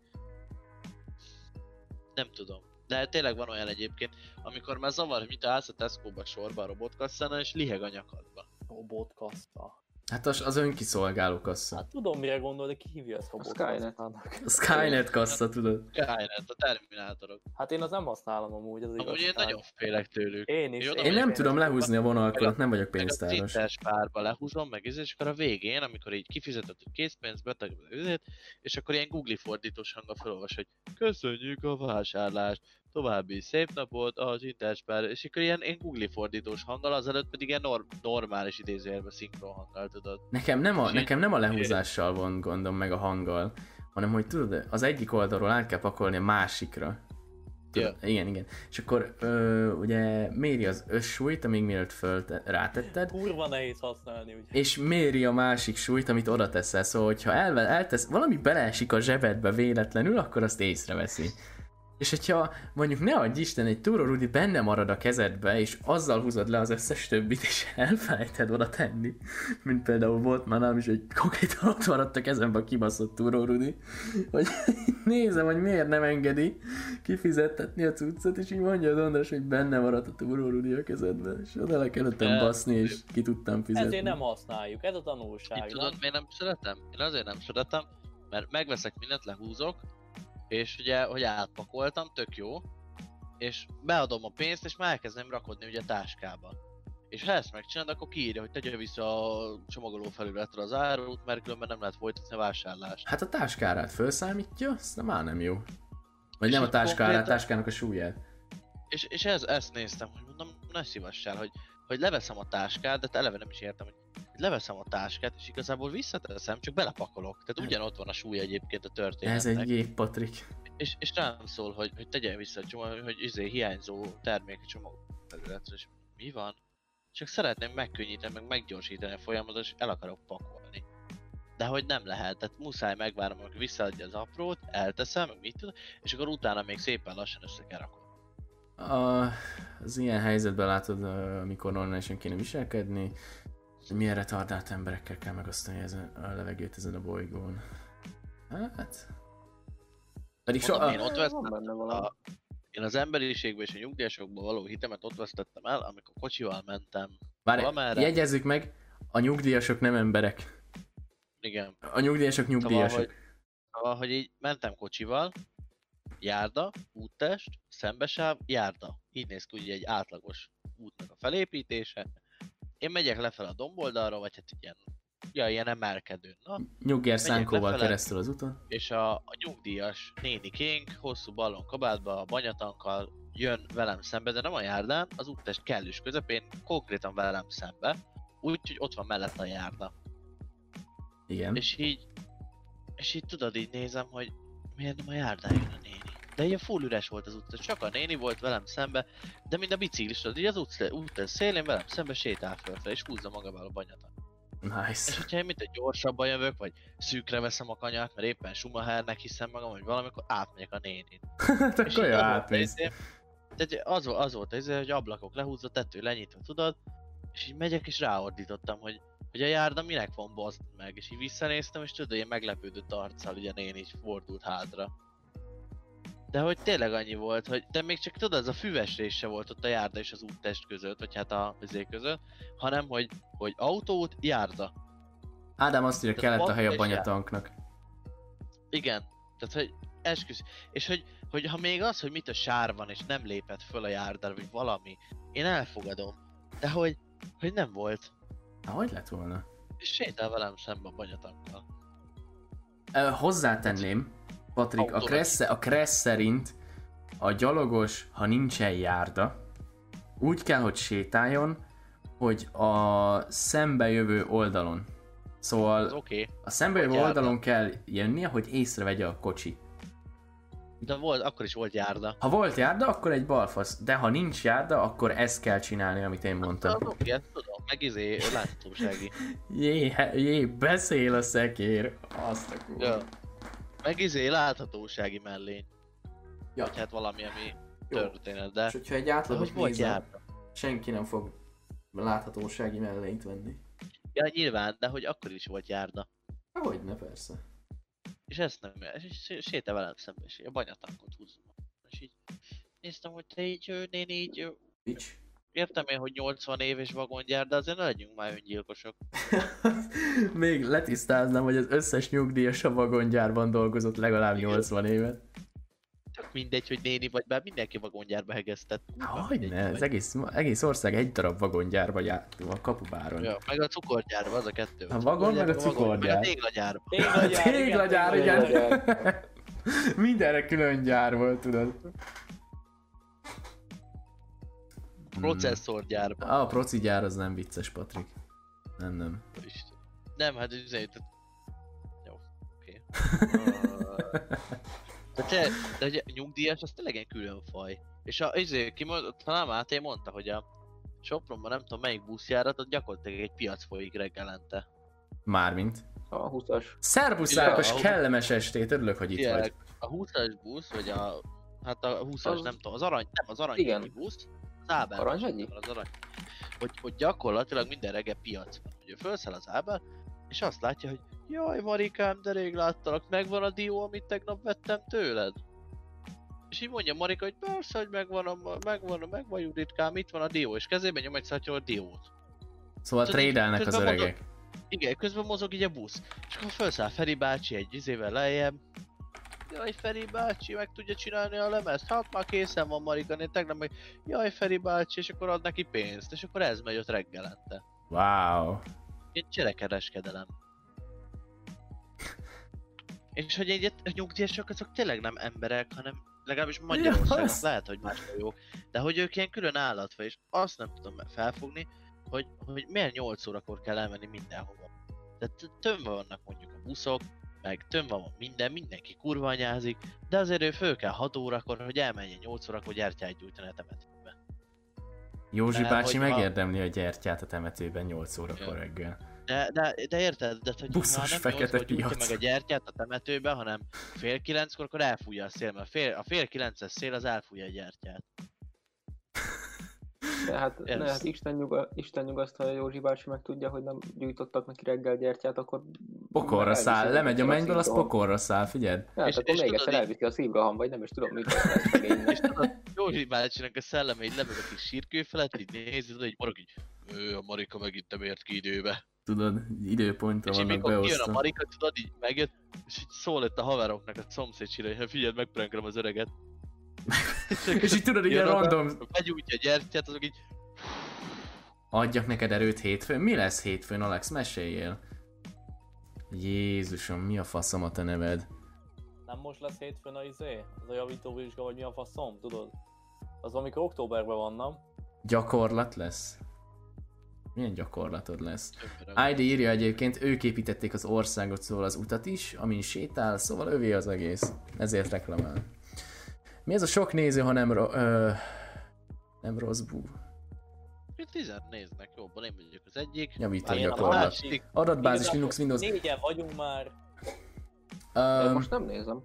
Speaker 2: Nem tudom. De tényleg van olyan egyébként, amikor már zavar, hogy mit állsz a Tesco-ba sorba a robotkasszánál, és liheg a nyakadba.
Speaker 4: Robotkassa.
Speaker 1: Hát az, az önkiszolgáló kassa.
Speaker 4: Hát tudom mire gondol, de ki hívja ezt
Speaker 5: Skynet.
Speaker 4: robotkasszának?
Speaker 1: A Skynet kassa, tudod?
Speaker 2: Skynet, a terminátorok.
Speaker 4: Hát én az nem használom amúgy, az
Speaker 2: Amúgy én nagyon félek tőlük.
Speaker 4: Én is.
Speaker 2: Én oda
Speaker 1: Én nem tudom lehúzni a vonalkört, nem vagyok
Speaker 2: meg a
Speaker 1: pénztáros.
Speaker 2: párba lehúzom, meg ez, és akkor a végén, amikor így kifizetett a készpénzt, beteg üzét, és akkor ilyen Google fordítós hanggal felolvas, hogy köszönjük a vásárlást, további szép napot az interspár, és akkor ilyen, ilyen Google fordítós hanggal, azelőtt pedig ilyen norm, normális idézőjelben szinkron hanggal, tudod.
Speaker 1: Nekem nem, a,
Speaker 2: És
Speaker 1: nekem nem a lehúzással van gondom, meg a hanggal, hanem hogy tudod, az egyik oldalról át kell pakolni a másikra. Tudod, Igen, igen. És akkor ö, ugye méri az összsúlyt, amíg mielőtt föl rátetted,
Speaker 4: Kurva nehéz használni, ugye.
Speaker 1: és méri a másik súlyt, amit oda teszel. Szóval, hogyha elve, eltesz, valami beleesik a zsebedbe véletlenül, akkor azt észreveszi. És hogyha mondjuk ne adj Isten, egy Turo Rudi benne marad a kezedbe, és azzal húzod le az összes többit, és elfelejted oda tenni. Mint például volt már nálam is, hogy konkrétan ott maradt a kezembe a kibaszott Turo Rudi, hogy nézem, hogy miért nem engedi kifizettetni a cuccot, és így mondja az András, hogy benne maradt a Turo Rudi a kezedbe, és oda le kellett baszni, és ki tudtam fizetni.
Speaker 4: Ezért nem használjuk, ez a tanulság.
Speaker 2: Így tudod, miért nem szeretem? Én azért nem szeretem, mert megveszek mindent, lehúzok, és ugye, hogy átpakoltam, tök jó, és beadom a pénzt, és már elkezdem rakodni ugye a táskába. És ha ezt megcsinálod, akkor kiírja, hogy tegye vissza a csomagoló felületre az árut, mert különben nem lehet folytatni a vásárlást.
Speaker 1: Hát a táskárát felszámítja, azt már nem jó. Vagy
Speaker 2: És
Speaker 1: nem a táskárát, a
Speaker 2: konkrétan-
Speaker 1: táskának a súlyát.
Speaker 2: És, és ez, ezt néztem, hogy mondom, ne szívassál, hogy, hogy leveszem a táskát, de eleve nem is értem, hogy leveszem a táskát, és igazából visszateszem, csak belepakolok. Tehát ugyanott van a súly egyébként a történetnek.
Speaker 1: Ez egy gép, Patrik.
Speaker 2: És, és rám szól, hogy, hogy tegyen vissza a csomag, hogy izé hiányzó termék csomag területre, és mi van? Csak szeretném megkönnyíteni, meg meggyorsítani a folyamatot, és el akarok pakolni. De hogy nem lehet, tehát muszáj megvárnom, amikor visszaadja az aprót, elteszem, meg mit tud, és akkor utána még szépen lassan össze kell rakom.
Speaker 1: A, az ilyen helyzetben látod, amikor normálisan kéne viselkedni, Milyen retardált emberekkel kell megosztani ezen, a levegőt ezen a bolygón. Hát... Pedig so,
Speaker 2: Mondom, én ott vesztettem a, én az emberiségbe és a nyugdíjasokba való hitemet ott vesztettem el, amikor kocsival mentem.
Speaker 1: várj,
Speaker 2: valamerre.
Speaker 1: jegyezzük meg, a nyugdíjasok nem emberek.
Speaker 2: Igen.
Speaker 1: A nyugdíjasok
Speaker 2: Szóval,
Speaker 1: nyugdíjasok.
Speaker 2: hogy, szóval, hogy így mentem kocsival, járda, úttest, szembesáv, járda. Így néz ki ugye egy átlagos útnak a felépítése. Én megyek lefelé a domboldalra, vagy hát ilyen, ja, ilyen emelkedőn. Na,
Speaker 1: Nyugger szánkóval keresztül az úton.
Speaker 2: és a, a nyugdíjas néni King hosszú ballon kabátba, a banyatankkal jön velem szembe, de nem a járdán, az úttest kellős közepén, konkrétan velem szembe, úgyhogy ott van mellett a járda.
Speaker 1: Igen.
Speaker 2: És így, és így tudod, így nézem, hogy miért nem a járdán jön a néni. De ilyen full üres volt az utca, csak a néni volt velem szembe, de mind a biciklis, az így az utca, úttel szélén velem szembe sétál fölfel, és húzza magával a banyatan. És
Speaker 1: Nice.
Speaker 2: hogyha én mint egy gyorsabban jövök, vagy szűkre veszem a kanyart, mert éppen Schumachernek hiszem magam, vagy valamikor átmegyek a nénin. És
Speaker 1: akkor átmész.
Speaker 2: az izé- Tehát az, az volt az, izé, hogy ablakok lehúzva, tető lenyitva, tudod? És így megyek és ráordítottam, hogy, hogy a járda minek van bazd meg, és így visszanéztem, és tudod, ilyen meglepődött arccal, ugye néni így fordult hátra. De hogy tényleg annyi volt, hogy de még csak tudod, az a füves része volt ott a járda és az úttest között, vagy hát a vizé között, hanem hogy, hogy autóút, járda.
Speaker 1: Ádám azt írja, kellett a hely a banyatanknak.
Speaker 2: Igen. Tehát, hogy esküsz. És hogy, hogy ha még az, hogy mit a sár van, és nem lépett föl a járdára, vagy valami, én elfogadom. De hogy, hogy nem volt.
Speaker 1: Na, hogy lett volna?
Speaker 2: És sétál velem szembe a banyatankkal.
Speaker 1: Ö, hozzátenném, Patrik, a Kressz, a Kressz szerint a gyalogos, ha nincsen járda, úgy kell, hogy sétáljon, hogy a szembejövő oldalon. Szóval
Speaker 2: oké. Okay.
Speaker 1: a szembejövő
Speaker 2: Hogy járda.
Speaker 1: oldalon kell jönnie, hogy észrevegye a kocsi.
Speaker 2: De volt, akkor is volt járda.
Speaker 1: Ha volt járda, akkor egy balfasz, de ha nincs járda, akkor ezt kell csinálni, amit én mondtam.
Speaker 2: oké, ezt tudom. Meg izé, láthatósági.
Speaker 1: Jé, jé, beszél a szekér. Azt a kurva.
Speaker 2: Ja. Meg izé, láthatósági mellény.
Speaker 1: Ja.
Speaker 2: Vagy hát valami, ami
Speaker 1: Jó.
Speaker 2: történet, de...
Speaker 1: És hogyha egy átlagos
Speaker 2: hogy járda.
Speaker 1: senki nem fog láthatósági mellényt venni.
Speaker 2: Ja, nyilván, de hogy akkor is volt járda.
Speaker 1: Hogyne, persze.
Speaker 2: És ezt nem, és sétál velem szembe, és a banyatankot húzom. És így néztem, hogy te így, ö, néni, így,
Speaker 1: Pics.
Speaker 2: Értem én, hogy 80 éves vagongyár, de azért ne legyünk már öngyilkosok.
Speaker 1: Még letisztáznám, hogy az összes nyugdíjas a vagongyárban dolgozott legalább 80 évet.
Speaker 2: Tök mindegy, hogy néni vagy, bár mindenki vagongyárba hegesztett.
Speaker 1: Hogyne, az egész, egész ország egy darab vagongyárba járt a kapubáron.
Speaker 2: Ja, meg a cukorgyárba, az a kettő.
Speaker 1: A vagon, meg a cukorgyár.
Speaker 2: Meg a téglagyárba.
Speaker 4: Téglagyár,
Speaker 1: téglagyár. igen. Mindenre külön gyár volt, tudod.
Speaker 2: Processzorgyárba.
Speaker 1: Ah, a proci gyár az nem vicces, Patrik. Nem, nem.
Speaker 2: Isten. Nem, hát tehát... Jó, oké. De, te, de a nyugdíjas az tényleg egy külön faj. És a, izé, ki mond, talán Máté mondta, hogy a Sopronban nem tudom melyik buszjárat, ott gyakorlatilag egy piac folyik reggelente.
Speaker 1: Mármint.
Speaker 5: A 20-as.
Speaker 1: Szerbusz Ákos,
Speaker 2: Ja,
Speaker 1: kellemes estét, örülök, hogy itt
Speaker 2: Tényleg,
Speaker 1: vagy.
Speaker 2: A 20-as busz, vagy a... Hát a 20-as,
Speaker 5: Az-
Speaker 2: nem tudom, az arany, nem, az arany
Speaker 5: Igen.
Speaker 2: busz, az Ábel.
Speaker 5: Aranyhegyi?
Speaker 2: Az arany. Hogy, hogy gyakorlatilag minden reggel piac van. Ugye felszáll az Ábel, és azt látja, hogy jaj Marikám, de rég láttalak, megvan a dió, amit tegnap vettem tőled? És így mondja Marika, hogy persze, hogy megvan, a, megvan, megvan Juditkám, itt van a dió, és kezében nyom egy szatyor a diót.
Speaker 1: Szóval trédelnek az öregek.
Speaker 2: Igen, közben mozog így a busz. És akkor felszáll Feri bácsi egy izével lejjebb. Jaj, Feri bácsi, meg tudja csinálni a lemezt? Hát már készen van Marika, én tegnap meg, jaj, Feri bácsi, és akkor ad neki pénzt, és akkor ez megy ott reggelente.
Speaker 1: Wow.
Speaker 2: Ilyen cserekereskedelem. És hogy egy a nyugdíjasok azok tényleg nem emberek, hanem legalábbis Magyarországon
Speaker 1: az-
Speaker 2: lehet, hogy máshol jók, de hogy ők ilyen külön állatfa, és azt nem tudom felfogni, hogy, hogy miért 8 órakor kell elmenni mindenhova. Tehát tömve vannak mondjuk a buszok, meg tömve van minden, mindenki kurva anyázik, de azért ő föl kell 6 órakor, hogy elmenjen 8 órakor gyertyát gyújtani a temetőbe.
Speaker 1: Józsi
Speaker 2: Tehát,
Speaker 1: bácsi megérdemli a gyertyát a temetőben 8 órakor
Speaker 2: Ja.
Speaker 1: reggel.
Speaker 2: De, de, de érted, de hogy
Speaker 1: Buszos
Speaker 2: ha nem
Speaker 1: fekete piac.
Speaker 2: meg a gyertyát a temetőbe, hanem fél kilenckor, akkor elfújja a szél, mert a fél, a fél kilences szél az elfújja a gyertyát.
Speaker 5: De hát, ne, hát Isten, nyuga, Isten nyugasztalja Józsi bácsi meg tudja, hogy nem gyújtottak neki reggel gyertyát, akkor...
Speaker 1: Pokolra
Speaker 5: elviszi
Speaker 1: száll, lemegy a mennyből, az pokolra száll, figyeld.
Speaker 5: Hát
Speaker 2: És-
Speaker 5: akkor
Speaker 2: és
Speaker 5: még egyszer elviszi a szívroham, vagy nem is tudom, mit.
Speaker 2: És tudod, Józsi bácsinak a szelleme így lebeg a kis sírkő felett, így nézi, tudod, így morog így, ő, a Marika megint nem ért ki időbe.
Speaker 1: Tudod, időpontra
Speaker 2: és így
Speaker 1: vannak
Speaker 2: mikor kijön a. Marika, tudod, így megjött, és így szól itt a haveroknak a szomszédsira, hogy figyeld, megprankelem az öreget.
Speaker 1: És így tudod, ilyen random,
Speaker 2: Begyújtja a gyertyát, azok így,
Speaker 1: adjak neked erőt hétfőn. Mi lesz hétfőn, Alex? Meséljél. Jézusom, mi a faszom a te neved?
Speaker 4: Nem most lesz hétfőn a izé? Az a javító vizsga, vagy mi a faszom, tudod? Az amikor októberben van, nem?
Speaker 1: Gyakorlat lesz? Milyen gyakorlatod lesz? ID írja egyébként, ők építették az országot, szóval az utat is, amin sétál, szóval övé az egész. Ezért reklamál. Mi ez a sok néző, ha nem, ro- ö, nem rossz bú?
Speaker 2: Tizen néznek, jobban én vagyok az egyik.
Speaker 4: A
Speaker 1: gyakorlat.
Speaker 2: másik.
Speaker 1: Adatbázis
Speaker 4: Igazából
Speaker 1: Linux Windows.
Speaker 4: Négyen vagyunk már,
Speaker 1: Um,
Speaker 5: most nem nézem.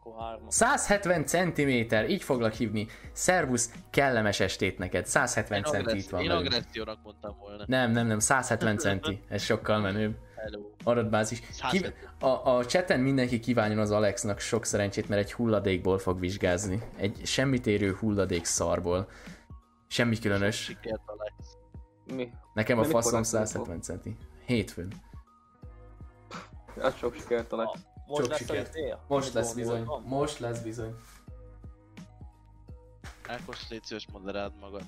Speaker 4: akkor hárman.
Speaker 1: 170 cm, így foglak hívni. Szervusz, kellemes estét neked. 170
Speaker 2: Én,
Speaker 1: centi itt van
Speaker 2: én agressziónak mondtam volna.
Speaker 1: Nem, nem, nem, 170 centi. Ez sokkal menőbb.
Speaker 2: Hello.
Speaker 1: Adatbázis. Ki,
Speaker 2: 170.
Speaker 1: a, a chaten mindenki kívánjon az Alexnak sok szerencsét, mert egy hulladékból fog vizsgázni. Egy semmit érő hulladék szarból. Semmi különös.
Speaker 2: Sikert Alex.
Speaker 5: Mi?
Speaker 1: Nekem a
Speaker 5: De mikor
Speaker 1: faszom
Speaker 5: lesz
Speaker 1: 170 centi. Hétfőn.
Speaker 5: Az sok sikert, Alex.
Speaker 4: Most
Speaker 1: Sok
Speaker 4: lesz
Speaker 1: sikert.
Speaker 4: a izé?
Speaker 1: Most lesz bizony. Most lesz bizony.
Speaker 2: Ákos, légy szíves, moderáld magad.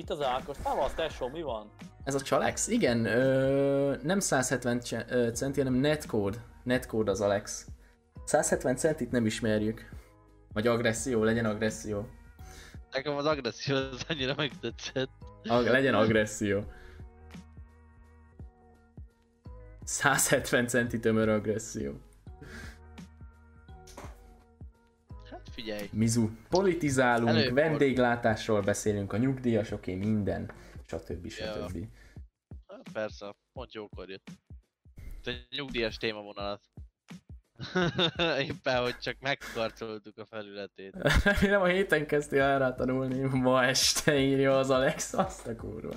Speaker 4: Itt az Ákos, távasz tesó, mi van?
Speaker 1: Ez a Csalex? Igen, ö, nem 170 ce- ö, centi, hanem netcode. Netcode az Alex. 170 centit nem ismerjük. Vagy agresszió, legyen agresszió.
Speaker 2: Nekem az agresszió az annyira megtetszett.
Speaker 1: Ag- legyen agresszió. 170 centi tömör agresszió.
Speaker 2: Figyelj.
Speaker 1: Mizu. Politizálunk,
Speaker 2: Előfordul.
Speaker 1: vendéglátásról beszélünk, a nyugdíjasoké minden, stb. stb.
Speaker 2: Hát persze, pont jókor jött. Te egy nyugdíjas témavonalat. Éppen, hogy csak megkarcoltuk a felületét.
Speaker 1: Remélem a héten kezdtél el rá tanulni, ma este írja az Alex, azt a kurva.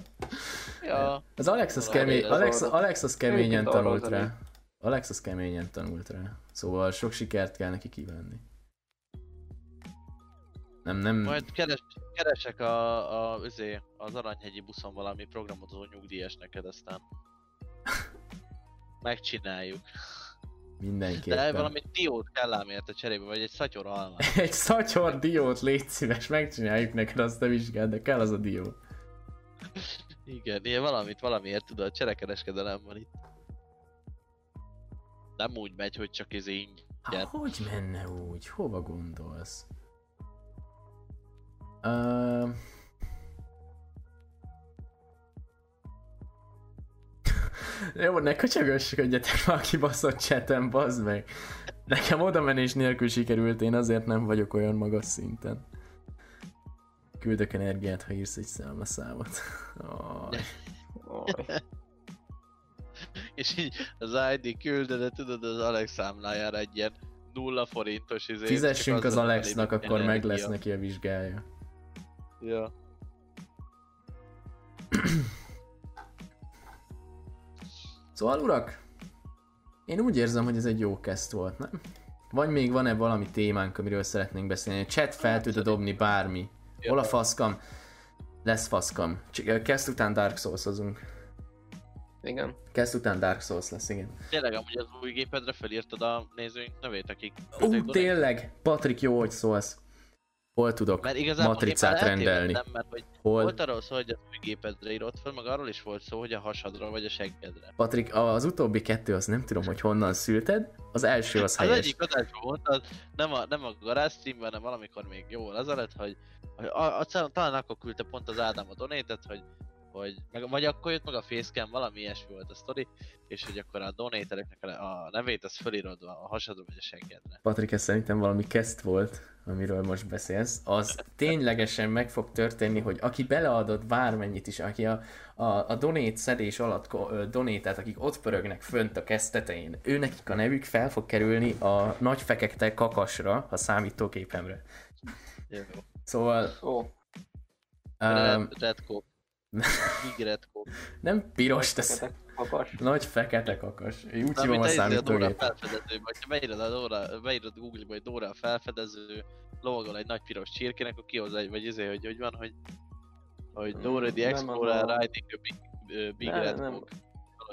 Speaker 2: Ja,
Speaker 1: Az Alex az, kemény, Alex, Alex az keményen tanult rá. Alex az keményen tanult rá. Szóval sok sikert kell neki kívánni. Nem, nem,
Speaker 2: majd keres, keresek a, a, üzé, az Aranyhegyi buszon valami programozó nyugdíjas neked, aztán megcsináljuk.
Speaker 1: mindenképpen.
Speaker 2: De valami diót kell ám érte cserébe, vagy egy szatyor almát.
Speaker 1: Egy szatyor diót légy szíves, megcsináljuk neked, azt te vizsgáld, de kell az a dió.
Speaker 2: Igen, ilyen valamit valamiért tudod, cserekereskedelem van itt. Nem úgy megy, hogy csak ez így.
Speaker 1: Há, hogy menne úgy? Hova gondolsz? Uh... Jó, ne köcsögösködjetek már a kibaszott chatem, bazd meg. Nekem oda menés nélkül sikerült, én azért nem vagyok olyan magas szinten. Küldök energiát, ha írsz egy. Oh,
Speaker 5: Oj.
Speaker 2: És így az ID küldöd, de tudod, az Alex számlájára egy ilyen nulla forintos izé.
Speaker 1: fizessünk az
Speaker 2: azzal
Speaker 1: Alexnak, akkor meg lesz neki a vizsgája.
Speaker 2: Ja.
Speaker 1: Szóval urak, én úgy érzem, hogy ez egy jó kezd volt, nem? Vagy még van-e valami témánk, amiről szeretnénk beszélni? A chat fel tud dobni bármi. Hol a faszkam? Lesz faszkam. Kezd után Dark Souls-ozunk.
Speaker 5: Igen.
Speaker 1: Kezd után Dark Souls lesz, igen.
Speaker 2: Tényleg amúgy az új gépedre felírtad a nézőink nevét, akik
Speaker 1: Ú, tényleg! Patrik, jó, hogy szólsz. Hol tudok
Speaker 2: Mert igazából
Speaker 1: matricát rendelni?
Speaker 2: eltévedtem, Mert hogy
Speaker 1: Hol?
Speaker 2: volt arról szó, hogy az új gépedre írott fel, meg arról is volt szó, hogy a hasadra vagy a seggedre.
Speaker 1: Patrik, az utóbbi kettő, az nem tudom, hogy honnan szülted. Az első az
Speaker 2: Az
Speaker 1: helyes.
Speaker 2: egyik adásban mondtad, nem a, nem a garázs streamben, hanem valamikor még jól az lett, hogy, hogy a, a, talán akkor küldte pont az Ádám a donétet, hogy hogy meg, vagy akkor jött meg a facecam, valami ilyesmi volt a sztori, és hogy akkor a donétereknek a, nevét az fölírod a hasadra vagy a seggedre.
Speaker 1: Patrik, ez szerintem valami kezd volt, amiről most beszélsz, az ténylegesen meg fog történni, hogy aki beleadott bármennyit is, aki a, a, a donét szedés alatt donételt, akik ott pörögnek fönt a kezd tetején, ő nekik a nevük fel fog kerülni a nagy fekete kakasra, a számítógépemre.
Speaker 2: Jó.
Speaker 1: Szóval
Speaker 5: Ó,
Speaker 2: Red, red Coke. Coke.
Speaker 1: Nem piros, tesz.
Speaker 5: Fekete kakas.
Speaker 1: Nagy fekete kakas. Úgy
Speaker 2: Na,
Speaker 1: hívom a
Speaker 2: mint a izé, a Dóra
Speaker 1: számítógép.
Speaker 2: felfedező, vagy ha beírod a Dóra, beírod Google-ba, hogy Dóra a felfedező, lovagol egy nagy piros csirkének, akkor kihoz egy, vagy izé, hogy hogy van, hogy hogy Dóra the
Speaker 5: Nem,
Speaker 2: Explorer riding a big, uh, big
Speaker 5: Nem,
Speaker 2: red
Speaker 5: nem.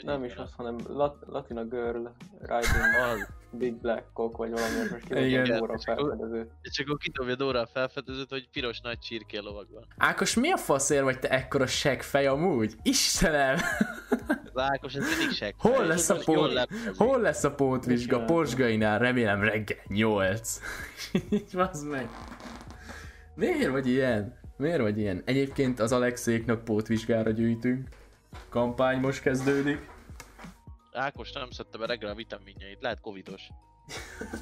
Speaker 2: Valahogy
Speaker 5: Nem is az, hanem Lat- Latina Girl Riding
Speaker 2: Az.
Speaker 5: Big Black Cock, vagy valami, most
Speaker 1: Igen.
Speaker 5: kidobja Dóra felfedező.
Speaker 2: És akkor kidobja Dóra a felfedezőt, hogy piros nagy csirké lovagol.
Speaker 1: Ákos, mi a faszért vagy te ekkora seggfej amúgy? Istenem!
Speaker 2: Az Ákos, ez mindig seg.
Speaker 1: Hol lesz a pót? Hol lesz a pótvizsga? Porsgainál remélem reggel 8. Így az meg. Miért vagy ilyen? Miért vagy ilyen? Egyébként az Alexéknak pótvizsgára gyűjtünk. Kampány most kezdődik.
Speaker 2: Ákos nem szedte be reggel a vitaminjait, lehet covidos.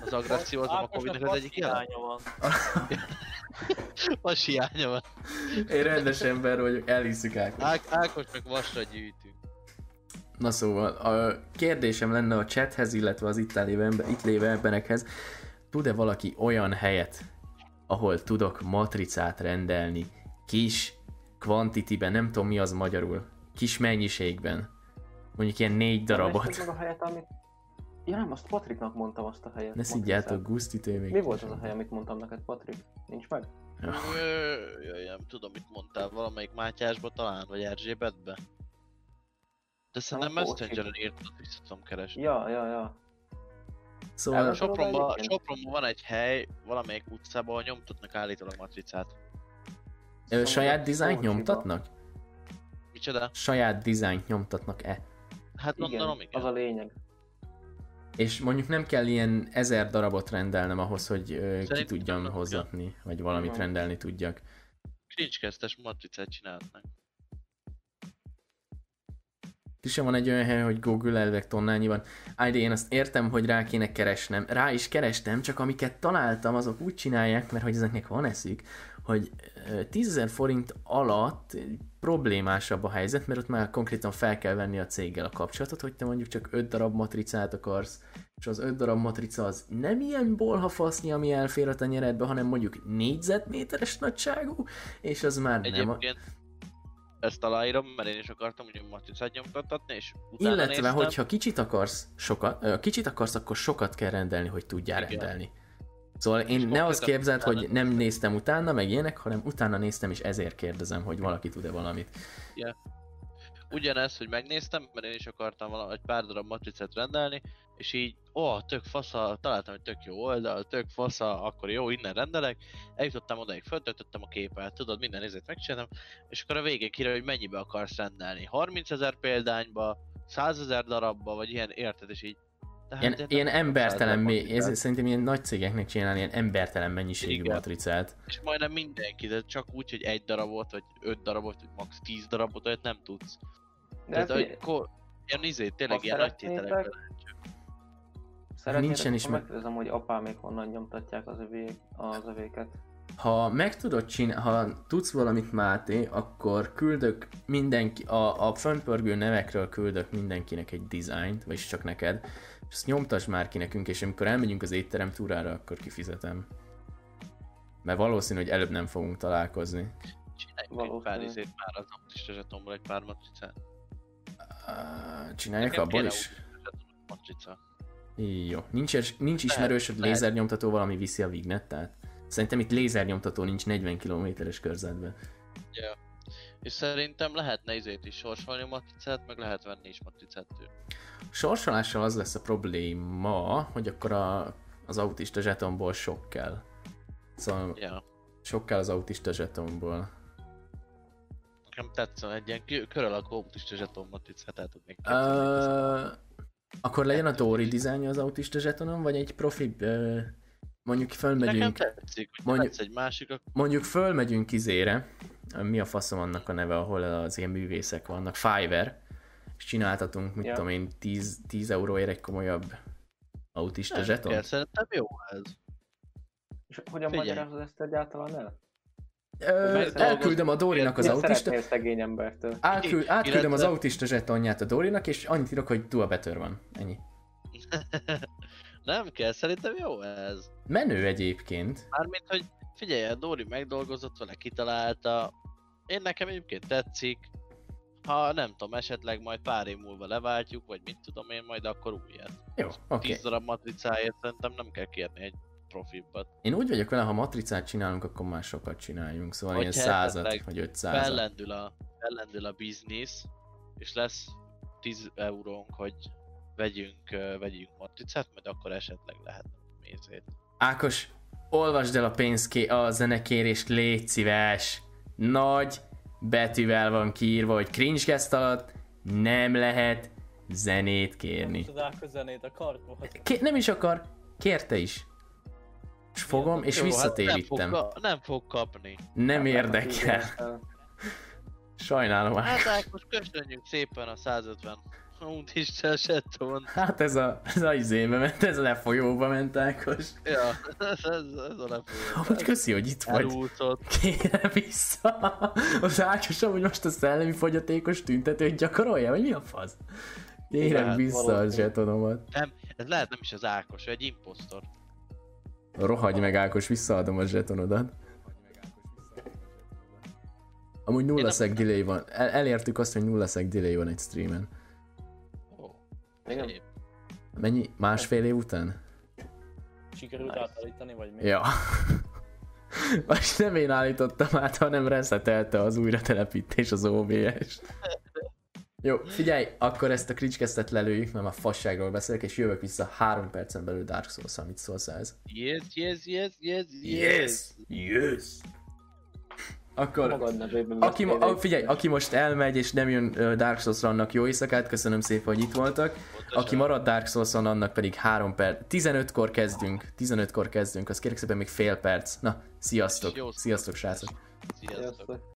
Speaker 2: Az agresszió az a covidnak az egyik
Speaker 4: hiánya van.
Speaker 2: Vas hiánya van.
Speaker 1: Én rendes ember vagyok, elhiszük Ákos.
Speaker 2: Ák Ákosnak vasra gyűjtünk.
Speaker 1: Na szóval, a kérdésem lenne a chathez, illetve az itt lévő, ember, itt lévő emberekhez, tud-e valaki olyan helyet, ahol tudok matricát rendelni, kis quantity-ben, nem tudom mi az magyarul, kis mennyiségben, mondjuk ilyen négy darabot.
Speaker 5: meg a helyet, amit... Ja nem, azt Patriknak mondtam azt a helyet.
Speaker 1: Ne szidjátok, Guszti TV.
Speaker 5: Mi volt az a hely, amit mondtam neked, Patrik? Nincs meg?
Speaker 1: Ja.
Speaker 2: Ö, Jaj, nem tudom, mit mondtál, valamelyik Mátyásba talán, vagy Erzsébetbe? De szerintem
Speaker 5: Nem,
Speaker 2: Messengeren írtad, vissza tudom keresni.
Speaker 5: Ja, ja, ja.
Speaker 1: Szóval.
Speaker 2: Sopronban. Sopronban van egy hely, valamelyik utcában, ahol nyomtatnak állítólag matricát.
Speaker 1: ö, saját
Speaker 5: Szóval
Speaker 1: dizájnt
Speaker 5: Szócsiba.
Speaker 1: nyomtatnak?
Speaker 2: Micsoda?
Speaker 1: Saját dizájnt nyomtatnak-e?
Speaker 2: Hát
Speaker 5: Igen,
Speaker 2: gondolom, igen.
Speaker 5: az a lényeg.
Speaker 1: És mondjuk nem kell ilyen ezer darabot rendelnem ahhoz, hogy ö, ki tudjam
Speaker 2: nem
Speaker 1: hozatni, vagy valamit
Speaker 5: Nem.
Speaker 1: rendelni tudjak.
Speaker 2: Cringe-kezdtes matricát csinálhatnak.
Speaker 1: És van egy olyan hely, hogy Google elvek tonnányi van. De én azt értem, hogy rá kéne keresnem. Rá is kerestem, csak amiket találtam, azok úgy csinálják, mert hogy ezeknek van eszük, hogy ö, 10.000 forint alatt problémásabb a helyzet, mert ott már konkrétan fel kell venni a céggel a kapcsolatot, hogy te mondjuk csak 5 darab matricát akarsz, és az 5 darab matrica az nem ilyen bolhafasznyi, ami elfér a tenyeredbe, hanem mondjuk négyzetméteres nagyságú, és az már nem a...
Speaker 2: Egyébként ezt aláírom, mert én is akartam ugye matricát nyomtatni, és utána
Speaker 1: Illetve,
Speaker 2: néztem,
Speaker 1: hogyha kicsit akarsz sokat, kicsit akarsz, akkor sokat kell rendelni, hogy tudjál
Speaker 2: Igen.
Speaker 1: rendelni. Szóval én
Speaker 2: És
Speaker 1: ne azt képzeld, hogy nem néztem utána, meg ilyenek, hanem utána néztem, és ezért kérdezem, hogy valaki tud-e valamit.
Speaker 2: ugyanez, hogy megnéztem, mert én is akartam valami, egy pár darab matricát rendelni, és így, ó, tök fasza, találtam egy tök jó oldal, tök fasza, akkor jó, innen rendelek. Eljutottam odaig, föltöltöttem a képet, tudod, minden ezért megcsináltam, és akkor a végén kire, hogy mennyibe akarsz rendelni. 30 ezer példányba, 100 ezer darabba, vagy ilyen, érted, és így.
Speaker 1: Ilyen,
Speaker 2: nem
Speaker 1: ilyen
Speaker 2: akarok 100
Speaker 1: embertelen,
Speaker 2: matricát.
Speaker 1: ez, szerintem ilyen nagy cégeknek csinálni ilyen embertelen mennyiségű
Speaker 2: Igen.
Speaker 1: matricát.
Speaker 2: És majdnem mindenki, de csak úgy, hogy egy darabot, vagy öt darabot, vagy max. 10 darabot, olyat nem tudsz.
Speaker 5: De
Speaker 2: Tehát, hogy ko- ilyen izé, tényleg ilyen nagy tételekben.
Speaker 1: nincsen is meg-
Speaker 5: megkérdezem, hogy apámék honnan nyomtatják az, övé, az övéket.
Speaker 1: Ha meg tudod csinálni, ha tudsz valamit Máté, akkor küldök mindenki, a, a föntpörgő nevekről küldök mindenkinek egy dizájnt, vagyis csak neked, és azt nyomtasd már ki nekünk, és amikor elmegyünk az étterem túrára, akkor kifizetem. Mert valószínű, hogy előbb nem fogunk találkozni.
Speaker 2: Csináljunk egy pár izét már az autista zsetomból egy pár matricát.
Speaker 1: Csinálják abból is?
Speaker 2: Matrica.
Speaker 1: Jó. Nincs, nincs ismerősöd
Speaker 2: lehet.
Speaker 1: lézernyomtató, ami viszi a vignettát? Szerintem itt lézernyomtató nincs 40 kilométeres körzetben.
Speaker 2: Ja. És szerintem lehetne izét is sorsolni matricát, meg lehet venni is matricát tőle.
Speaker 1: Sorsolással az lesz a probléma, hogy akkor a, az autista zsetomból sok kell. Szóval
Speaker 2: Ja.
Speaker 1: sok kell az autista zsetomból.
Speaker 2: Nekem tetszene egy ilyen kö- kör alakú autista zseton matricát el tudnék képzelni.
Speaker 1: Uh, akkor legyen a Dori dizájnja az autista zsetonon, vagy egy profi, uh, mondjuk
Speaker 2: Nekem
Speaker 1: fölmegyünk,
Speaker 2: tetszik, hogy
Speaker 1: mondjuk-
Speaker 2: egy másik, akkor
Speaker 1: mondjuk fölmegyünk izére, mi a faszom annak a neve, ahol az ilyen művészek vannak, Fiverr, és csináltatunk, mit
Speaker 5: Ja.
Speaker 1: tudom én, 10, 10 euróért egy komolyabb autista
Speaker 2: nem
Speaker 1: zseton.
Speaker 2: kell, szerintem jó ez.
Speaker 5: És hogyan magyarázod ezt egyáltalán el?
Speaker 1: Ö, elküldöm a Dorinak az autista,
Speaker 5: szegény embertől?
Speaker 1: átküld, átküldöm az
Speaker 2: Illetve-
Speaker 1: autista zsetonját a Dorinak, és annyit írok, hogy dual better van. Ennyi.
Speaker 2: nem kell, szerintem jó ez.
Speaker 1: Menő egyébként.
Speaker 2: Mármint, hogy figyelj, a Dori megdolgozott vele, kitalálta, én nekem egyébként tetszik. Ha nem tudom, esetleg majd pár év múlva leváltjuk, vagy mit tudom én, majd akkor újat.
Speaker 1: Jó, oké. Okay.
Speaker 2: 10 darab matricáért szerintem nem kell kérni egy profibbat.
Speaker 1: Én úgy vagyok vele, ha matricát csinálunk, akkor már sokat csináljunk, szóval ilyen
Speaker 2: Hogyha
Speaker 1: százat,
Speaker 2: esetleg
Speaker 1: vagy ötszázat.
Speaker 2: Fellendül a, fellendül a biznisz, és lesz 10 eurónk, hogy vegyünk, vegyünk matricát, majd akkor esetleg lehet mézét.
Speaker 1: Ákos, olvasd el a pénzké, a zenekérést, légy szíves. Nagy betűvel van kiírva, hogy cringe alatt nem lehet zenét kérni.
Speaker 4: Az Ákos zenét a kartból.
Speaker 1: Ké- nem is akar, kérte is. És fogom, és
Speaker 2: Jó, hát
Speaker 1: visszatérítem.
Speaker 2: nem, fog, nem fog kapni.
Speaker 1: Nem érdekel. Sajnálom
Speaker 2: Hát.
Speaker 1: Ákos,
Speaker 2: köszönjük szépen a 150 Unt Isten seton.
Speaker 1: Hát ez a, ez a izébe ment, ez a lefolyóba ment Ákos.
Speaker 2: Ja, ez, ez, a lefolyó.
Speaker 1: Amúgy köszi, hogy itt vagy.
Speaker 2: Elúszott.
Speaker 1: Kérem vissza. Az Ákos amúgy most a szellemi fogyatékos tüntetőt gyakorolja, vagy mi a fasz? Kérem
Speaker 2: Lehet,
Speaker 1: vissza a
Speaker 5: valószínű.
Speaker 1: zsetonomat.
Speaker 2: Nem, ez lehet nem is az Ákos, egy imposztor.
Speaker 1: Rohagy meg Ákos, visszaadom a zsetonodat. Amúgy nulla szeg delay van. El- elértük azt, hogy nulla szeg delay van egy streamen.
Speaker 5: Igen?
Speaker 1: Mennyi? Másfél év után?
Speaker 4: Sikerült
Speaker 5: Nice.
Speaker 4: átállítani, vagy mi?
Speaker 1: Ja. Most nem én állítottam át, hanem reszetelte az újratelepítés az OBS. Jó, figyelj, akkor ezt a kricskeztet lelőjük, mert a fasságról beszélek, és jövök vissza három percen belül Dark souls mit szólsz ez?
Speaker 2: Yes, yes, yes, yes, yes.
Speaker 1: Yes! Akkor, aki,
Speaker 5: beszélj.
Speaker 1: a, figyelj, aki most elmegy és nem jön ö, Dark souls annak jó éjszakát, köszönöm szépen, hogy itt voltak.
Speaker 2: Pontosan.
Speaker 1: Aki marad Dark souls annak pedig 3 perc, 15-kor kezdünk, 15-kor kezdünk, az kérlek szépen még fél perc. Na, sziasztok, sziasztok srácok.
Speaker 5: Sziasztok.